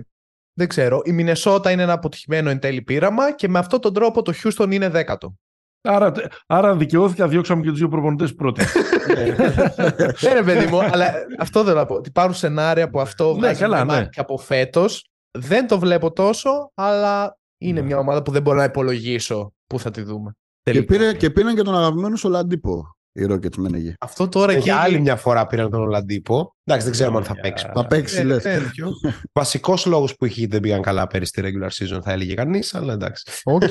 δεν ξέρω. Η Μινεσότα είναι ένα αποτυχημένο εν τέλει πείραμα και με αυτόν τον τρόπο το Houston είναι δέκατο. Άρα, άρα δικαιώθηκα, διώξαμε και τους δύο προπονητές πρώτοι. Ναι, ρε παιδί μου, αλλά αυτό δεν να πω. Ότι υπάρχουν σενάρια που αυτό Ναι, βγάζει καλά, νεμάκι ναι. από φέτος. Δεν το βλέπω τόσο, αλλά είναι Ναι. μια ομάδα που δεν μπορώ να υπολογίσω πού θα τη δούμε. Και, Τελικά. πήρε, και πήραν και τον αγαπημένο σου Ολαντίπο οι Rockets μένεγε. Αυτό τώρα εκεί. Για άλλη μια φορά πήραν τον Ολαντίπο. Εντάξει, δεν ξέρουμε αν θα Για- παίξει. Θα παίξει, Ε, λες. τέτοιο. Βασικός λόγος που είχε δεν πήγαν καλά πέρυσι στη regular season, θα έλεγε κανείς, αλλά εντάξει. Οκ.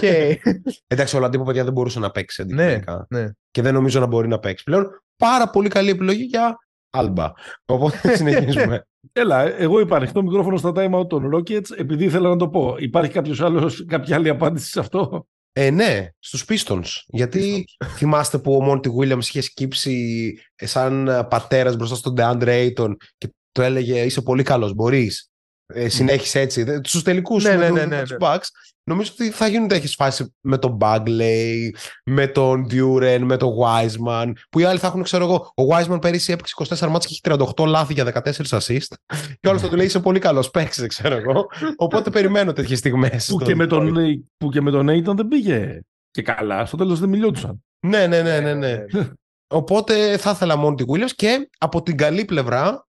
Εντάξει, ο Ολαντίπο, παιδιά, δεν μπορούσε να παίξει ναι, αντικειμενικά. ναι. Και δεν νομίζω να μπορεί να παίξει πλέον. Πάρα πολύ καλή επιλογή για Άλμπα. Οπότε συνεχίζουμε. Έλα, εγώ είπα ανοιχτό μικρόφωνο στα time out των Rockets επειδή ήθελα να το πω. Υπάρχει κάποιος άλλος, κάποια άλλη απάντηση σε αυτό; Ε, ναι, στους Pistons. Γιατί θυμάστε που ο Μόντι Williams είχε σκύψει σαν ε, πατέρας μπροστά στον DeAndre Ayton και το έλεγε είσαι πολύ καλός, μπορείς. Ε, συνέχισε έτσι. Δε- Στους τελικούς Ναι, με, ναι, το- ναι, με ναι, τους ναι. Bucks νομίζω ότι θα γίνουν τέτοιες φάσεις με τον Bagley, με τον Duren, με τον Wiseman που οι άλλοι θα έχουν, ξέρω εγώ, ο Wiseman πέρυσι έπαιξε 24 μάτς και έχει 38 λάθη για 14 assist και όλος θα του λέει είσαι πολύ καλός, παίξε, ξέρω εγώ. Οπότε περιμένω τέτοιες στιγμές. Που και, με τον, που και με τον Aiton δεν πήγε και καλά. Στο τέλος δεν μιλιόντουσαν. Ναι, ναι, ναι, ναι, ναι. Οπότε θα ήθελα Μόντι Williams και από την καλή πλευρά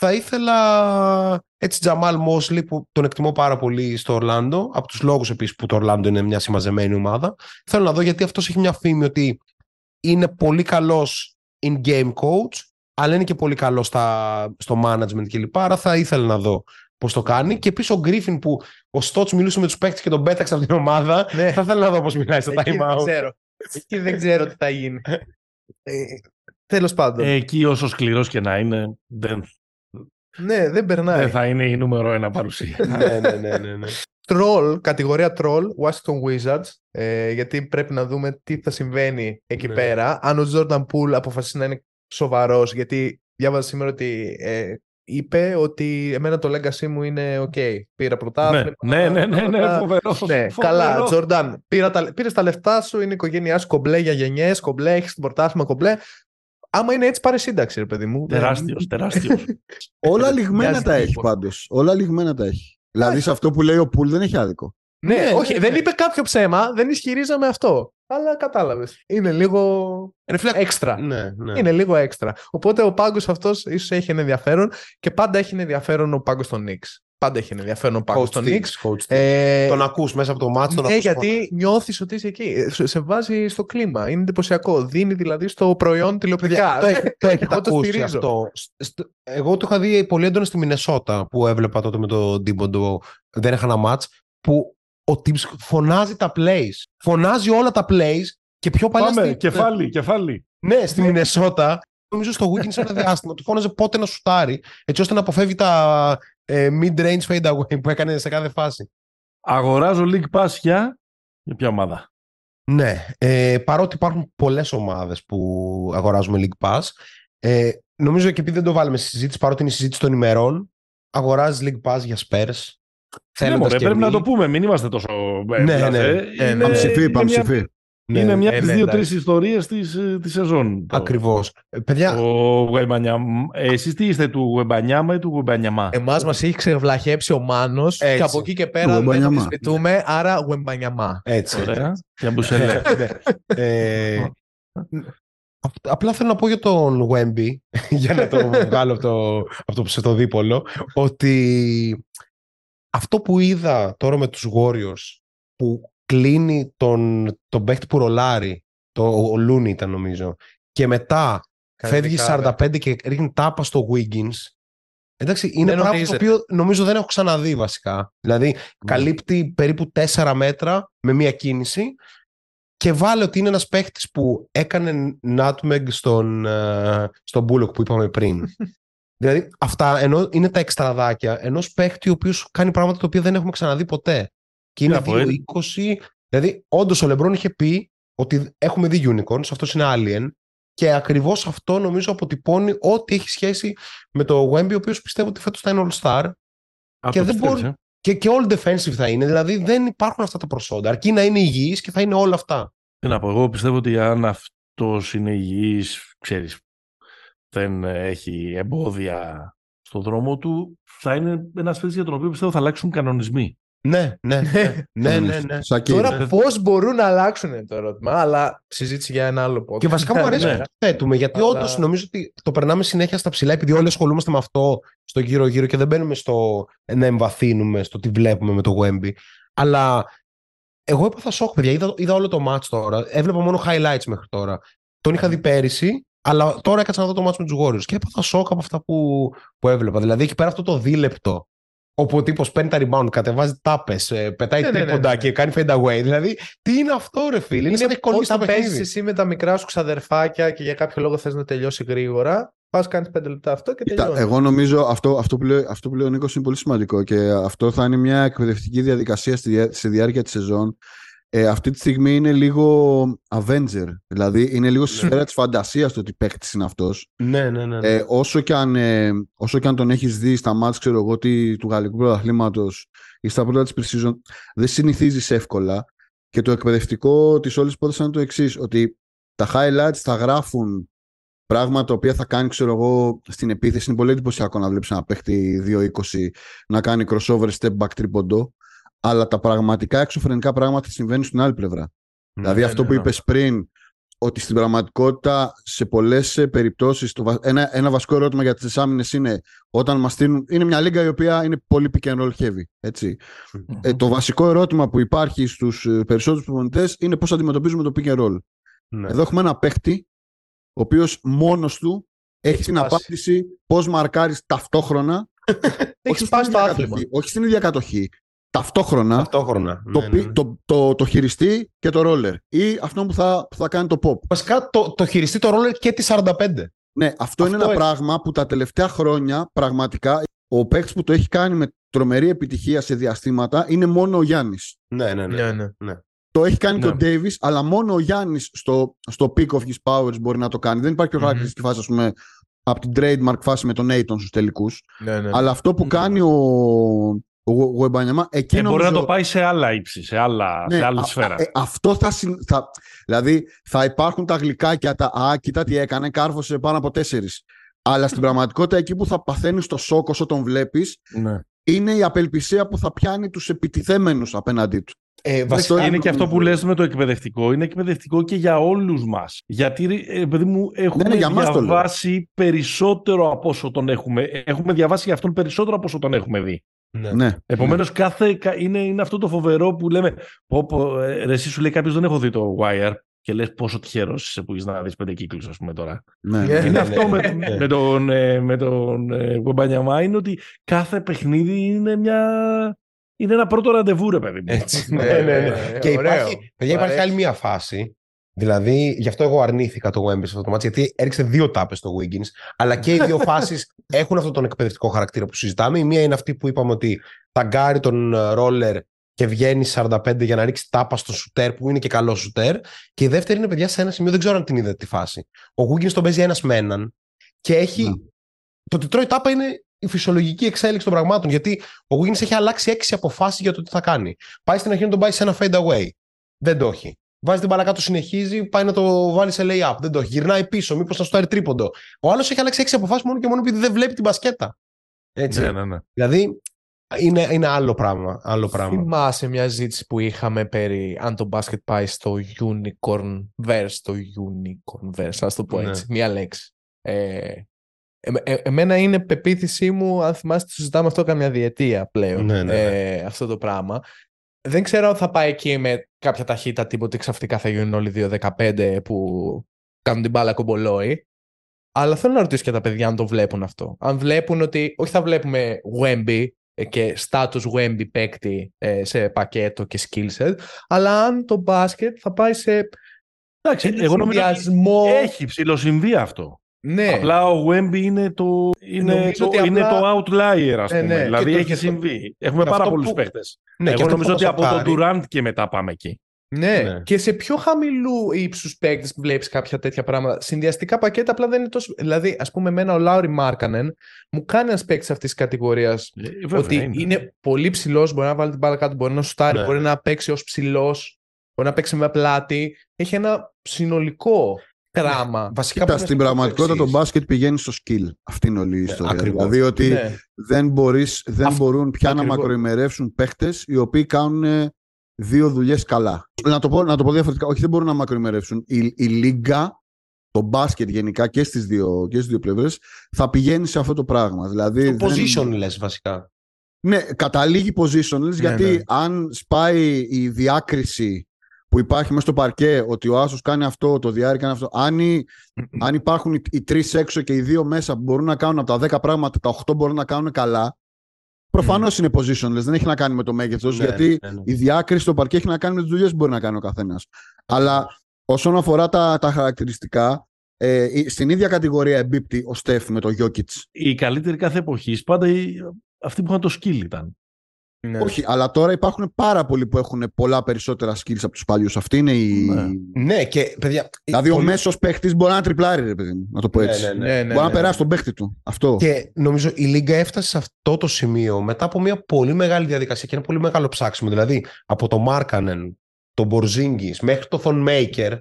θα ήθελα έτσι Τζαμάλ Μόσλι που τον εκτιμώ πάρα πολύ στο Ορλάντο από τους λόγους επίσης που το Ορλάντο είναι μια συμμαζεμένη ομάδα θέλω να δω γιατί αυτός έχει μια φήμη ότι είναι πολύ καλός in-game coach αλλά είναι και πολύ καλός στα, στο management κλπ. Άρα θα ήθελα να δω πώς το κάνει και επίσης ο Γκρίφιν που ο Στότς μιλούσε με τους παίκτες και τον πέταξε από την ομάδα Ναι. θα ήθελα να δω πώς μιλάει στο Εκεί time δεν out. ξέρω. Εκεί δεν ξέρω τι θα γίνει. Ε, Τέλος πάντων. Εκεί όσο σκληρός και να είναι, δεν, ναι, δεν περνάει. δεν θα είναι η νούμερο ένα παρουσία. ναι, ναι, ναι, ναι, ναι. Troll, κατηγορία Troll, Washington Wizards, ε, γιατί πρέπει να δούμε τι θα συμβαίνει εκεί Ναι. πέρα. Αν ο Jordan Poole αποφασίσει να είναι σοβαρός, γιατί διάβαζα σήμερα ότι ε, είπε ότι εμένα το legacy μου είναι ok, πήρα ναι, πρωτάθλημα. ναι, ναι, ναι, ναι, αυτά. φοβερό. Ναι, καλά, Jordan, πήρα τα, πήρες τα λεφτά σου, είναι η οικογένειά σου κομπλέ για γενιές, κομπλέ, έχεις την πρωτάθλημα κομπλέ. Άμα είναι έτσι, πάρε σύνταξη, ρε παιδί μου. Τεράστιος, τεράστιος. Όλα λιγμένα Μοιάζει τα έχει τίποτα. πάντως. Όλα λιγμένα τα έχει. Δηλαδή σε αυτό που λέει ο Πουλ δεν έχει άδικο. Ναι, ναι, όχι, ναι, δεν είπε κάποιο ψέμα, δεν ισχυρίζαμε αυτό. Αλλά κατάλαβες. Είναι λίγο έξτρα. Ναι, ναι. Είναι λίγο έξτρα. Οπότε ο πάγκος αυτός ίσως έχει ένα ενδιαφέρον και πάντα έχει ενδιαφέρον ο πάγκος των Νίξ. Πάντα έχει ενδιαφέρον ο πάγκος των Νίξ. Ε, τον ακούς μέσα από το μάτι, τον Ναι, γιατί νιώθεις ότι είσαι εκεί. Σε βάζει στο κλίμα. Είναι εντυπωσιακό. Δίνει δηλαδή στο προϊόν τηλεοπτικά. Το έχετε ακούσει αυτό. Εγώ το είχα δει πολύ έντονα στη Μινεσότα που έβλεπα τότε με το Τίμποντο. Δεν είχα ένα μάτς που ο Thibs φωνάζει τα plays. Φωνάζει όλα τα plays και πιο παλιά. Πάμε, κεφάλι, κεφάλι. Ναι, στη Μινεσότα. Νομίζω στο Wiggins ένα διάστημα του φώναζε πότε να σουτάρει, έτσι ώστε να αποφεύγει τα ε, mid-range fade away που έκανε σε κάθε φάση. Αγοράζω League Pass για, για ποια ομάδα; Ναι, ε, παρότι υπάρχουν πολλές ομάδες που αγοράζουμε League Pass, ε, νομίζω και επειδή δεν το βάλουμε στη συζήτηση, παρότι είναι η συζήτηση των ημερών, αγοράζεις League Pass για Spurs, ναι, μωρέ, πρέπει να το πούμε, μην είμαστε τόσο. Ε, ναι, ναι. Ε, είναι, Παμψηφί, παμψηφί. Ναι, είναι μια από τις δύο-τρει ιστορίες της της σεζόν. Ακριβώς. Παιδιά... Εσείς τι είστε, του Γουεμπανιάμα ή του Γουεμπανιαμά; Εμάς μας έχει ξεβλαχέψει ο Μάνος και από εκεί και πέρα δεν αμφισβητούμε, άρα Γουεμπανιαμά. Έτσι. Ωραία. Για μπουσελέ. ε, Απλά θέλω να πω για τον Wemby, για να το βγάλω από το, από το ψευτοδίπολο, ότι αυτό που είδα τώρα με τους Warriors που κλείνει τον, τον παίχτη που ρολάρει, το, ο Λούνι ήταν νομίζω, και μετά φεύγει 45 και ρίχνει τάπα στο Wiggins, εντάξει, είναι δεν πράγμα το οποίο νομίζω δεν έχω ξαναδεί βασικά. Δηλαδή, ναι. καλύπτει περίπου 4 μέτρα με μία κίνηση και βάλε ότι είναι ένας παίχτης που έκανε nutmeg στον, uh, στον Bullock που είπαμε πριν. Δηλαδή, αυτά ενώ είναι τα εξτραδάκια ενός παίχτη ο οποίος κάνει πράγματα τα οποία δεν έχουμε ξαναδεί ποτέ. Και είναι 2-20. Δηλαδή, όντως ο Λεμπρόν είχε πει ότι έχουμε δει unicorns, αυτός είναι alien. Και ακριβώς αυτό νομίζω αποτυπώνει ό,τι έχει σχέση με το Wemby, ο οποίος πιστεύω ότι φέτος θα είναι All Star. και, δεν μπορεί... Ε. και, και all defensive θα είναι. Δηλαδή δεν υπάρχουν αυτά τα προσόντα. Αρκεί να είναι υγιής και θα είναι όλα αυτά. Τι να πω, εγώ πιστεύω ότι αν αυτός είναι υγιής, ξέρεις, δεν έχει εμπόδια στον δρόμο του, θα είναι ένας παίκτης για τον οποίο πιστεύω θα αλλάξουν κανονισμοί. Ναι, ναι, ναι. ναι, ναι, ναι. Τώρα πώς μπορούν να αλλάξουν το ερώτημα, αλλά συζήτηση για ένα άλλο podcast. Και βασικά μου αρέσει ναι. θέτουμε, γιατί αλλά... όντως νομίζω ότι το περνάμε συνέχεια στα ψηλά, επειδή όλοι ασχολούμαστε με αυτό στο γύρω-γύρω και δεν μπαίνουμε στο να εμβαθύνουμε στο τι βλέπουμε με το Wemby. Αλλά εγώ έπαθα σοκ, παιδιά. Είδα, είδα όλο το match τώρα. Έβλεπα μόνο highlights μέχρι τώρα. Τον είχα δει πέρυσι αλλά τώρα έκατσα να δω το μάτσο με τους Warriors και έπαθα σοκ από αυτά που, που έβλεπα. Δηλαδή εκεί πέρα αυτό το δίλεπτο όπου ο τύπο παίρνει τα rebound, κατεβάζει τάπες, ε, πετάει ναι, τρίποντα ναι, ναι, ναι. και κάνει fade away. Δηλαδή, τι είναι αυτό, ρε φίλε; Είναι, σαν να κολλήσει Όταν παίζεις εσύ με τα μικρά σου ξαδερφάκια και για κάποιο λόγο θες να τελειώσει γρήγορα, πας κάνεις πέντε λεπτά αυτό και τελειώνεις. Εγώ νομίζω αυτό, αυτό, που λέει, αυτό που λέει ο Νίκος είναι πολύ σημαντικό και αυτό θα είναι μια εκπαιδευτική διαδικασία στη, στη διάρκεια της σεζόν ε, αυτή τη στιγμή είναι λίγο Avenger. Δηλαδή είναι λίγο στη ναι. σφαίρα της φαντασίας το ότι παίχτης είναι αυτός. Ναι, ναι, ναι. ναι. Ε, όσο, και αν, ε, όσο και αν τον έχεις δει στα μάτια, ξέρω εγώ, τι, του γαλλικού πρωταθλήματος ή στα πρώτα της pre δεν συνηθίζεις εύκολα. Και το εκπαιδευτικό της όλης υπόθεσης είναι το εξής, ότι τα highlights θα γράφουν πράγματα τα οποία θα κάνει, ξέρω εγώ, στην επίθεση. Είναι πολύ εντυπωσιακό να βλέπεις ένα παίχτη 2-20 να κάνει crossover step back τρίποντο αλλά τα πραγματικά εξωφρενικά πράγματα συμβαίνουν στην άλλη πλευρά. Ναι, δηλαδή αυτό ναι, που ναι. είπες πριν, ότι στην πραγματικότητα σε πολλές περιπτώσεις ένα, ένα βασικό ερώτημα για τις άμυνες είναι όταν μας στείλουν. Είναι μια λίγα η οποία είναι πολύ pick and roll heavy. ετσι Ε, το βασικό ερώτημα που υπάρχει στους ε, περισσότερους προπονητές είναι πώς αντιμετωπίζουμε το pick and roll. Εδώ έχουμε ένα παίχτη ο οποίος μόνος του έχει την απάντηση πώς μαρκάρεις ταυτόχρονα. όχι, σπάσει το άθλημα. όχι στην ίδια κατοχή ταυτόχρονα, ταυτόχρονα. Το, ναι, ναι, ναι. Το, το, το, χειριστή και το ρόλερ ή αυτό που θα, που θα κάνει το pop. Βασικά το, το χειριστή, το ρόλερ και τη 45. Ναι, αυτό, αυτό είναι ένα πράγμα που τα τελευταία χρόνια πραγματικά ο παίκτης που το έχει κάνει με τρομερή επιτυχία σε διαστήματα είναι μόνο ο Γιάννης. Ναι, ναι, ναι. ναι, ναι. Το έχει κάνει και ο Ντέιβις, αλλά μόνο ο Γιάννης στο, στο peak of his powers μπορεί να το κάνει. Δεν υπάρχει πιο χαρακτηριστική mm-hmm. φάση, ας πούμε, από την trademark φάση με τον Aiton στους τελικούς. Ναι, ναι. Αλλά αυτό που κάνει ο, ο Γουεμπανιαμά. Εκείνο ε, μπορεί νομίζω... να το πάει σε άλλα ύψη, σε, άλλα, ναι, σε άλλη σφαίρα. Ε, αυτό θα, θα. Δηλαδή θα υπάρχουν τα γλυκάκια, τα. Α, κοίτα τι έκανε, κάρφωσε πάνω από τέσσερις. Αλλά στην πραγματικότητα εκεί που θα παθαίνεις το σοκ όσο τον βλέπεις, ναι. είναι η απελπισία που θα πιάνει τους επιτιθέμενους απέναντί του. Ε, βασικά είναι και αυτό που λες με το εκπαιδευτικό. Είναι εκπαιδευτικό και για όλους μας. Γιατί, ε, παιδί μου, έχουμε ναι, ναι, για διαβάσει περισσότερο από όσο τον έχουμε. Έχουμε διαβάσει για αυτόν περισσότερο από όσο τον έχουμε δει. Ναι. ναι. Επομένως, κάθε. Είναι, είναι αυτό το φοβερό που λέμε. Πω, πω, ε, ρε, εσύ σου λέει κάποιος δεν έχω δει το Wire και λες πόσο τυχερός είσαι που είσαι να δεις πέντε κύκλους ας πούμε τώρα. Ναι, είναι ναι, αυτό με, με, τον, ε, με τον ε, είναι ότι κάθε παιχνίδι είναι μια... Είναι ένα πρώτο ραντεβού, ρε παιδί μου. Έτσι, ναι, ναι, ναι. ναι. Και υπάρχει, παιδιά, υπάρχει άλλη μια φάση Δηλαδή, γι' αυτό εγώ αρνήθηκα το Wembley σε αυτό το μάτι, γιατί έριξε δύο τάπες στο Wiggins, αλλά και οι δύο φάσεις έχουν αυτόν τον εκπαιδευτικό χαρακτήρα που συζητάμε. Η μία είναι αυτή που είπαμε ότι ταγκάρει τον ρόλερ και βγαίνει 45 για να ρίξει τάπα στο σουτέρ που είναι και καλό σουτέρ. Και η δεύτερη είναι παιδιά σε ένα σημείο, δεν ξέρω αν την είδατε τη φάση. Ο Wiggins τον παίζει ένας με έναν και έχει. Ναι. Το ότι τρώει τάπα είναι η φυσιολογική εξέλιξη των πραγμάτων. Γιατί ο Wiggins έχει αλλάξει έξι αποφάσεις για το τι θα κάνει. Πάει στην αρχή να τον πάει σε ένα fade away. Δεν το έχει. Βάζει την μπαλακά του, συνεχίζει, πάει να το βάλει σε lay-up. Δεν το έχει. Γυρνάει πίσω, μήπως να στο τρίποντο. Ο άλλος έχει αλλάξει έξι αποφάσεις μόνο και μόνο επειδή δεν βλέπει την μπασκέτα. Έτσι. Ναι, ναι, ναι. Δηλαδή είναι, είναι άλλο πράγμα. Άλλο πράγμα. Θυμάσαι μια ζήτηση που είχαμε περί αν το μπάσκετ πάει στο unicorn verse, το unicorn verse, ας το πω ναι. έτσι, μια λέξη. Ε, ε, ε, εμένα είναι πεποίθησή μου, αν θυμάστε, το συζητάμε αυτό καμιά διετία πλέον, ναι, ναι, ναι. Ε, αυτό το πράγμα. Δεν ξέρω αν θα πάει εκεί με κάποια ταχύτητα τύπου ξαφνικά θα γίνουν όλοι 2-15 που κάνουν την μπάλα κομπολόι. Αλλά θέλω να ρωτήσω και τα παιδιά αν το βλέπουν αυτό. Αν βλέπουν ότι, όχι θα βλέπουμε Wemby ε, και status Wemby παίκτη ε, σε πακέτο και skillset, αλλά αν το μπάσκετ θα πάει σε Εντάξει, εγώ νομίζω έχει ψηλοσυμβεί αυτό. Ναι. Απλά ο Wemby είναι το, είναι το, είναι το outlier, ας ναι, πούμε. Ναι, δηλαδή έχει συμβεί. Έχουμε πάρα πολλούς που... παίχτες. Ναι, εγώ νομίζω ότι από τον Durant και μετά πάμε εκεί. Ναι. ναι. και σε πιο χαμηλού ύψους παίκτες που βλέπεις κάποια τέτοια πράγματα. Συνδυαστικά πακέτα απλά δεν είναι τόσο. Δηλαδή, ας πούμε, εμένα ο Λάουρι Μάρκανεν μου κάνει ένας παίκτης αυτής της κατηγορίας ε, ότι είναι. είναι πολύ ψηλός, μπορεί να βάλει την μπάλα κάτω, μπορεί να σουτάρει, ναι. μπορεί να παίξει ως ψηλός, μπορεί να παίξει με πλάτη. Έχει ένα συνολικό κράμα. Ναι. Βασικά Κοίτα, στην πραγματικότητα το μπάσκετ πηγαίνει στο skill. Αυτή είναι όλη η ναι, ιστορία. δηλαδή ότι δεν, μπορείς, δεν μπορούν πια να μακροημερεύσουν παίχτες οι οποίοι κάνουν δύο δουλειές καλά. Να το, πω, να το πω διαφορετικά, όχι δεν μπορούν να μακροημερεύσουν. Η, η λίγκα, το μπάσκετ γενικά και στις δύο, και δύο πλευρές, θα πηγαίνει σε αυτό το πράγμα. Δηλαδή, το position λες βασικά. Ναι, καταλήγει position ναι, γιατί ναι. αν σπάει η διάκριση που υπάρχει μέσα στο παρκέ ότι ο Άσος κάνει αυτό, το Διάρη κάνει αυτό. Αν, αν υπάρχουν οι, οι τρεις έξω και οι δύο μέσα που μπορούν να κάνουν από τα δέκα πράγματα, τα οχτώ μπορούν να κάνουν καλά, Προφανώς mm. είναι positionless, δεν έχει να κάνει με το μέγεθος, ναι, γιατί ναι, ναι. η διάκριση στο παρκέ έχει να κάνει με τις δουλειές που μπορεί να κάνει ο καθένας. Αλλά όσον αφορά τα, τα χαρακτηριστικά, ε, στην ίδια κατηγορία εμπίπτει ο Στεφ με το Γιώκητ. Η καλύτερη κάθε εποχής πάντα αυτοί που είχαν το skill ήταν. Ναι. Όχι, αλλά τώρα υπάρχουν πάρα πολλοί που έχουν πολλά περισσότερα skills από τους παλιούς. Αυτή είναι η. Ναι, ναι και παιδιά. Δηλαδή, πολύ... ο μέσος παίχτης μπορεί να τριπλάρει, ρε παιδί μου, να το πω ναι, έτσι. Ναι, ναι, ναι, μπορεί να περάσει τον παίχτη του. Αυτό. Και νομίζω η Λίγκα έφτασε σε αυτό το σημείο μετά από μια πολύ μεγάλη διαδικασία και ένα πολύ μεγάλο ψάξιμο. Δηλαδή, από το Μάρκανεν, τον Μπορζίνγκης μέχρι το Θον Μέικερ,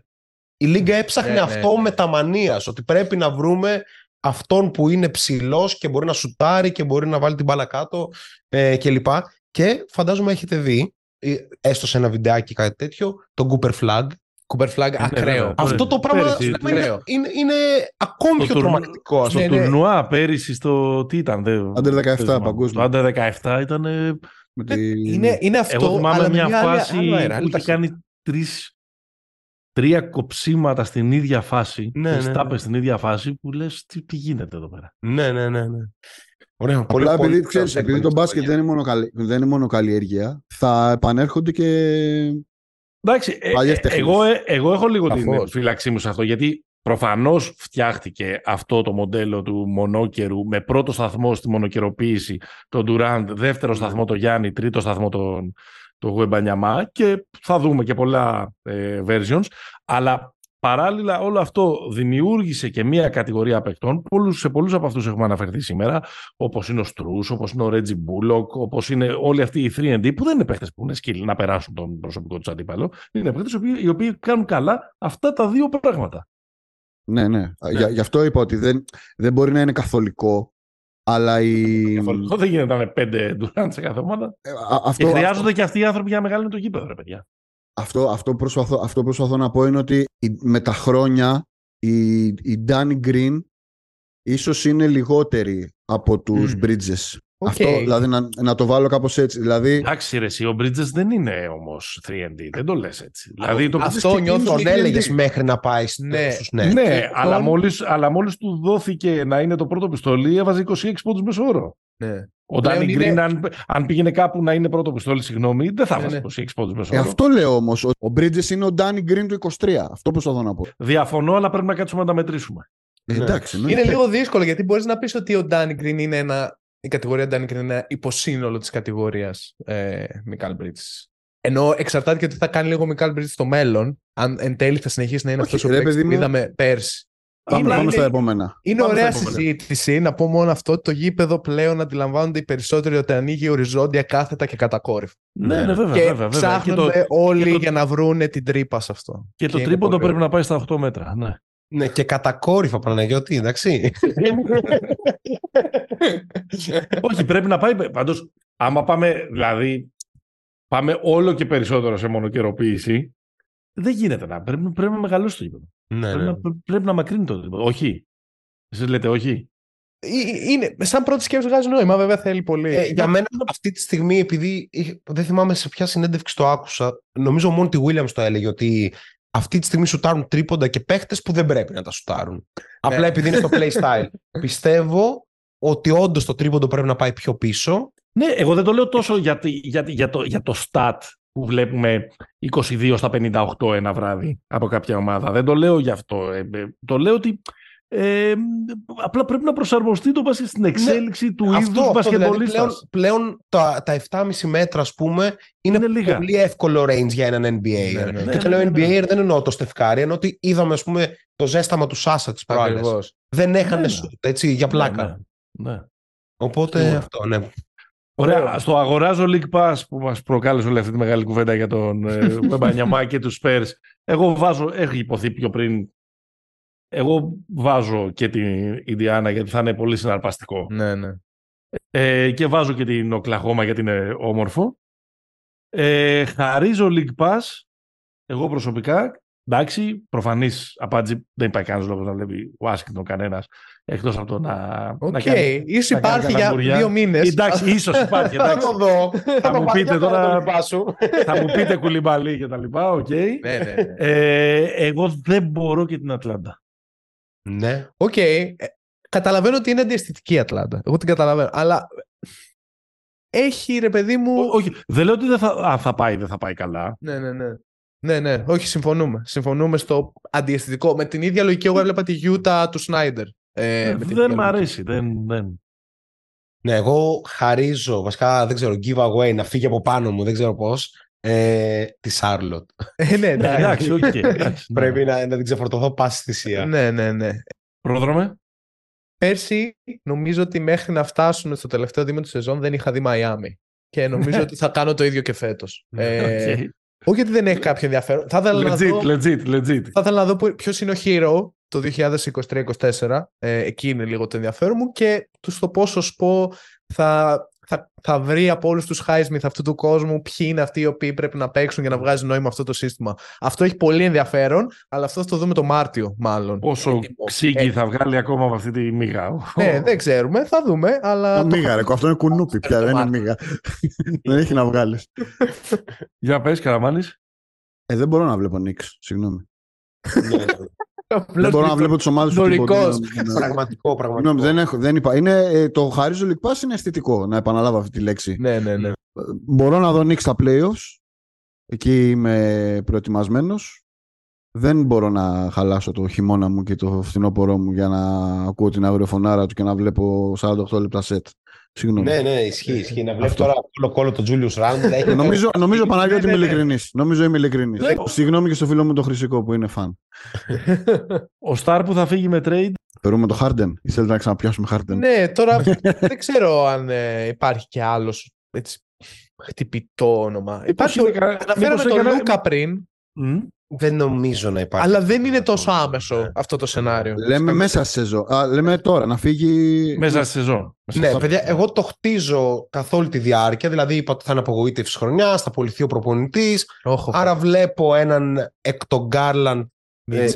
η Λίγκα έψαχνε αυτό με τα μανίας. Ότι πρέπει να βρούμε αυτόν που είναι ψηλός και μπορεί να σουτάρει και μπορεί να βάλει την μπάλα κάτω ε, κλπ. Και φαντάζομαι έχετε δει, ε, έστω σε ένα βιντεάκι κάτι τέτοιο, το Cooper Flag. Cooper Flag ναι, ακραίο. Αυτό το πράγμα είναι, είναι, είναι, ακόμη πιο τρομακτικό. Στο ναι, ναι. τουρνουά πέρυσι στο. Τι ήταν, δε, Under 17 παγκόσμιο. Το Under 17 ήταν. Είναι, είναι αυτό. Εγώ θυμάμαι μια φάση που είχε κάνει τρεις, τρία κοψίματα στην ίδια φάση. Ναι, ναι, ναι. στην ίδια φάση που λες τι, τι γίνεται εδώ πέρα. Ναι, ναι, ναι. ναι. Ωραία, Απλά πολύ, επειδή, πολύ, ξέρεις, επειδή το μπάσκετ δεν είναι, μόνο καλή, δεν είναι μόνο καλλιέργεια, θα επανέρχονται και Εντάξει, ε, ε εγώ, ε, εγώ έχω λίγο την φύλαξή μου σε αυτό, γιατί προφανώς φτιάχτηκε αυτό το μοντέλο του μονόκερου με πρώτο σταθμό στη μονοκεροποίηση τον Durant, δεύτερο ναι. σταθμό τον Γιάννη, τρίτο σταθμό τον, το Γουεμπανιαμά και θα δούμε και πολλά ε, versions, αλλά Παράλληλα, όλο αυτό δημιούργησε και μία κατηγορία παιχτών. Πολλούς, σε πολλούς από αυτούς έχουμε αναφερθεί σήμερα, όπως είναι ο Στρούς, όπως είναι ο Ρέτζι Μπούλοκ, όπως είναι όλοι αυτοί οι 3D, που δεν είναι παίχτες που είναι σκύλοι να περάσουν τον προσωπικό τους αντίπαλο. Είναι παίχτες οι οποίοι κάνουν καλά αυτά τα δύο πράγματα. Ναι, ναι. ναι. Γι' αυτό είπα ότι δεν, δεν μπορεί να είναι καθολικό Αλλά η... δεν γίνεται να είναι πέντε ντουράντ σε κάθε ομάδα. Ε, αυτό, και χρειάζονται αυτό... και αυτοί οι άνθρωποι για να μεγαλύνουν το γήπεδο, ρε παιδιά. Αυτό, αυτό, προσπαθώ, αυτό προσπαθώ να πω είναι ότι με τα χρόνια η, η Danny Green ίσως είναι λιγότερη από τους mm. Bridges. Okay. Αυτό, δηλαδή να, να το βάλω κάπως έτσι. Δηλαδή... Εντάξει ρε, εσύ, ο Bridges δεν είναι όμως 3D, δεν το λες έτσι. δηλαδή, το αυτό νιώθω τον έλεγες μέχρι να πάει ναι. στους ναι, ναι αλλά, μόλις, αλλά μόλις του δόθηκε να είναι το πρώτο πιστολί, έβαζε 26 πόντους μεσόωρο. Ναι. Ο Ντάνι Γκριν, αν, αν πήγαινε κάπου να είναι πρώτο πιστόλι, συγγνώμη, δεν θα ναι, βάζει 26 πόντους μέσα. Ε, αυτό λέω όμως. Ο Bridges είναι ο Ντάνι Γκριν του 23. Αυτό προσπαθώ να πω. Διαφωνώ, αλλά πρέπει να κάτσουμε να τα μετρήσουμε. Ε, εντάξει, ναι. Είναι λίγο δύσκολο γιατί μπορείς να πεις ότι ο Ντάνι Γκριν είναι ένα. Η κατηγορία Ντάνι Γκριν είναι ένα υποσύνολο της κατηγορίας ε, Μικάλ Bridges. Ενώ εξαρτάται και τι θα κάνει λίγο ο Μικάλ Bridges στο μέλλον. Αν εν τέλει θα συνεχίσει να είναι αυτός που είδαμε πέρσι. Πάμε, είναι, στα επόμενα. Είναι ωραία συζήτηση να πω μόνο αυτό. Το γήπεδο πλέον αντιλαμβάνονται οι περισσότεροι ότι ανοίγει οριζόντια κάθετα και κατακόρυφα. Ναι, ναι, βέβαια. Και βέβαια, ψάχνονται όλοι για να βρούνε την τρύπα σε αυτό. Και, το τρίποντο πρέπει να πάει στα 8 μέτρα. Ναι. Ναι, και κατακόρυφα Παναγιώτη, εντάξει. Όχι, πρέπει να πάει. Πάντως, άμα πάμε, δηλαδή, πάμε όλο και περισσότερο σε μονοκαιροποίηση, δεν γίνεται να. Πρέπει, πρέπει να μεγαλώσει το γήπεδο. Ναι, πρέπει, ναι. Να, πρέπει να μακρύνει το γήπεδο. Όχι. Εσείς λέτε όχι. Είναι, σαν πρώτη σκέψη βγάζει νόημα, βέβαια θέλει πολύ. Ε, για μένα αυτή τη στιγμή, επειδή δεν θυμάμαι σε ποια συνέντευξη το άκουσα, νομίζω μόνο τη Williams το έλεγε ότι αυτή τη στιγμή σουτάρουν τρίποντα και παίχτες που δεν πρέπει να τα σουτάρουν. Ναι. Απλά επειδή είναι στο play style. Πιστεύω ότι όντως το τρίποντο πρέπει να πάει πιο πίσω. Ναι, εγώ δεν το λέω τόσο για, για, για, το, για το stat που βλέπουμε 22 στα 58 ένα βράδυ από κάποια ομάδα. Δεν το λέω γι' αυτό. Ε, ε, το λέω ότι ε, απλά πρέπει να προσαρμοστεί το βάση στην ναι, εξέλιξη του αυτό, είδους μπασκετμπολίστας. Δηλαδή πλέον, τα, τα 7,5 μέτρα, ας πούμε, είναι, είναι πολύ εύκολο range για έναν NBA. Ναι, ναι, και το λέω NBA δεν εννοώ το στεφκάρι, ενώ ότι είδαμε, ας πούμε, το ζέσταμα του Σάσα τις προάλλες. Δεν έχανε σουτ, έτσι, για πλάκα. Ναι, Οπότε αυτό, ναι. Ωραία. Στο αγοράζω League Pass που μας προκάλεσε όλη αυτή τη μεγάλη κουβέντα για τον ε, Μπανιαμά και τους Spurs. Εγώ βάζω, έχει υποθεί πιο πριν, εγώ βάζω και την Ινδιάνα γιατί θα είναι πολύ συναρπαστικό. Ναι, ναι. Ε, και βάζω και την Οκλαχώμα γιατί είναι όμορφο. Ε, χαρίζω League Pass, εγώ προσωπικά, εντάξει, προφανής απάντηση δεν υπάρχει κανένας λόγος να βλέπει Ουάσιγκτον κανένας Εκτός από το να. OK, okay. κάνει, ίσως υπάρχει για δύο μήνες. Εντάξει, ίσως υπάρχει. Εντάξει. θα το δω. Θα μου πείτε τώρα. θα μου πείτε κουλιμπαλί και τα λοιπά. OK. Okay. ναι, ναι, ναι. Ε, εγώ δεν μπορώ και την Ατλάντα. Ναι. OK. Okay. Ε, καταλαβαίνω ότι είναι αντιαισθητική η Ατλάντα. Εγώ την καταλαβαίνω. Αλλά έχει ρε παιδί μου. Ό, όχι. Δεν λέω ότι δεν θα, α, θα πάει, δεν θα πάει καλά. Ναι, ναι, ναι. Ναι, ναι, όχι, συμφωνούμε. Συμφωνούμε στο αντιαισθητικό. Με την ίδια λογική, εγώ έβλεπα τη Γιούτα του Σνάιντερ. Ε, δεν μ' αρέσει. Δεν, δεν. Ναι, εγώ χαρίζω, βασικά δεν ξέρω, giveaway να φύγει από πάνω μου, δεν ξέρω πώς. Ε, τη Σάρλοτ. Ε, ναι, ναι, εντάξει, okay, ναι. Πρέπει να, να την ξεφορτωθώ πάση θυσία. Ναι, ναι, ναι. Πρόδρομε. Πέρσι νομίζω ότι μέχρι να φτάσουμε στο τελευταίο δίμηνο του σεζόν δεν είχα δει Μαϊάμι. Και νομίζω ότι θα κάνω το ίδιο και φέτος. ε, όχι γιατί δεν έχει κάποιο ενδιαφέρον. Θα ήθελα legit, να δω, legit, legit. Θα ήθελα να δω ποιος είναι ο hero το 2023-2024. Ε, εκεί είναι λίγο το ενδιαφέρον μου και τους το πόσο σπω θα, θα, θα βρει από όλους τους Highsmith αυτού του κόσμου ποιοι είναι αυτοί οι οποίοι πρέπει να παίξουν για να βγάζει νόημα αυτό το σύστημα. Αυτό έχει πολύ ενδιαφέρον, αλλά αυτό θα το δούμε το Μάρτιο, μάλλον. Πόσο ξύγκι θα βγάλει ακόμα από αυτή τη μίγα. Ναι, δεν ξέρουμε, θα δούμε. Αλλά το... Μίγα, ρε, αυτό είναι κουνούπι πια, δεν είναι μίγα. δεν έχει να βγάλεις. Για πες, Καραμάνη. Ε, δεν μπορώ να βλέπω Νίξ, συγγνώμη. Ναι, ναι. δεν μπορώ να βλέπω τις ομάδες του Πραγματικό, πραγματικό. δεν έχω, δεν είπα. Είναι, ε, το χαρίζω League Pass είναι αισθητικό, να επαναλάβω αυτή τη λέξη. Ναι, ναι, ναι. Μπορώ να δω Νίξ στα playoffs. Εκεί είμαι προετοιμασμένος. Δεν μπορώ να χαλάσω το χειμώνα μου και το φθινόπωρό μου για να ακούω την αγριοφωνάρα του και να βλέπω 48 λεπτά σετ. Συγγνώμη. Ναι, ναι, ισχύει. ισχύει. Να βλέπεις τώρα κόλλο κόλλο τον Τζούλιους Ράντ. νομίζω, νομίζω Παναγιώτη ότι είμαι ειλικρινής. Νομίζω είμαι ειλικρινής. Συγγνώμη και στο φίλο μου τον Χρυσικό που είναι φαν. Ο Σταρ που θα φύγει με trade. Θεωρούμε το Χάρντεν. Ή θέλετε να ξαναπιάσουμε Χάρντεν; Ναι, τώρα δεν ξέρω αν ε, υπάρχει και άλλος χτυπητό όνομα. Υπάρχει. Αναφέραμε τον Λούκα πριν. Δεν νομίζω να υπάρχει. Αλλά δεν είναι τόσο άμεσο αυτό το σενάριο. Λέμε μέσα σε σεζόν. Α, λέμε τώρα να φύγει. Μέσα στη σεζόν. Ναι, παιδιά, εγώ το χτίζω καθ' όλη τη διάρκεια. Δηλαδή, είπα ότι θα είναι απογοήτευση χρονιάς, θα απολυθεί ο προπονητής. Άρα βλέπω έναν εκ των Γκάρλαντ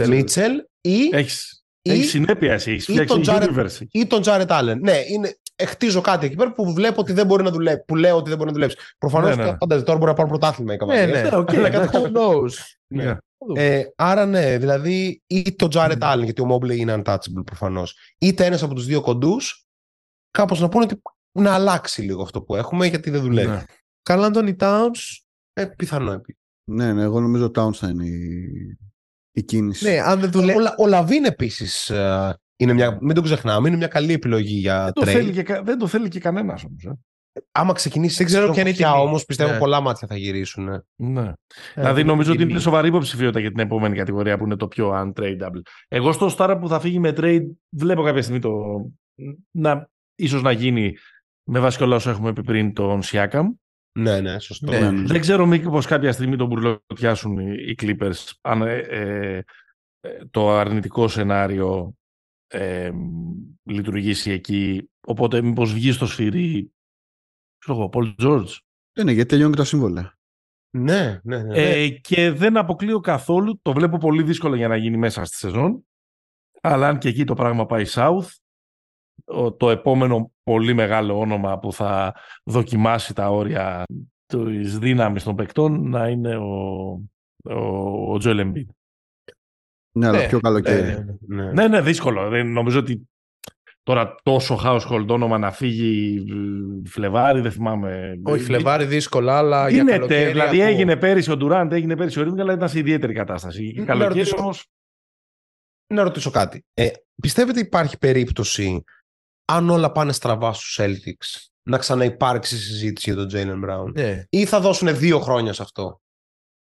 Μίτσελ ή. Έχεις, ή, συνέπεια εσύ. Έχεις ή, τον Jared, ή τον Τζάρετ Άλεν. Ναι, είναι, χτίζω κάτι εκεί πέρα που βλέπω ότι δεν μπορεί να δουλέψει. Που λέω ότι δεν μπορεί να δουλέψει. Προφανώς ναι, ναι. φαντάζεσαι τώρα μπορεί να πάρουν πρωτάθλημα οι Ναι, ναι, okay, who knows. Ναι. Ε, άρα ναι, δηλαδή ή το Jared mm. Allen, γιατί ο Mobley είναι untouchable προφανώς, είτε ένας από τους δύο κοντούς, κάπως να πούνε ότι να αλλάξει λίγο αυτό που έχουμε, γιατί δεν δουλεύει. Ναι. Καλά, Αντώνη Towns. Ε, πιθανό Ναι, ναι, εγώ νομίζω ο Towns θα είναι η, η κίνηση. Ναι, αν δεν δουλεύει. Ο, ο Λαβίν επίσης ε, είναι μια, μην το ξεχνάμε, είναι μια καλή επιλογή για δεν το θέλει και, δεν το θέλει και κανένας όμως. Ε. Άμα ξεκινήσεις, δεν ξέρω ποια είναι η όμως, πιστεύω ναι. πολλά μάτια θα γυρίσουν. Ναι. ναι. Ε, δηλαδή, νομίζω ότι είναι σοβαρή υποψηφιότητα για την επόμενη κατηγορία που είναι το πιο untradeable. Εγώ στο Stara που θα φύγει με trade, βλέπω κάποια στιγμή το. Να, ίσως να γίνει με βάση όλα όσα έχουμε πει πριν τον Siakam. Ναι, ναι, σωστό. Ναι. Δεν ξέρω μήπως κάποια στιγμή τον μπουρλοτιάσουν οι Clippers. Αν ε, ε, το αρνητικό σενάριο ε, λειτουργήσει εκεί. Οπότε μήπως βγει στο σφυρί ξέρω εγώ, Πολ Τζόρτζ. Ναι, ναι, γιατί τελειώνει και τα σύμβολα. Ναι, ναι, ναι. Ε, και δεν αποκλείω καθόλου, το βλέπω πολύ δύσκολο για να γίνει μέσα στη σεζόν, αλλά αν και εκεί το πράγμα πάει south, το επόμενο πολύ μεγάλο όνομα που θα δοκιμάσει τα όρια της δύναμης των παικτών να είναι ο, ο, ο Joel Embiid. Ναι, αλλά ναι, πιο καλοκαίρι. Ναι, ναι, ναι, ναι δύσκολο. Δεν, νομίζω ότι τώρα τόσο household όνομα να φύγει Φλεβάρι, δεν θυμάμαι. Όχι, Φλεβάρι δύσκολα, αλλά για καλοκαίρι. Δηλαδή από... έγινε πέρυσι ο Ντουράντ, έγινε πέρυσι ο Ρίγκ, αλλά ήταν σε ιδιαίτερη κατάσταση. Και καλοκαίρι ρωτήσω... όμως... Να ρωτήσω κάτι. Ε, πιστεύετε υπάρχει περίπτωση, αν όλα πάνε στραβά στους Celtics, να ξαναυπάρξει συζήτηση για τον Jalen Brown. Ναι. Ή θα δώσουν δύο χρόνια σε αυτό;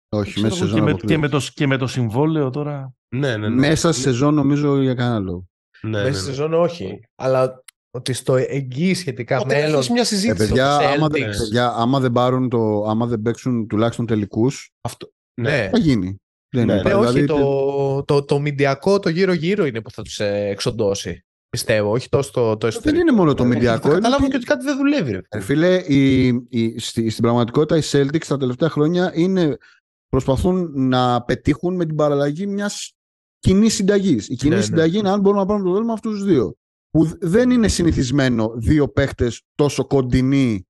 Όχι, μέσα σε σεζόν. Και με, το, και με το συμβόλαιο τώρα. Ναι, ναι, ναι. Μέσα σε σεζόν νομίζω για κανένα λόγο. Ναι, Μέσα ναι, σε ναι. σεζόν όχι. Αλλά ότι στο εγγύη σχετικά μέλλον. Έχεις μια συζήτηση. Ε, παιδιά, άμα, δεν, παιδιά, άμα δεν πάρουν το. άμα δεν παίξουν τουλάχιστον τελικούς. Αυτό. Ναι. Θα γίνει. Δεν ναι, ναι, όχι, δηλαδή, το, το, το μηντιακό, το γύρω-γύρω είναι που θα τους ε, εξοντώσει. Πιστεύω, όχι τόσο το, το Δεν είναι μόνο το μηντιακό. Καταλάβουν και ότι κάτι δεν δουλεύει. Ρε. Ε, φίλε, η, η, στη, στην πραγματικότητα οι Celtics τα τελευταία χρόνια είναι, προσπαθούν να πετύχουν με την παραλλαγή μιας κοινή συνταγή. Η κοινή ναι, ναι. συνταγή είναι αν μπορούμε να πάρουμε το δόλμα αυτούς τους δύο. Που δεν είναι συνηθισμένο δύο παίχτες τόσο κοντινοί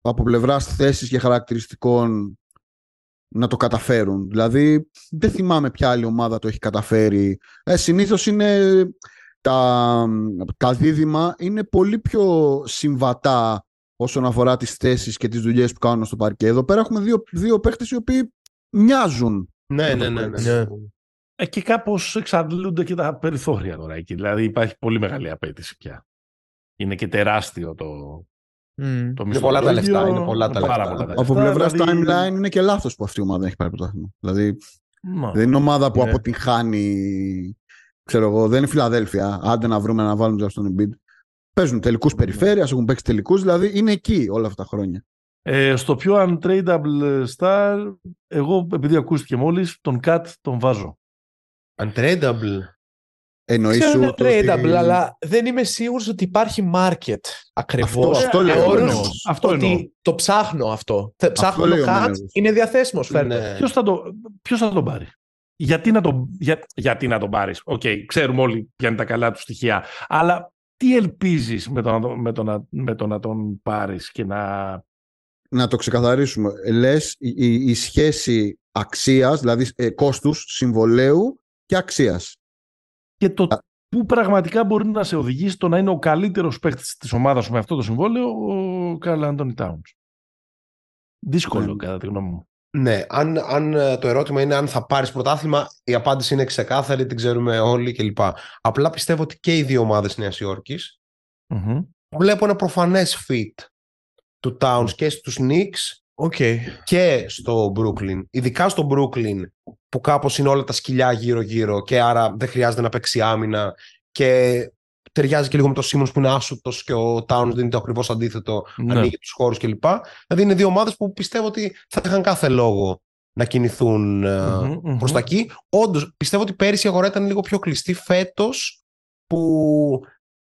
από πλευράς θέσης και χαρακτηριστικών να το καταφέρουν. Δηλαδή, δεν θυμάμαι ποια άλλη ομάδα το έχει καταφέρει. Ε, Συνήθως είναι τα, τα δίδυμα είναι πολύ πιο συμβατά όσον αφορά τις θέσεις και τις δουλειές που κάνουν στο παρκέ. Εδώ πέρα έχουμε δύο, δύο παίχτες οι οποίοι μοιάζουν. Ναι, ναι, ναι. ναι. Ναι. Ε, και κάπως εξαντλούνται και τα περιθώρια τώρα εκεί. Δηλαδή υπάρχει πολύ μεγάλη απέτηση πια. Είναι και τεράστιο το, Mm. Το είναι πολλά τα λεφτά. Είναι πολλά τα λεφτά. Από πλευράς δηλαδή... timeline είναι και λάθος που αυτή η ομάδα έχει πάρει πρωτάθλημα. Δηλαδή δεν είναι ομάδα που ναι. αποτυγχάνει. Ξέρω εγώ, δεν είναι Φιλαδέλφια. Άντε να βρούμε να βάλουμε στον Embiid. Παίζουν τελικούς mm. περιφέρειας, έχουν παίξει τελικούς, δηλαδή είναι εκεί όλα αυτά τα χρόνια. Ε, στο πιο untradable star, εγώ επειδή ακούστηκε μόλις, τον Cat τον βάζω. Untradable. Εννοείς Ξέρω είναι tradable, αλλά δεν είμαι σίγουρος ότι υπάρχει market ακριβώς. Αυτό, αυτό λέω. αυτό ότι το ψάχνω αυτό. Ψάχνω το cut, είναι διαθέσιμος. Ναι. Ποιος, θα το, ποιος θα τον πάρει; Γιατί να τον, για, γιατί να τον πάρεις; OK, okay, ξέρουμε όλοι ποια είναι τα καλά του στοιχεία. Αλλά τι ελπίζεις με το, με το, να, με το να τον πάρεις και να... Να το ξεκαθαρίσουμε. Λες η, η σχέση αξίας, δηλαδή ε, κόστους, συμβολαίου και αξίας. Και το που πραγματικά μπορεί να σε οδηγήσει το να είναι ο καλύτερος παίκτης της ομάδας με αυτό το συμβόλαιο ο Καρλ Άντωνι Τάουνς. Δύσκολο ναι. κατά τη γνώμη μου. Ναι, αν, αν ε, το ερώτημα είναι αν θα πάρεις πρωτάθλημα, η απάντηση είναι ξεκάθαρη, την ξέρουμε όλοι κλπ. Απλά πιστεύω ότι και οι δύο ομάδες Νέας Υόρκης mm-hmm. βλέπω ένα προφανές fit του Towns και στους Knicks Okay. Και στο Brooklyn. Ειδικά στο Brooklyn που κάπως είναι όλα τα σκυλιά γύρω-γύρω και άρα δεν χρειάζεται να παίξει άμυνα και ταιριάζει και λίγο με το Σίμον που είναι άσουτο και ο Towns δεν είναι το ακριβώς αντίθετο, ναι. ανοίγει τους χώρους κλπ. Δηλαδή είναι δύο ομάδες που πιστεύω ότι θα είχαν κάθε λόγο να κινηθούν mm-hmm, προς τα εκεί. Όντως, πιστεύω ότι πέρυσι η αγορά ήταν λίγο πιο κλειστή φέτος που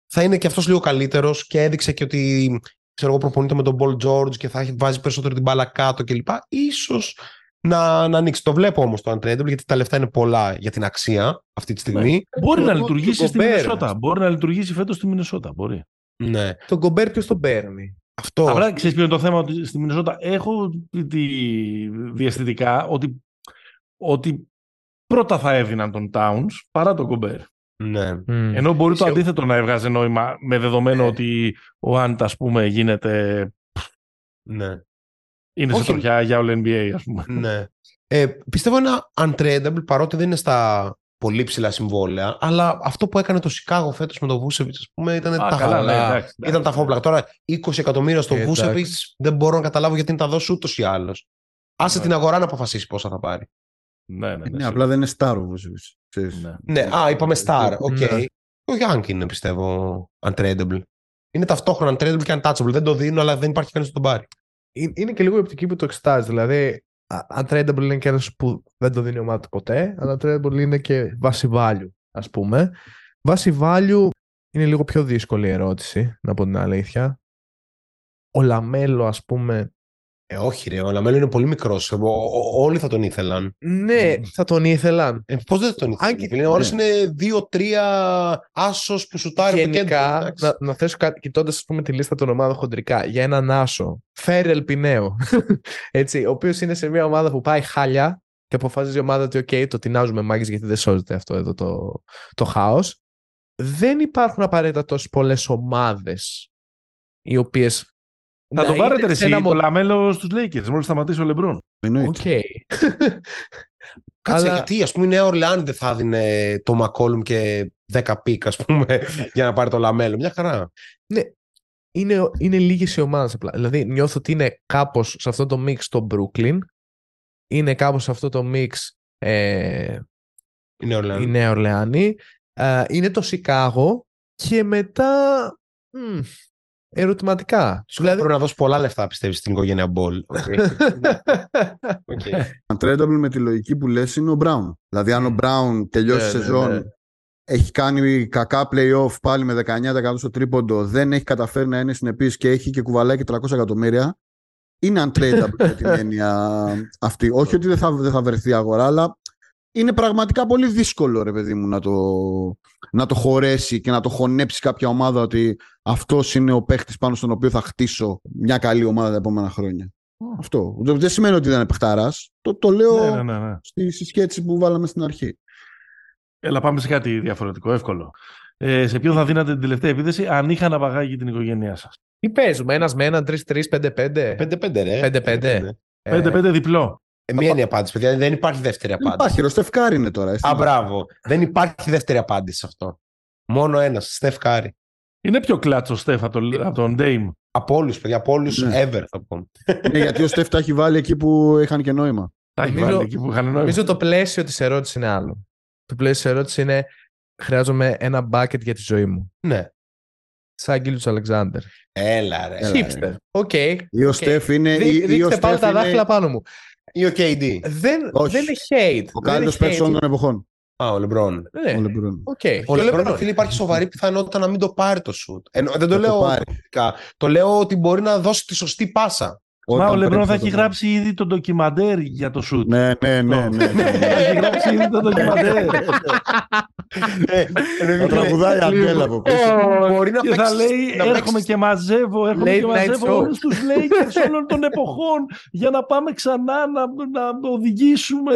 θα είναι και αυτός λίγο καλύτερος και έδειξε και ότι ξέρω εγώ προπονείται με τον Paul George και θα βάζει περισσότερο την μπάλα κάτω κλπ. Ίσως να, να ανοίξει. Το βλέπω όμως το untradeable γιατί τα λεφτά είναι πολλά για την αξία αυτή τη στιγμή. Ναι. Μπορεί να λειτουργήσει στη Μινεσότα. Μπορεί να λειτουργήσει φέτος στη Μινεσότα. Μπορεί. Ναι. Τον Κομπέρ ποιος τον παίρνει; Αυτό. Απλά ξέρεις ποιο είναι το θέμα ότι στη Μινεσότα έχω τη διαστητικά ότι, ότι πρώτα θα έδιναν τον Towns παρά τον Κομπέρ. Ναι. Mm. Ενώ μπορεί το αντίθετο να έβγαζε νόημα με δεδομένο ναι. ότι ο Άντ, ας πούμε, γίνεται. Ναι. Είναι Όχι. σε τροχιά για All-NBA, ας πούμε. Ναι. Ε, πιστεύω ένα untradeable παρότι δεν είναι στα πολύ ψηλά συμβόλαια, αλλά αυτό που έκανε το Σικάγο φέτος με τον Βούσεβιτ, ας πούμε, ήταν α, τα καλά, ναι, εντάξει, Ήταν τα φόμπλα. Τώρα 20 εκατομμύρια στο Βούσεβιτ δεν μπορώ να καταλάβω γιατί να τα δώσω ούτως ή άλλως. Άσε ναι. την αγορά να αποφασίσει πόσα θα πάρει. Ναι, ναι, ναι, ναι απλά δεν είναι star ο Βούσεβιτ. Ναι. ναι, α, είπαμε star. OK. Okay. Ναι. Ο Γιανγκ είναι πιστεύω untradeable. Είναι ταυτόχρονα untradeable και untouchable. Δεν το δίνω, αλλά δεν υπάρχει κανείς που τον πάρει. Είναι και λίγο η οπτική που το εξετάζει. Δηλαδή, untradeable είναι και ένας που δεν το δίνει η ομάδα ποτέ, αλλά untradeable είναι και βάση value, ας πούμε. Βάση value είναι λίγο πιο δύσκολη η ερώτηση, να πω την αλήθεια. Ο Λαμέλο, ας πούμε, ε, όχι, ρε. Ο Λαμέλο είναι πολύ μικρός. Όλοι θα τον ήθελαν. Ναι, θα τον ήθελαν. Ε, Πώς δεν θα τον ήθελαν. Αν... Ναι. Όλε είναι δύο-τρία άσος που σουτάρει Γενικά, να, να θέσω κάτι, κοιτώντας τη λίστα των ομάδων χοντρικά, για έναν άσο. Φέρελ Πινέο. Έτσι, ο οποίος είναι σε μια ομάδα που πάει χάλια και αποφασίζει η ομάδα ότι, OK, το τινάζουμε μάγκες γιατί δεν σώζεται αυτό εδώ το, το χάος. Δεν υπάρχουν απαραίτητα τόσες πολλές ομάδες οι οποίες θα το πάρετε εσύ ένα... το λαμέλο στους Lakers μόλις σταματήσει ο Λεμπρόν. Οκ. Κάτσε, γιατί ας πούμε η Νέα Ορλεάνη δεν θα δίνει το Μακόλουμ και 10 pick ας πούμε για να πάρει το λαμέλο. Μια χαρά. Ναι. Είναι, είναι λίγες οι ομάδες απλά. Δηλαδή νιώθω ότι είναι κάπως σε αυτό το mix το Brooklyn. Είναι κάπως σε αυτό το mix ε, η Νέα Ορλεάνη. Η Νέα Ορλεάνη. Ε, είναι το Σικάγο και μετά ερωτηματικά. Σου δηλαδή... Πρέπει να δώσει πολλά λεφτά, πιστεύεις, στην οικογένεια Μπολ. okay. με τη λογική που λες είναι ο Μπράουν. Δηλαδή, αν ο Μπράουν τελειώσει τη ναι, ναι, σεζόν, ναι. έχει κάνει κακά playoff πάλι με 19% στο τρίποντο, δεν έχει καταφέρει να είναι συνεπής και έχει και κουβαλάει και 300 εκατομμύρια, είναι untradeable με την έννοια αυτή. Όχι ότι δεν θα, δεν θα βρεθεί αγορά, αλλά είναι πραγματικά πολύ δύσκολο ρε παιδί μου να το, να το χωρέσει και να το χωνέψει κάποια ομάδα ότι αυτός είναι ο παίχτης πάνω στον οποίο θα χτίσω μια καλή ομάδα τα επόμενα χρόνια. Αυτό. Δεν σημαίνει ότι δεν είναι παιχτάρα. Το, το λέω ναι, ναι, ναι, ναι. στη συσκέτηση που βάλαμε στην αρχή. Έλα, πάμε σε κάτι διαφορετικό, εύκολο. Ε, σε ποιον θα δίνατε την τελευταία επίθεση αν είχα να παγάγει την οικογένειά σας; Τι παίζουμε, ένας με έναν, τρει-τρει, πέντε-πέντε. Πέντε-πέντε, ρε. Πέντε-πέντε. Πέντε-πέντε διπλό. Ε, μία είναι η απάντηση, παιδιά. Δεν υπάρχει δεύτερη απάντηση. Υπάρχει, ο Στεφκάρη είναι τώρα. Α, μπράβο. Δεν υπάρχει δεύτερη απάντηση σε αυτό. Μόνο ένας, Στεφκάρη. Είναι πιο κλάτσο ο Στεφ από τον Ντέιμ. Από όλους, παιδιά, από όλους ναι. ever θα πω. ναι, γιατί ο Στεφ τα έχει βάλει εκεί που είχαν και νόημα. Τα έχει βάλει εκεί που είχαν νόημα. Νομίζω το πλαίσιο της ερώτησης είναι άλλο. Το πλαίσιο της ερώτησης είναι χρειάζομαι ένα bucket για τη ζωή μου. Ναι. Σαν του Αλεξάνδρ. Έλα ρε. Hipster. OK. Ή ο Στεφ είναι... Ρίξτε πάλι τα δάχτυλα πάνω μου. Ή ο KD. Δεν, δεν είναι hate. Ο καλύτερος παίκτης των εποχών. Α, ο Λεμπρόν. Ναι. Ο Λεμπρόν. Okay. Ο Λεμπρόν, φίλε, υπάρχει σοβαρή πιθανότητα να μην το πάρει το σουτ. δεν το λέω. Το, το λέω ότι μπορεί να δώσει τη σωστή πάσα. Μα ο Λεμπρόν θα έχει γράψει ήδη το ντοκιμαντέρ για το σουτ. Ναι, ναι, ναι. ναι, ναι. Έχει γράψει ήδη το ντοκιμαντέρ. Θα τραγουδάει Αντέλα από πίσω. Μπορεί να Και θα λέει έρχομαι και μαζεύω, έρχομαι και μαζεύω όλους τους Lakers όλων των εποχών για να πάμε ξανά να οδηγήσουμε,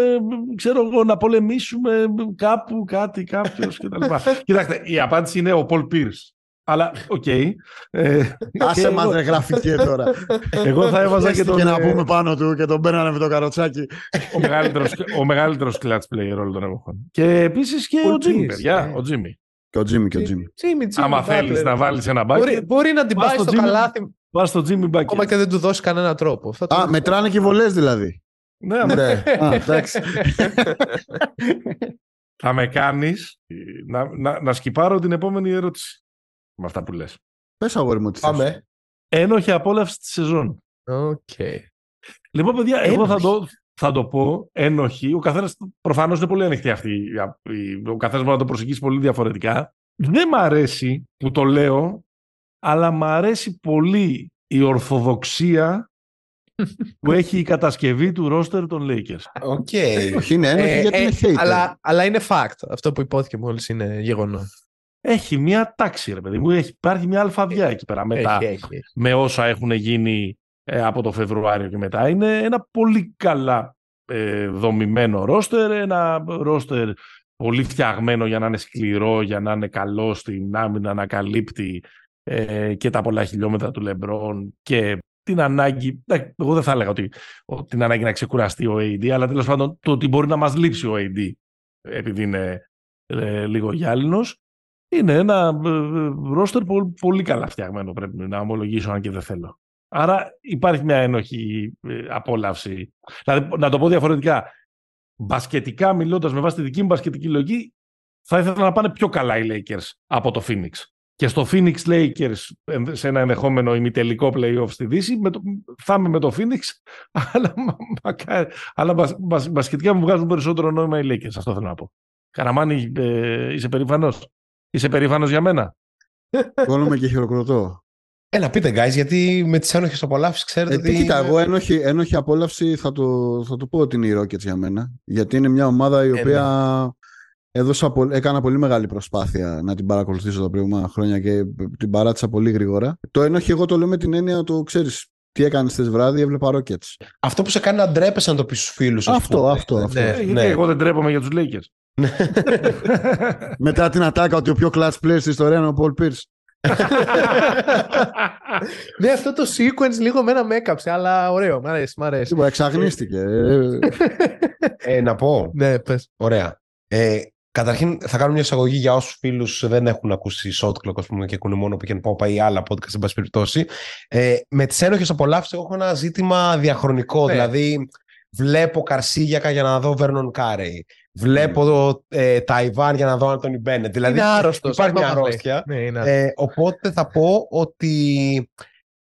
ξέρω εγώ, να πολεμήσουμε κάπου κάτι, κάποιος κτλ. Κοιτάξτε, η απάντηση είναι ο Πολ Πίρς. Αλλά OK. Okay. Ε, Άσε μας ρε γραφική τώρα. Εγώ θα έβαζα και τον... Και να ε, πούμε πάνω του και τον μπαίνανε με το καροτσάκι. ο, μεγαλύτερος, ο μεγαλύτερος clutch player όλων των εποχών. Και επίσης και ο, Τζίμι, παιδιά. Ο Τζίμι. Και ο Τζίμι και ο Τζίμι. Άμα θέλεις να βάλεις ένα μπάκι. Μπορεί, μπορεί να την πάει στο καλάθι. Πας στο Τζίμι μπάκι. Ακόμα και δεν του δώσει κανένα τρόπο. Α, μετράνε και βολές δηλαδή. Ναι, ναι. εντάξει. Θα με κάνεις να, να, να σκιπάρω την επόμενη ερώτηση με αυτά που λες. Πες αγόρι μου τι Πάμε. Ένοχη απόλαυση της σεζόν. OK. Okay. Λοιπόν, παιδιά, εγώ θα το, θα το πω, ένοχοι. Ο καθένας προφανώς είναι πολύ ανοιχτή αυτή. Ο καθένας μπορεί να το προσεγγίσει πολύ διαφορετικά. Δεν μ' αρέσει που το λέω, αλλά μ' αρέσει πολύ η ορθοδοξία που έχει η κατασκευή του ρόστερ των Lakers. OK. Okay. Όχι, είναι ένοχη ε, γιατί ε, είναι hater. Αλλά, αλλά είναι fact. Αυτό που ειπώθηκε μόλις είναι γεγονός. Έχει μια τάξη, ρε παιδί μου. Έχει, υπάρχει μια αλφαβιά εκεί πέρα. Μετά, έχει, έχει. με όσα έχουν γίνει ε, από το Φεβρουάριο και μετά. Είναι ένα πολύ καλά ε, δομημένο ρόστερ, ένα ρόστερ πολύ φτιαγμένο για να είναι σκληρό, για να είναι καλό στην άμυνα, να καλύπτει ε, και τα πολλά χιλιόμετρα του Λεμπρόν και την ανάγκη, εγώ δεν θα έλεγα ότι, ότι την ανάγκη να ξεκουραστεί ο AD, αλλά τέλος πάντων το ότι μπορεί να μας λείψει ο AD επειδή είναι ε, λίγο γυάλινος, είναι ένα ρόστερ πολύ, πολύ καλά φτιαγμένο πρέπει να ομολογήσω αν και δεν θέλω. Άρα υπάρχει μια ένοχη ε, απόλαυση. Δηλαδή, να το πω διαφορετικά, μπασκετικά μιλώντας με βάση τη δική μου μπασκετική λογική, θα ήθελα να πάνε πιο καλά οι Lakers από το Phoenix. Και στο Phoenix Lakers, σε ένα ενδεχόμενο ημιτελικό playoff στη Δύση, με το, θα είμαι με το Phoenix, αλλά, αλλά μπας, μπασκετικά μου βγάζουν περισσότερο νόημα οι Lakers. Αυτό θέλω να πω. Καραμάνι, ε, είσαι περήφανος; Είσαι περήφανος για μένα; Κόνομαι και χειροκροτώ. Έλα, πείτε, guys, γιατί με τις ένοχες απολαύσεις ξέρετε. Ε, τι... Κοίτα, εγώ ένοχη, ένοχη απόλαυση θα το, θα το πω ότι είναι η Rockets για μένα. Γιατί είναι μια ομάδα η ε, οποία ε, έδωσα, έκανα πολύ μεγάλη προσπάθεια να την παρακολουθήσω τα προηγούμενα χρόνια και την παράτησα πολύ γρήγορα. Το ένοχη, εγώ το λέω με την έννοια το ξέρεις. Τι έκανες χθες βράδυ, έβλεπα Rockets. Αυτό που σε κάνει να ντρέπεσαι να το πεις στους φίλους. Αυτό, αυτό, αυτό. αυτό. Ναι, ναι. Εγώ δεν ντρέπομαι για τους Lakers. Μετά την ατάκα ότι ο πιο clutch player στην ιστορία είναι ο Paul Pierce. ναι, αυτό το sequence λίγο μένα με έκαψε, αλλά ωραίο. Μ' αρέσει, μ' αρέσει. Λοιπόν, εξαγνίστηκε. ε, να πω. Ναι, πες. Ωραία. Ε, καταρχήν, θα κάνω μια εισαγωγή για όσους φίλους δεν έχουν ακούσει shot clock, πούμε, και ακούνε μόνο που και Pop ή άλλα podcast, εν πάση περιπτώσει. Ε, με τις ένοχες απολαύσει, έχω ένα ζήτημα διαχρονικό. Ναι. Δηλαδή, βλέπω Καρσίγιακα για να δω Βέρνον Κάρεϊ. Βλέπω mm. ε, Ταϊβάν για να δω Άντωνι Μπένετ. Δηλαδή είναι άρρωστος, υπάρχει μια αρρώστια. Ναι, ε, οπότε θα πω ότι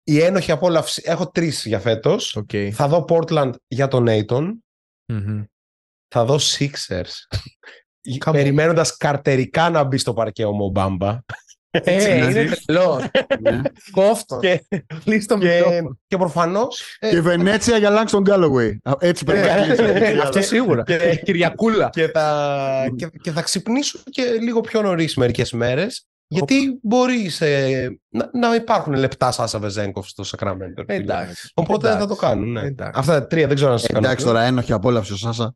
η ένοχη απόλαυση. Έχω τρεις για φέτος. Okay. Θα δω Portland για τον Aiton. mm Θα δω Sixers. Περιμένοντας καρτερικά να μπει στο παρκέ ο Μομπάμπα. Ε, είναι τρελός. Ναι. Κόφτος. Και, και προφανώς. Ε, και Βενέτσια για Λάγκστον Γκάλογουι. Έτσι πρέπει να Αυτό σίγουρα. Κυριακούλα. Και θα ξυπνήσω και λίγο πιο νωρίς μερικές μέρες. Γιατί μπορεί ε, να, υπάρχουν λεπτά Σάσα Βεζέγκοφ στο Σακραμέντο. Οπότε θα το κάνουν. Ναι. Αυτά τα τρία δεν ξέρω να σας κάνω. Εντάξει τώρα, ένοχη απόλαυση ο Σάσα.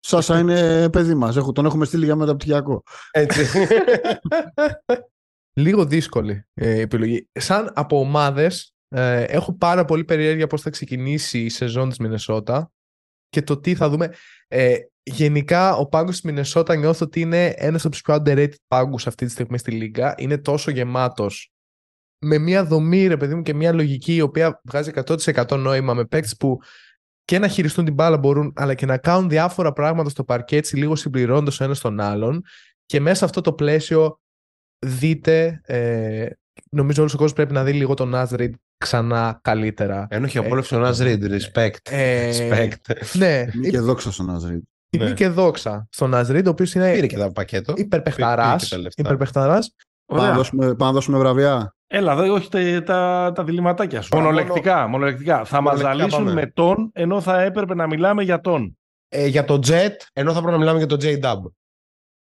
Σάσα είναι παιδί μας. Τον έχουμε στείλει για μεταπτυχιακό. Έτσι. λίγο δύσκολη ε, επιλογή. Σαν από ομάδες, ε, έχω πάρα πολύ περιέργεια πώς θα ξεκινήσει η σεζόν της Μινεσότα και το τι θα δούμε. Ε, γενικά, ο πάγκος της Μινεσότα νιώθω ότι είναι ένας από τους πιο underrated πάγκους αυτή τη στιγμή στη Λίγκα. Είναι τόσο γεμάτος. Με μια δομή, ρε παιδί μου, και μια λογική η οποία βγάζει 100% νόημα με παίκτες που και να χειριστούν την μπάλα μπορούν, αλλά και να κάνουν διάφορα πράγματα στο παρκέτσι, λίγο συμπληρώνοντας ο ένας τον άλλον. Και μέσα σε αυτό το πλαίσιο δείτε, ε, νομίζω όλος ο κόσμος πρέπει να δει λίγο τον Naz ξανά καλύτερα. Ένοχη απόλαυση ο Naz respect. Ε, respect. Ναι. Είναι και δόξα στον Naz Είναι ναι. και δόξα στον Naz ο οποίος είναι Πήρε και τα πακέτο. υπερπεχταράς. υπερπεχταράς. Πάμε να, δώσουμε, πάμε δώσουμε βραβεία. Έλα, δεν όχι τα, τα, τα διληματάκια σου. Μονολεκτικά. μονολεκτικά. Θα μας ζαλίσουν με τον, ενώ θα έπρεπε να μιλάμε για τον. Ε, για το Jet, ενώ θα πρέπει να μιλάμε για το J-Dub.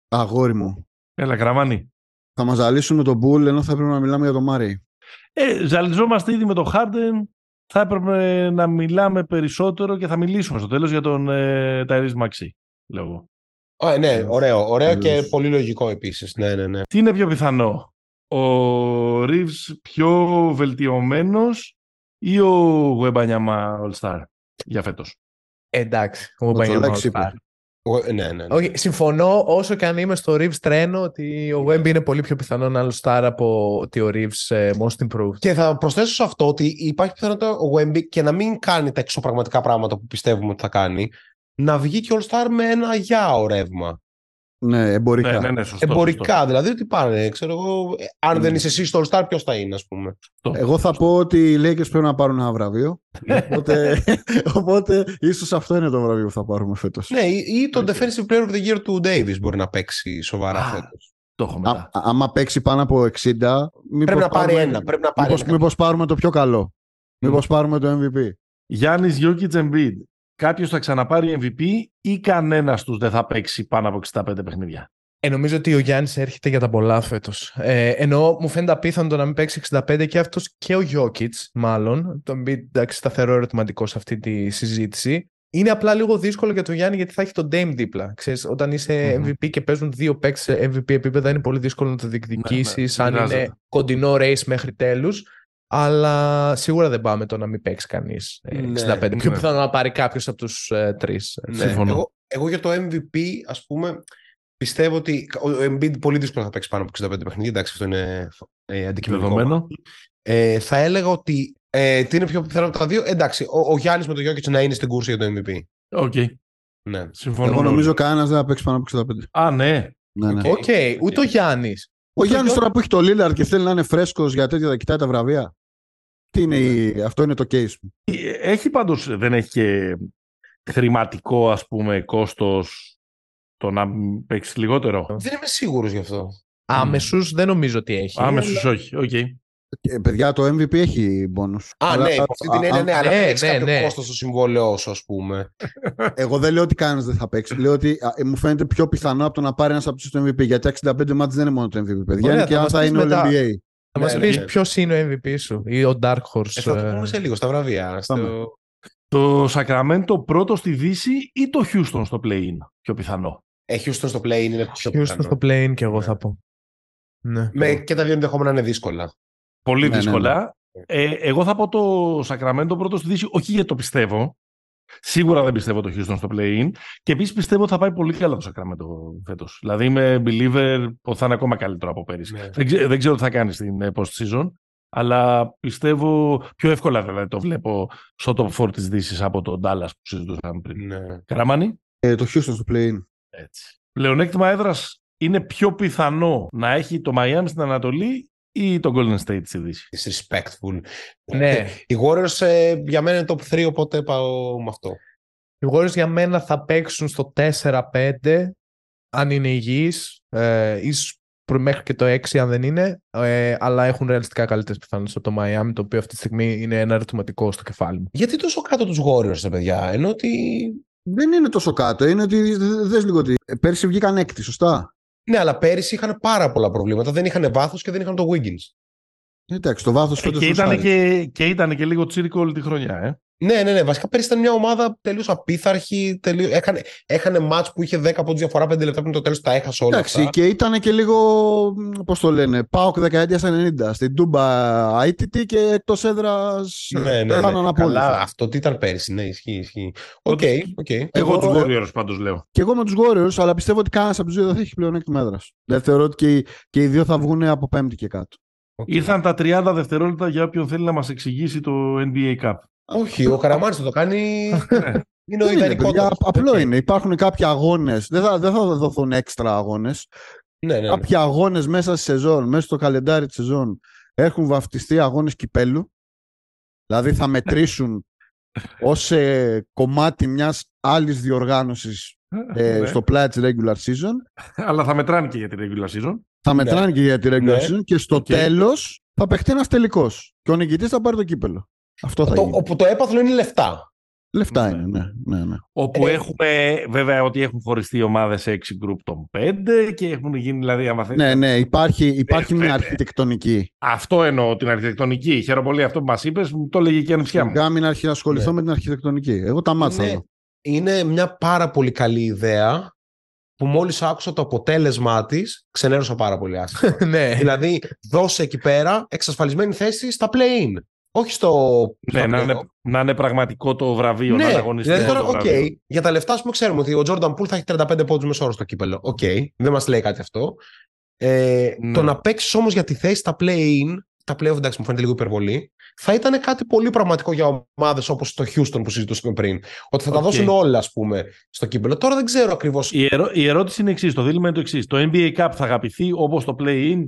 Αγόρι μου. Έλα, γραμμάνι. Θα μας ζαλίσουν με τον Μπούλ, ενώ θα έπρεπε να μιλάμε για τον Μάρι. Ε, ζαλιζόμαστε ήδη με τον Χάρντεν. Θα έπρεπε να μιλάμε περισσότερο και θα μιλήσουμε στο τέλος για τον ε, Ταϊρή Μαξί. Λέω. Oh, ναι, ωραίο. Ωραίο και πολύ λογικό επίσης. Ναι, ναι, ναι. Τι είναι πιο πιθανό, ο Ρίβ πιο βελτιωμένος ή ο Γουεμπανιάμα All Star για φέτος; Εντάξει, ο Γουεμπανιάμα All Star. Ναι, ναι, ναι. Όχι, συμφωνώ όσο και αν είμαι στο Reeves τρένο ότι ο Wemby είναι πολύ πιο πιθανό να άλλο star από ότι ο Reeves uh, most improved. Και θα προσθέσω σε αυτό ότι υπάρχει πιθανότητα ο Wemby και να μην κάνει τα εξωπραγματικά πράγματα που πιστεύουμε ότι θα κάνει, να βγει και All Star με ένα για ρεύμα. Ναι, εμπορικά. Ναι, ναι, ναι, σωστό, Εμπορικά, σωστό. δηλαδή ότι πάνε. Ξέρω εγώ, ε, αν Ναι. δεν είσαι εσύ στο All Star, ποιος θα είναι, ας πούμε. Εγώ θα πω ότι οι Lakers πρέπει να πάρουν ένα βραβείο. οπότε, οπότε ίσως αυτό είναι το βραβείο που θα πάρουμε φέτος. Ναι, ή, ή το OK. Defensive Player of the Year του Davis μπορεί να παίξει σοβαρά Α, φέτος. Το έχω Α, μετά. άμα παίξει πάνω από 60, μήπως Πρέπει να πάρει πάρουμε- ένα. Πρέπει να πάρει Μήπως, ένα. μήπως πάρουμε το πιο καλό. Μήπως πάρουμε το MVP. Γιάννης Γιόκιτς Embiid. Κάποιος θα ξαναπάρει MVP ή κανένας τους δεν θα παίξει πάνω από 65 παιχνίδια; Ε, νομίζω ότι ο Γιάννης έρχεται για τα πολλά φέτος. Ε, ενώ μου φαίνεται απίθανο το να μην παίξει 65 και αυτός και ο Γιώκητς, μάλλον. Το μπει εντάξει, σταθερό ερωτηματικό σε αυτή τη συζήτηση. Είναι απλά λίγο δύσκολο για τον Γιάννη γιατί θα έχει τον Dame δίπλα. Ξέρεις, όταν είσαι Μμμ. MVP και παίζουν δύο παίκτες σε MVP επίπεδα, είναι πολύ δύσκολο να το διεκδικήσεις ναι, αν είναι χρειάζεται. κοντινό race μέχρι τέλους. Αλλά σίγουρα δεν πάμε το να μην παίξει κανείς Ναι, 65. Πιο ναι. πιθανό να πάρει κάποιος από τους ε, τρεις. Ναι, Συμφωνώ. Εγώ, εγώ για το MVP, ας πούμε, πιστεύω ότι ο Embiid πολύ δύσκολα θα παίξει πάνω από 65 παιχνίδια. Εντάξει, αυτό είναι ε, αντικειμενικό. Δεδομένο. Ε, θα έλεγα ότι ε, τι είναι πιο πιθανό από τα δύο. Εντάξει, ο, ο Γιάννης με τον Jokic να είναι στην κούρση για το MVP. OK. Ναι. Συμφωνώ. Εγώ νομίζω κανένας δεν θα παίξει πάνω από 65. Α, ναι. Ναι, ναι. OK. OK, ούτε ο Γιάννης. Ο Γιάννης τώρα που έχει το Λίλαρντ και θέλει να είναι φρέσκος για τέτοια θα κοιτάει τα βραβεία. Τι είναι η... Αυτό είναι το case μου. Έχει πάντως, δεν έχει και χρηματικό ας πούμε κόστος το να παίξει λιγότερο; Δεν είμαι σίγουρος γι' αυτό. Άμεσους δεν νομίζω ότι έχει. Άμεσος όχι. Οκ. Ε, παιδιά, το MVP έχει μπόνους. Α, Αλλά- ναι, υπό αυτή την α- έννοια, ναι, αλλά ναι, έχει ναι, κάποιο ναι. κόστος στο συμβόλαιό σου, ας πούμε. Εγώ δεν λέω ότι κανένας δεν θα παίξει. Λέω ότι α, ε, μου φαίνεται πιο πιθανό από το να πάρει ένας από τους το MVP. Γιατί τα 65 ματς δεν είναι μόνο το MVP. Παιδιά, Ωραία, είναι και θα αν μας θα πεις είναι μετά. All-NBA. Θα μας Ναι, πεις ναι. ποιος είναι ο MVP σου ή ο Dark Horse. Ε, θα το ε, πούμε σε λίγο, στα βραβεία. Στο... Το Σακραμέντο πρώτο στη Δύση ή το Houston στο play-in. Πιο πιθανό; Ε, Houston στο play είναι πιο Houston πιθανό. στο play και εγώ Ναι. θα πω. Ναι. Με, και τα δύο ενδεχόμενα είναι δύσκολα. Πολύ Ναι, ναι, δύσκολα. Ε, εγώ θα πω το Σακραμέντο πρώτο στη Δύση, όχι γιατί το πιστεύω. Σίγουρα δεν πιστεύω το Houston στο play-in. Και επίσης πιστεύω ότι θα πάει πολύ καλά το Σακραμέντο φέτος. Δηλαδή είμαι believer ότι θα είναι ακόμα καλύτερο από πέρυσι. Ναι. Δεν, ξέ- δεν ξέρω τι θα κάνει στην ε, post season. Αλλά πιστεύω πιο εύκολα δηλαδή, το βλέπω στο top 4 της Δύσης από τον Dallas που συζητούσαμε πριν. Ναι. Καραμάνι; Ε, το Houston στο play-in. Έτσι. Πλεονέκτημα έδρας είναι πιο πιθανό να έχει το Miami στην Ανατολή ή το Golden State στη Δύση. Disrespectful. Ναι. Οι Warriors ε, για μένα είναι top 3, οπότε πάω με αυτό. Οι Warriors για μένα θα παίξουν στο 4-5 αν είναι υγιείς, ε, ίσως προ- μέχρι και το 6 αν δεν είναι, ε, αλλά έχουν ρεαλιστικά καλύτερες πιθανότητες από το Miami, το οποίο αυτή τη στιγμή είναι ένα ερωτηματικό στο κεφάλι μου. Γιατί τόσο κάτω τους Warriors, ρε παιδιά, ενώ ότι... Δεν είναι τόσο κάτω. Είναι ότι δες λίγο ότι ε, πέρσι βγήκαν έκτη, σωστά; Ναι, αλλά πέρυσι είχαν πάρα πολλά προβλήματα. Δεν είχαν βάθος και δεν είχαν το Wiggins. Εντάξει, το βάθος Ε, φέτο και, ήταν και, και ήταν και λίγο τσίρικο όλη τη χρονιά. Ε. Ναι, ναι, ναι. Βασικά πέρυσι ήταν μια ομάδα τελείως απίθαρχη. Τελείως... Έχανε, έχανε μάτς που είχε 10 από διαφορά 5 λεπτά πριν το τέλος, τα έχασε όλα. Εντάξει, αυτά. και ήταν και λίγο, πώς το λένε, πάω δεκαετία 90. Στην Τούμπα ITT και εκτός έδρας. Ναι, ναι, ναι. Καλά, αυτό τι ήταν πέρυσι. Ναι, ισχύει, ισχύει. OK, OK. Εγώ, Εγώ- τους Warriors πάντως λέω. Και εγώ με τους Warriors, αλλά πιστεύω ότι κανένας από τους δύο δεν θα έχει πλεονέκτημα έδρας. Δεν θεωρώ ότι και, οι- και οι δύο θα βγουν από πέμπτη και κάτω. οκ. Ήρθαν τα 30 δευτερόλεπτα για όποιον θέλει να μας εξηγήσει το NBA Cup. Όχι, ο Καραμάνης θα το κάνει. είναι ο Δεν είναι, ιδανικό. παιδιά, απλό είναι. Υπάρχουν κάποιοι αγώνες. Δεν θα, δεν θα δοθούν έξτρα αγώνες. Ναι, ναι, ναι. Κάποιοι αγώνες μέσα στη σεζόν, μέσα στο καλεντάρι της σεζόν, έχουν βαφτιστεί αγώνες κυπέλου. Δηλαδή θα μετρήσουν ως κομμάτι μιας άλλης διοργάνωσης ε, Ναι. στο πλάι της regular season. Αλλά θα μετράνε και για τη regular season. Θα μετράνε και για τη regular Ναι. season και στο Οκ. τέλος θα παιχτεί ένας τελικός. Και ο νικητής θα πάρει το κύπελο. Αυτό θα Το, γίνει. όπου το έπαθλο είναι λεφτά. Λεφτά Ναι. είναι, ναι. ναι, ναι. Όπου Ε, έχουμε βέβαια ότι έχουν χωριστεί οι ομάδες σε 6 group των 5 και έχουν γίνει δηλαδή άμα θέλεις, Ναι, ναι, υπάρχει, υπάρχει Ε, μια ε, αρχιτεκτονική. Αυτό εννοώ την αρχιτεκτονική. Χαίρομαι πολύ αυτό που μας είπες, μου το έλεγε και η ανεψιά μου. Σιγά μην αρχίσει να ασχοληθώ Ναι. με την αρχιτεκτονική. Εγώ τα μάτσα Είναι, εδώ. είναι μια πάρα πολύ καλή ιδέα που μόλις άκουσα το αποτέλεσμά της ξενέρωσα πάρα πολύ άσχημα. ναι. δηλαδή δώσε εκεί πέρα εξασφαλισμένη θέση στα play-in. Όχι στο... Ναι, στο να, play-off. είναι, να είναι πραγματικό το βραβείο, να είναι Ναι, αγωνιστικό δηλαδή τώρα, το οκ, βραβείο. για τα λεφτά, ας πούμε, ξέρουμε ότι ο Jordan Poole θα έχει 35 πόντους μέσο όρο στο κύπελο. Οκ, δεν μας λέει κάτι αυτό. Ε, Ναι. Το να παίξεις όμως για τη θέση στα play-in, τα play-off εντάξει, μου φαίνεται λίγο υπερβολή. θα ήταν κάτι πολύ πραγματικό για ομάδες όπως το Houston που συζητούσαμε πριν. Ότι θα τα δώσουν όλα, ας πούμε, στο κύπελο. Τώρα δεν ξέρω ακριβώς. Η, η ερώτηση είναι εξής. Το δίλημα είναι το εξής. Το NBA Cup θα αγαπηθεί όπως το play-in;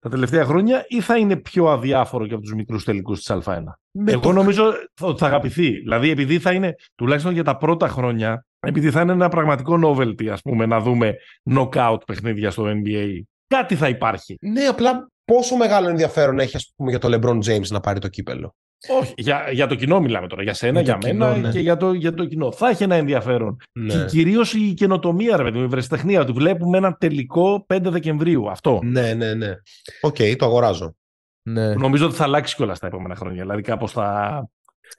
Τα τελευταία χρόνια ή θα είναι πιο αδιάφορο και από τους μικρούς τελικούς της Α1. Εγώ το... νομίζω ότι θα αγαπηθεί. Δηλαδή, επειδή θα είναι τουλάχιστον για τα πρώτα χρόνια, επειδή θα είναι ένα πραγματικό novelty, ας πούμε, να δούμε knockout παιχνίδια στο NBA. Κάτι θα υπάρχει. Ναι, απλά πόσο μεγάλο ενδιαφέρον έχει ας πούμε, για το LeBron James να πάρει το κύπελο; Όχι, για, για το κοινό μιλάμε τώρα. Για σένα, για, για μένα ναι. και για το, για το κοινό. Θα έχει ένα ενδιαφέρον. Ναι. Και κυρίως η καινοτομία, ρε παιδί μου, η ευρεσιτεχνία. Ότι βλέπουμε ένα τελικό 5 Δεκεμβρίου. Αυτό. Ναι, ναι, ναι. OK, okay, το αγοράζω. Ναι. Νομίζω ότι θα αλλάξει κιόλας τα επόμενα χρόνια. Δηλαδή κάπως θα.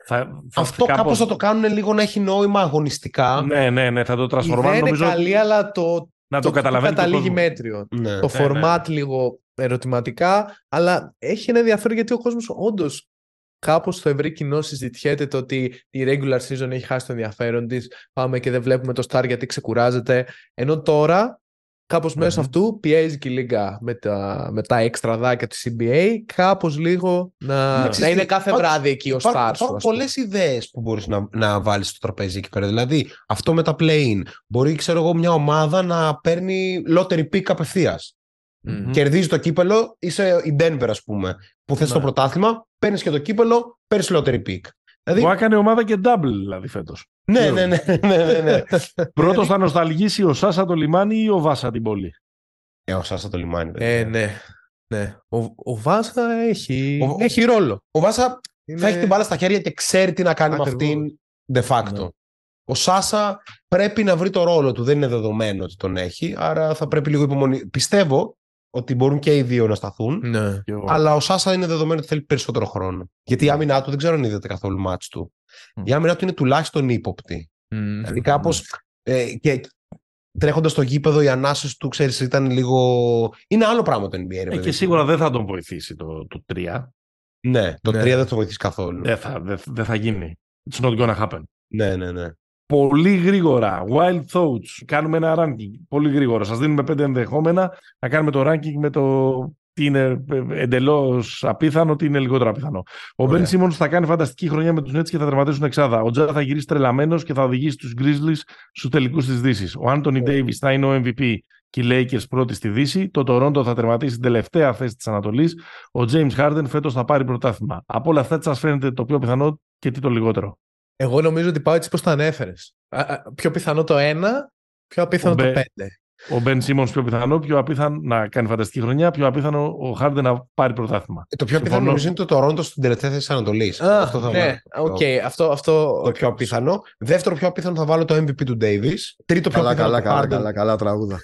Θα, Αυτό κάπως... κάπως θα το κάνουν λίγο να έχει νόημα αγωνιστικά. Ναι, ναι, ναι, θα το τρανσφορμάρουν. Είναι νομίζω... καλή, αλλά το, να το, το καταλαβαίνει. Καταλήγει το μέτριο. Ναι. Το ναι, format ναι. λίγο ερωτηματικά, αλλά έχει ένα ενδιαφέρον γιατί ο κόσμος όντως κάπως στο ευρύ κοινό συζητιέται το ότι η regular season έχει χάσει το ενδιαφέρον της, πάμε και δεν βλέπουμε το star γιατί ξεκουράζεται, ενώ τώρα κάπως mm-hmm. μέσω αυτού πιέζει και η λίγα με τα, με τα έξτρα δάκια της CBA κάπως λίγο να, να είναι κάθε βράδυ εκεί ο stars Υπάρχουν πολλές ιδέες που μπορείς να, να βάλεις στο τραπέζι εκεί πέρα. Δηλαδή αυτό με τα play-in. Μπορεί ξέρω εγώ μια ομάδα να παίρνει lottery pick απευθείας. Mm-hmm. Κερδίζει το κύπελο, είσαι η Denver, ας πούμε, που θες ναι. το πρωτάθλημα, παίρνεις και το κύπελο, παίρνεις lottery pick. Δηλαδή... Που έκανε ομάδα και double δηλαδή φέτος. Ναι, ναι, ναι. ναι, ναι, ναι. Πρώτος θα νοσταλγήσει ο Σάσα το λιμάνι ή ο Βάσα την πόλη; Ε, ο Σάσα το λιμάνι. Ε, ναι. ναι. Ο, ο Βάσα έχει, ο, έχει ρόλο. Ο Βάσα είναι... θα έχει την μπάλα στα χέρια και ξέρει τι να κάνει Ακριβώς. με αυτήν de facto. Ναι. Ο Σάσα πρέπει να βρει το ρόλο του. Δεν είναι δεδομένο ότι τον έχει, άρα θα πρέπει λίγο υπομονή. Πιστεύω ότι μπορούν και οι δύο να σταθούν. Ναι, αλλά ο Σάσα είναι δεδομένο ότι θέλει περισσότερο χρόνο. Γιατί η ναι. άμυνά του δεν ξέρω αν είδατε καθόλου μάτς του. Mm. Η άμυνά του είναι τουλάχιστον ύποπτη. Mm. Δηλαδή κάπως. Ε, και τρέχοντας στο γήπεδο, οι ανάσες του, ξέρεις, ήταν λίγο. Είναι άλλο πράγμα το NBA. Ε, και σίγουρα δεν θα τον βοηθήσει το, το 3. Ναι, το ναι. 3 δεν θα τον βοηθήσει καθόλου. Δεν θα, δεν, δεν θα γίνει. It's not gonna happen. Ναι, ναι, ναι πολύ γρήγορα. Wild thoughts. Κάνουμε ένα ranking πολύ γρήγορα. Σας δίνουμε πέντε ενδεχόμενα. Να κάνουμε το ranking με το τι είναι εντελώς απίθανο, τι είναι λιγότερο απίθανο. Ο Μπεν Σίμονς θα κάνει φανταστική χρονιά με τους Nets και θα τερματίσουν εξάδα. Ο Τζα θα γυρίσει τρελαμένος και θα οδηγήσει τους Grizzlies στους τελικούς της Δύσης. Ο Άντωνι Ντέιβις θα είναι ο MVP και οι Lakers πρώτοι στη Δύση. Το Toronto θα τερματίσει την τελευταία θέση της Ανατολής. Ο James Harden φέτος θα πάρει πρωτάθλημα. Από όλα αυτά, τι σας φαίνεται το πιο πιθανό και τι το λιγότερο. Εγώ νομίζω ότι πάω έτσι πώ το ανέφερες. Πιο πιθανό το 1, πιο απίθανο το 5. Ο Μπεν Σίμονς πιο πιθανό, πιο απίθανο να κάνει φανταστική χρονιά, πιο απίθανο ο Χάρντε να πάρει πρωτάθλημα. Ε, το πιο πιθανό νομίζω είναι το Τωρόντο στην τελευταία θέση της Ανατολής. Αυτό θα ναι, βάλω. Okay, αυτό, αυτό... Το πιο απίθανο. Δεύτερο πιο απίθανο θα βάλω το MVP του Ντέιβι. Τρίτο πιο καλά, πιθανό. Καλά, καλά, καλά, καλά, τραγούδα.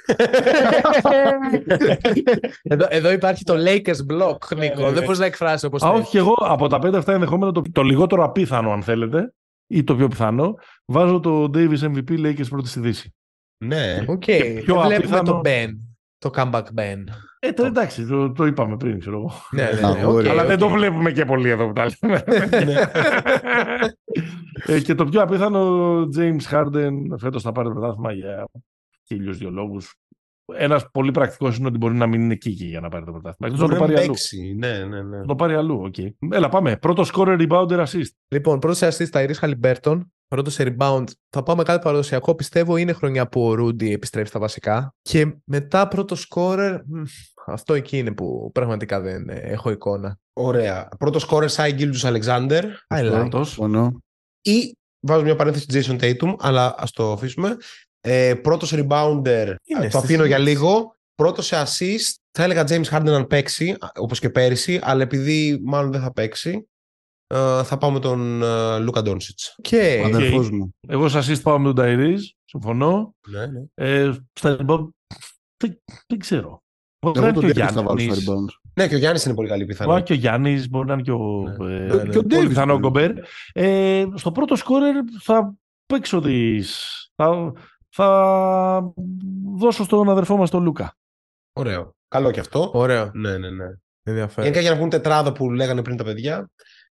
εδώ, εδώ υπάρχει το Lakers Block, Νίκο. Δεν μπορείς να εκφράσει όπως. Όχι, εγώ από τα 5-7 ενδεχόμενα το, το λιγότερο απίθανο, αν θέλετε, ή το πιο πιθανό, βάζω το Davis MVP Lakers πρώτη στη Δύση. Ναι. OK. Okay. Πιο Βλέπουμε απίθανο... το Ben. Το comeback Ben. Ε, το, εντάξει, το, το είπαμε πριν, ξέρω εγώ. ναι, ναι, ναι, okay, Αλλά okay. δεν το βλέπουμε και πολύ εδώ που τα λέμε. Ναι. ε, και το πιο απίθανο, James Harden φέτος θα πάρει το πρωτάθλημα για χίλιους δύο λόγους. Ένας πολύ πρακτικός είναι ότι μπορεί να μην είναι εκεί για να πάρει το πρωτάθλημα. Εκτός να το πάρει αλλού. Ναι, ναι, ναι. το πάρει αλλού. Okay. Έλα, πάμε. Πρώτο scorer, rebounder, assist. Λοιπόν, πρώτος σε assist Tyrese Halliburton. Πρώτος σε rebound. Θα πάμε κάτι παραδοσιακό. Πιστεύω είναι χρονιά που ο Ρούντι επιστρέφει στα βασικά. Και μετά πρώτο scorer. Αυτό εκεί είναι που πραγματικά δεν έχω εικόνα. Ωραία. Πρώτο scorer Σάι Γκίλτου Αλεξάνδρ. Ή βάζω μια παρένθεση Jason Tatum, αλλά ας το αφήσουμε. Ε, πρώτος rebounder, Είναι το αφήνω για λίγο. Πρώτος σε assist, θα έλεγα James Harden αν παίξει, όπως και πέρυσι, αλλά επειδή μάλλον δεν θα παίξει, ε, θα πάω με τον Λούκα Ντόνσιτς. Και okay. μου. Εγώ σε assist πάω με τον Tyrese, συμφωνώ. Ναι, ναι. Ε, στα rebound, δεν, δεν ξέρω. Εγώ τον Γιάννη θα βάλω στα rebound. Ναι, και ο Γιάννης είναι πολύ καλή πιθανότητα. Και ο Γιάννης μπορεί να είναι και ο. Ναι. Ε, ναι, ναι. Και ο πολύ πιθανό Γκομπέρ. Ε, στο πρώτο σκόρερ θα παίξω τι. Θα, θα δώσω στον αδερφό μας τον Λούκα. Ωραίο. Καλό και αυτό. Ωραίο. Ναι, ναι, ναι. Ενδιαφέρον. για να βγουν τετράδα που λέγανε πριν τα παιδιά,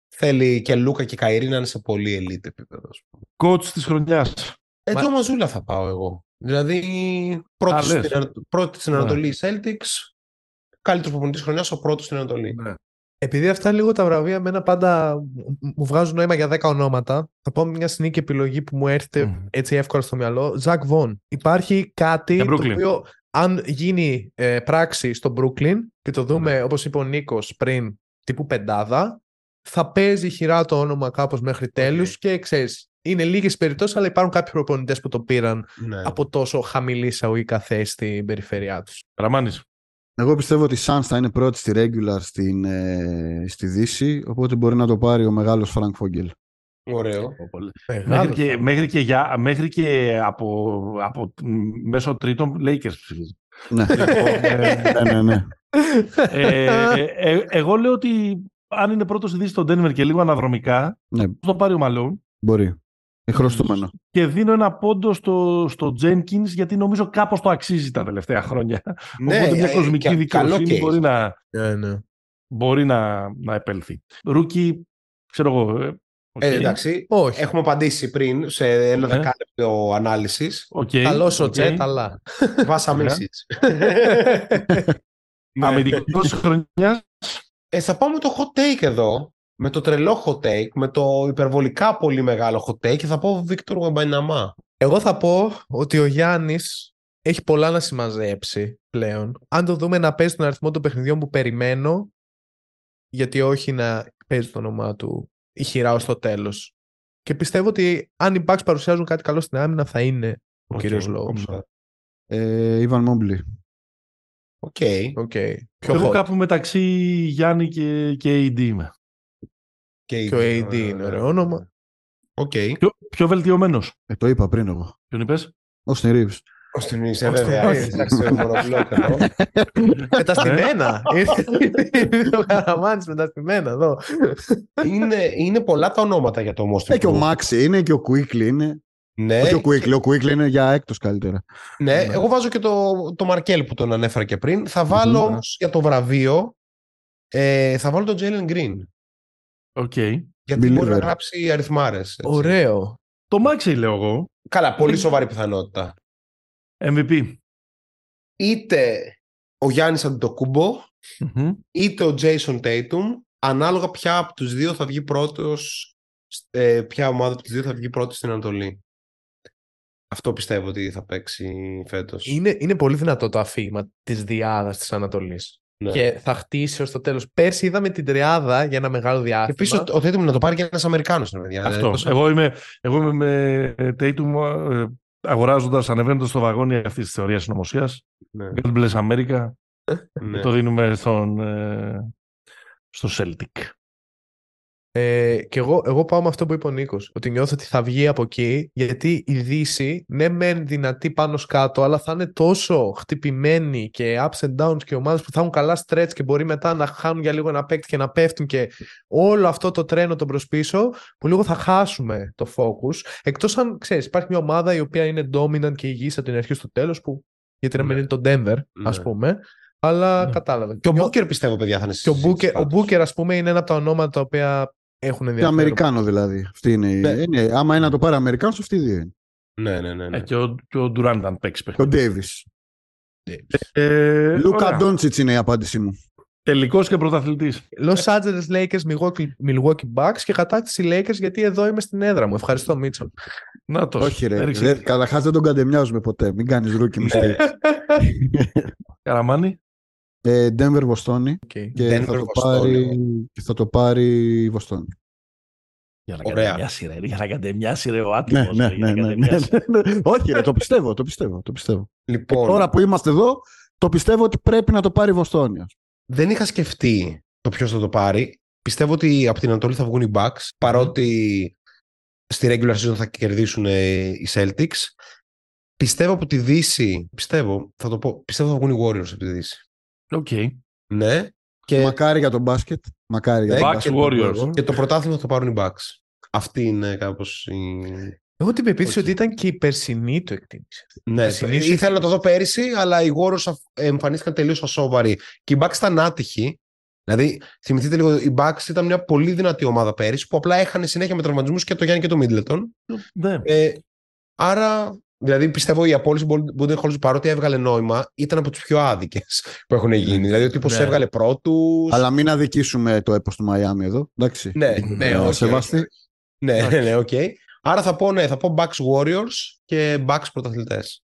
θέλει και Λούκα και Καϊρή να είναι σε πολύ elite επίπεδο. Κότς της χρονιάς. Ε, Μα... Μαζούλα θα πάω εγώ. Δηλαδή, πρώτη, στην, πρώτη στην Ανατολή ναι. Celtics, καλύτερος προπονητής χρονιάς, ο πρώτος στην Ανατολή. Ναι. Επειδή αυτά λίγο τα βραβεία μένα πάντα μου βγάζουν νόημα για 10 ονόματα, θα πω μια συνήκη επιλογή που μου έρχεται έτσι εύκολα στο μυαλό. Ζακ Βον. Υπάρχει κάτι το οποίο αν γίνει ε, πράξη στο Brooklyn και το δούμε, mm. όπως είπε ο Νίκος πριν, τύπου πεντάδα, θα παίζει χειρά το όνομα κάπως μέχρι τέλους και ξέρεις, είναι λίγες περιπτώσεις, αλλά υπάρχουν κάποιοι προπονητές που το πήραν ναι. από τόσο χαμηλή εισαγωγικά θέση στην περιφερειά τους. Καραμάνης. Εγώ πιστεύω ότι οι Suns θα είναι πρώτη στη regular στην, ε, στη Δύση, οπότε μπορεί να το πάρει ο μεγάλος Frank Vogel. Ωραίο. Μέχρι και, μέχρι και, για, μέχρι και από, από μέσω τρίτων Lakers ψηφίζει. Ναι. ναι, ναι, ναι. Ε, ε, ε, εγώ λέω ότι αν είναι πρώτος στη Δύση το Denver και λίγο αναδρομικά, ναι. θα το πάρει ο Malone. Μπορεί. Χρωστούμενο. Και δίνω ένα πόντο στο, στο Jenkins γιατί νομίζω κάπως το αξίζει τα τελευταία χρόνια. Ναι, Οπότε μια κοσμική δικαιοσύνη μπορεί, να, yeah, ναι. μπορεί να, να επέλθει. Ρούκι, ξέρω εγώ, Okay. Ε, εντάξει, Όχι. έχουμε απαντήσει πριν σε ένα okay. Ναι. δεκάλεπτο ανάλυσης. Okay. Καλός ο Τσέτ, αλλά. Βάσα ναι. Αμυντικός χρονιάς. Ε, θα πάμε το hot take εδώ με το τρελό hot take, με το υπερβολικά πολύ μεγάλο hot take και θα πω Βίκτορ Γουεμπαϊναμά. Εγώ θα πω ότι ο Γιάννης έχει πολλά να συμμαζέψει πλέον. Αν το δούμε να παίζει τον αριθμό των παιχνιδιών που περιμένω, γιατί όχι να παίζει το όνομά του ηχηρά ως το τέλος. Και πιστεύω ότι αν οι Bucks παρουσιάζουν κάτι καλό στην άμυνα θα είναι ο okay, κύριος λόγος. Ε, Evan Mobley. OK. Okay. Εγώ κάπου μεταξύ Γιάννη και, και AD είμαι. Και, και ο AD είναι ωραίο όνομα. Okay. Πιο, πιο βελτιωμένος. Ε, το είπα πριν εγώ. Ποιον είπες, Ο Ρίβ. Ο Ρίβ, ε, βέβαια. Μεταστημένα. Ο Καραμάνης μεταστημένα εδώ. Είναι πολλά τα ονόματα για το Most Ε, και ο Μάξι είναι και ο Κουίκλι είναι. Ναι. Όχι ο Κουίκλι, ο Κουίκλι είναι για έκτος καλύτερα. Ναι, εγώ βάζω και το, το Μαρκέλ που τον ανέφερα και πριν. Θα βάλω όμως για το βραβείο, ε, θα βάλω τον Τζέιλεν Γκριν. Οκ. Γιατί μπορεί να γράψει αριθμάρες. Ωραίο. Το Maxey λέω εγώ. Καλά, πολύ σοβαρή πιθανότητα. MVP. Είτε ο Γιάννης είτε ο Jason Tatum, ανάλογα ποια από τους δύο θα βγει πρώτος, ε, ποια ομάδα από τους δύο θα βγει πρώτος στην Ανατολή. Αυτό πιστεύω ότι θα παίξει φέτος. Είναι, είναι πολύ δυνατό το αφήγημα της δυάδας της Ανατολής. Ναι. Και θα χτίσει ως το τέλος. Πέρσι είδαμε την τριάδα για ένα μεγάλο διάστημα. Και επίση ο Τέιτουμ να το πάρει και ένας Αμερικάνος. Αυτό. Εγώ, είμαι, εγώ είμαι με Τέιτουμ αγοράζοντας, ανεβαίνοντας στο βαγόνι αυτής της θεωρίας συνωμοσίας. Ναι. God bless America. ναι. Το δίνουμε στον, ε, στο Celtic. Ε, και εγώ, εγώ πάω με αυτό που είπε ο Νίκος. Ότι νιώθω ότι θα βγει από εκεί, γιατί η Δύση, ναι, μεν δυνατή πάνω σκάτω, αλλά θα είναι τόσο χτυπημένη και ups and downs και ομάδες που θα έχουν καλά stretch και μπορεί μετά να χάνουν για λίγο ένα παίκτη και να πέφτουν και όλο αυτό το τρένο τον προσπίσω, που λίγο θα χάσουμε το focus. Εκτός αν ξέρεις, υπάρχει μια ομάδα η οποία είναι dominant και υγιής από την αρχή στο τέλος, που γιατί να μην ναι. είναι το Denver, ας ναι. πούμε. Αλλά ναι. κατάλαβε. Και ο Μπούκερ πιστεύω, παιδιά, θα είναι Και ο Μπούκερ, ας πούμε, είναι ένα από τα ονόματα τα οποία έχουν ενδιαφέρον. Αμερικάνο δηλαδή. Αυτή είναι, ναι. είναι, άμα είναι να το πάρει Αμερικάνος, αυτή δύο είναι. Ναι, ναι, ναι. ναι. Ε, και ο, και ο Durant αν παίξει παιχνίδι. Ο Ντέβι. Ε, Λούκα Ντόντσιτς είναι η απάντησή μου. Τελικός και πρωταθλητής. Los Angeles Lakers, Milwaukee Bucks και κατάκτηση Lakers γιατί εδώ είμαι στην έδρα μου. Ευχαριστώ, Μίτσον. Να το. Όχι, ρε. Καταρχάς δεν τον γκαντεμιάζουμε ποτέ. Μην κάνεις rookie mistake, ρε. Καραμάνη. Ε, Denver Βοστόνη okay. και, θα το πάρει, και θα το πάρει η Βοστόνη. Για να γκαντεμιάσει ρε, για να γκαντεμιάσει ρε ο άτιμος. Ναι, ναι, ναι, ναι, Όχι ρε, το πιστεύω, το πιστεύω, το πιστεύω. Λοιπόν, τώρα που είμαστε εδώ, το πιστεύω ότι πρέπει να το πάρει η Βοστόνη. Δεν είχα σκεφτεί το ποιος θα το πάρει. Πιστεύω ότι από την Ανατολή θα βγουν οι Bucks, παρότι στη regular season θα κερδίσουν οι Celtics. Πιστεύω από τη Δύση, πιστεύω, θα το πω, πιστεύω θα βγουν οι Warriors από τη Δύση. Οκ. Ναι. Και... Μακάρι για τον μπάσκετ. Μακάρι για τον μπάσκετ. Warriors. Και το πρωτάθλημα θα το πάρουν οι Bucks. Αυτή είναι κάπως η... Εγώ την πεποίθηση ότι ήταν και η περσινή του εκτίμηση. Ναι, ήθελα να το δω πέρυσι, αλλά οι Warriors εμφανίστηκαν τελείως ασόβαροι. Και οι Bucks ήταν άτυχοι. Δηλαδή, θυμηθείτε λίγο, οι Bucks ήταν μια πολύ δυνατή ομάδα πέρυσι που απλά έχανε συνέχεια με τραυματισμούς και το Γιάννη και το Μίτλετον. Ναι. Ε, άρα Δηλαδή πιστεύω οι απόλυσει Μπούντεν Χόλτ παρότι έβγαλε νόημα ήταν από τις πιο άδικες που έχουν γίνει. Δηλαδή ο τύπος ναι. έβγαλε πρώτους. Αλλά μην αδικήσουμε το έπος του Μαϊάμι εδώ. Εντάξει. Ναι, ναι, okay. Σεβάστη. Ναι, ναι, ναι, OK. Okay. Άρα θα πω, ναι, θα πω Bucks Warriors και Bucks πρωταθλητές.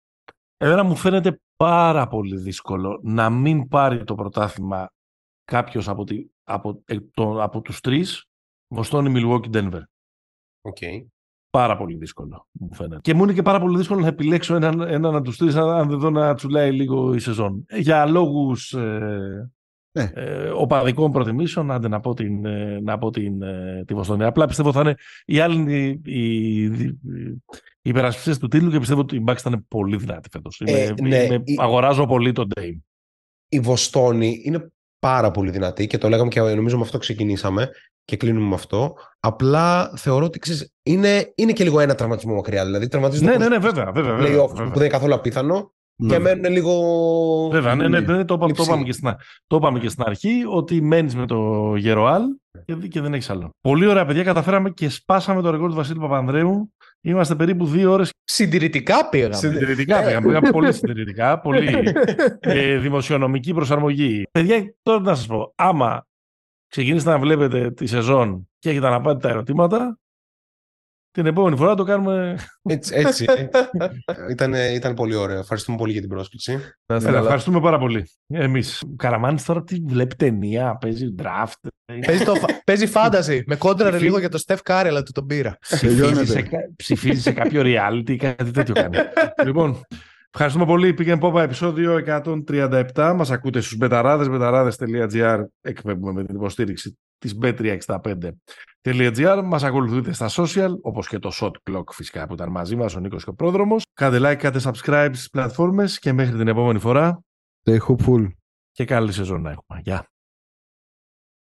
Εμένα μου φαίνεται πάρα πολύ δύσκολο να μην πάρει το πρωτάθλημα κάποιος από, τη, από, ε, το, από τους τρεις, Βοστόνη, Milwaukee, Denver. Okay. Πάρα πολύ δύσκολο, μου φαίνεται. Και μου είναι και πάρα πολύ δύσκολο να επιλέξω έναν, έναν από τους τρεις, αν δεν δω να τσουλάει λίγο η σεζόν. Για λόγους ε, ναι. ε, οπαδικών προτιμήσεων, άντε να πω την, ε, να πω την, ε, τη Βοστόνη. Απλά πιστεύω θα είναι οι άλλοι οι, οι, οι του τίτλου και πιστεύω ότι η Bucks θα είναι πολύ δυνατή φέτος. Ε, ναι, η... Αγοράζω πολύ τον Dame. Η Βοστόνη είναι πάρα πολύ δυνατή και το λέγαμε και νομίζω με αυτό ξεκινήσαμε και κλείνουμε με αυτό. Απλά θεωρώ ότι ξέρεις, είναι, είναι και λίγο ένα τραυματισμό μακριά. Δηλαδή, τραυματίζονται ναι, ναι, ναι, βέβαια, βέβαια, βέβαια, βέβαια. που δεν είναι καθόλου απίθανο ναι. και μένουν λίγο. Βέβαια, ναι, ναι, ναι, το, το, είπαμε και στην, το είπαμε και στην αρχή ότι μένεις με το Γεροάλ και, και δεν έχεις άλλο. Πολύ ωραία, παιδιά, καταφέραμε και σπάσαμε το ρεκόρ του Βασίλη Παπανδρέου. Είμαστε περίπου δύο ώρες. Συντηρητικά πήγαμε. Συντηρητικά πήγαμε. πήγαμε πολύ συντηρητικά. Πολύ ε, δημοσιονομική προσαρμογή. Παιδιά, τώρα να σας πω, άμα ξεκινήσετε να βλέπετε τη σεζόν και έχετε να πάτε τα ερωτήματα, την επόμενη φορά το κάνουμε. Έτσι. έτσι. ήταν, ήταν πολύ ωραίο. Ευχαριστούμε πολύ για την πρόσκληση. Ναι, ευχαριστούμε πάρα πολύ. Εμείς. Καραμάνι τώρα τι βλέπει ταινία, παίζει draft. Παίζει, το, παίζει fantasy. Με κόντρα λίγο για το Steph Curry, αλλά του τον πήρα. Ψηφίζει σε, ψηφίζει σε κάποιο reality, κάτι τέτοιο κάνει. λοιπόν, Ευχαριστούμε πολύ. Πήγαινε Πόπα επεισόδιο 137. Μας ακούτε στους μπεταράδες, μπεταράδες.gr εκπέμπουμε με την υποστήριξη της b365.gr. Μας ακολουθείτε στα social, όπως και το Shot Clock φυσικά που ήταν μαζί μας, ο Νίκος και ο Πρόδρομος. Κάντε like, κάντε subscribe στις πλατφόρμες και μέχρι την επόμενη φορά. Stay hopeful. Και καλή σεζόν να έχουμε. Γεια.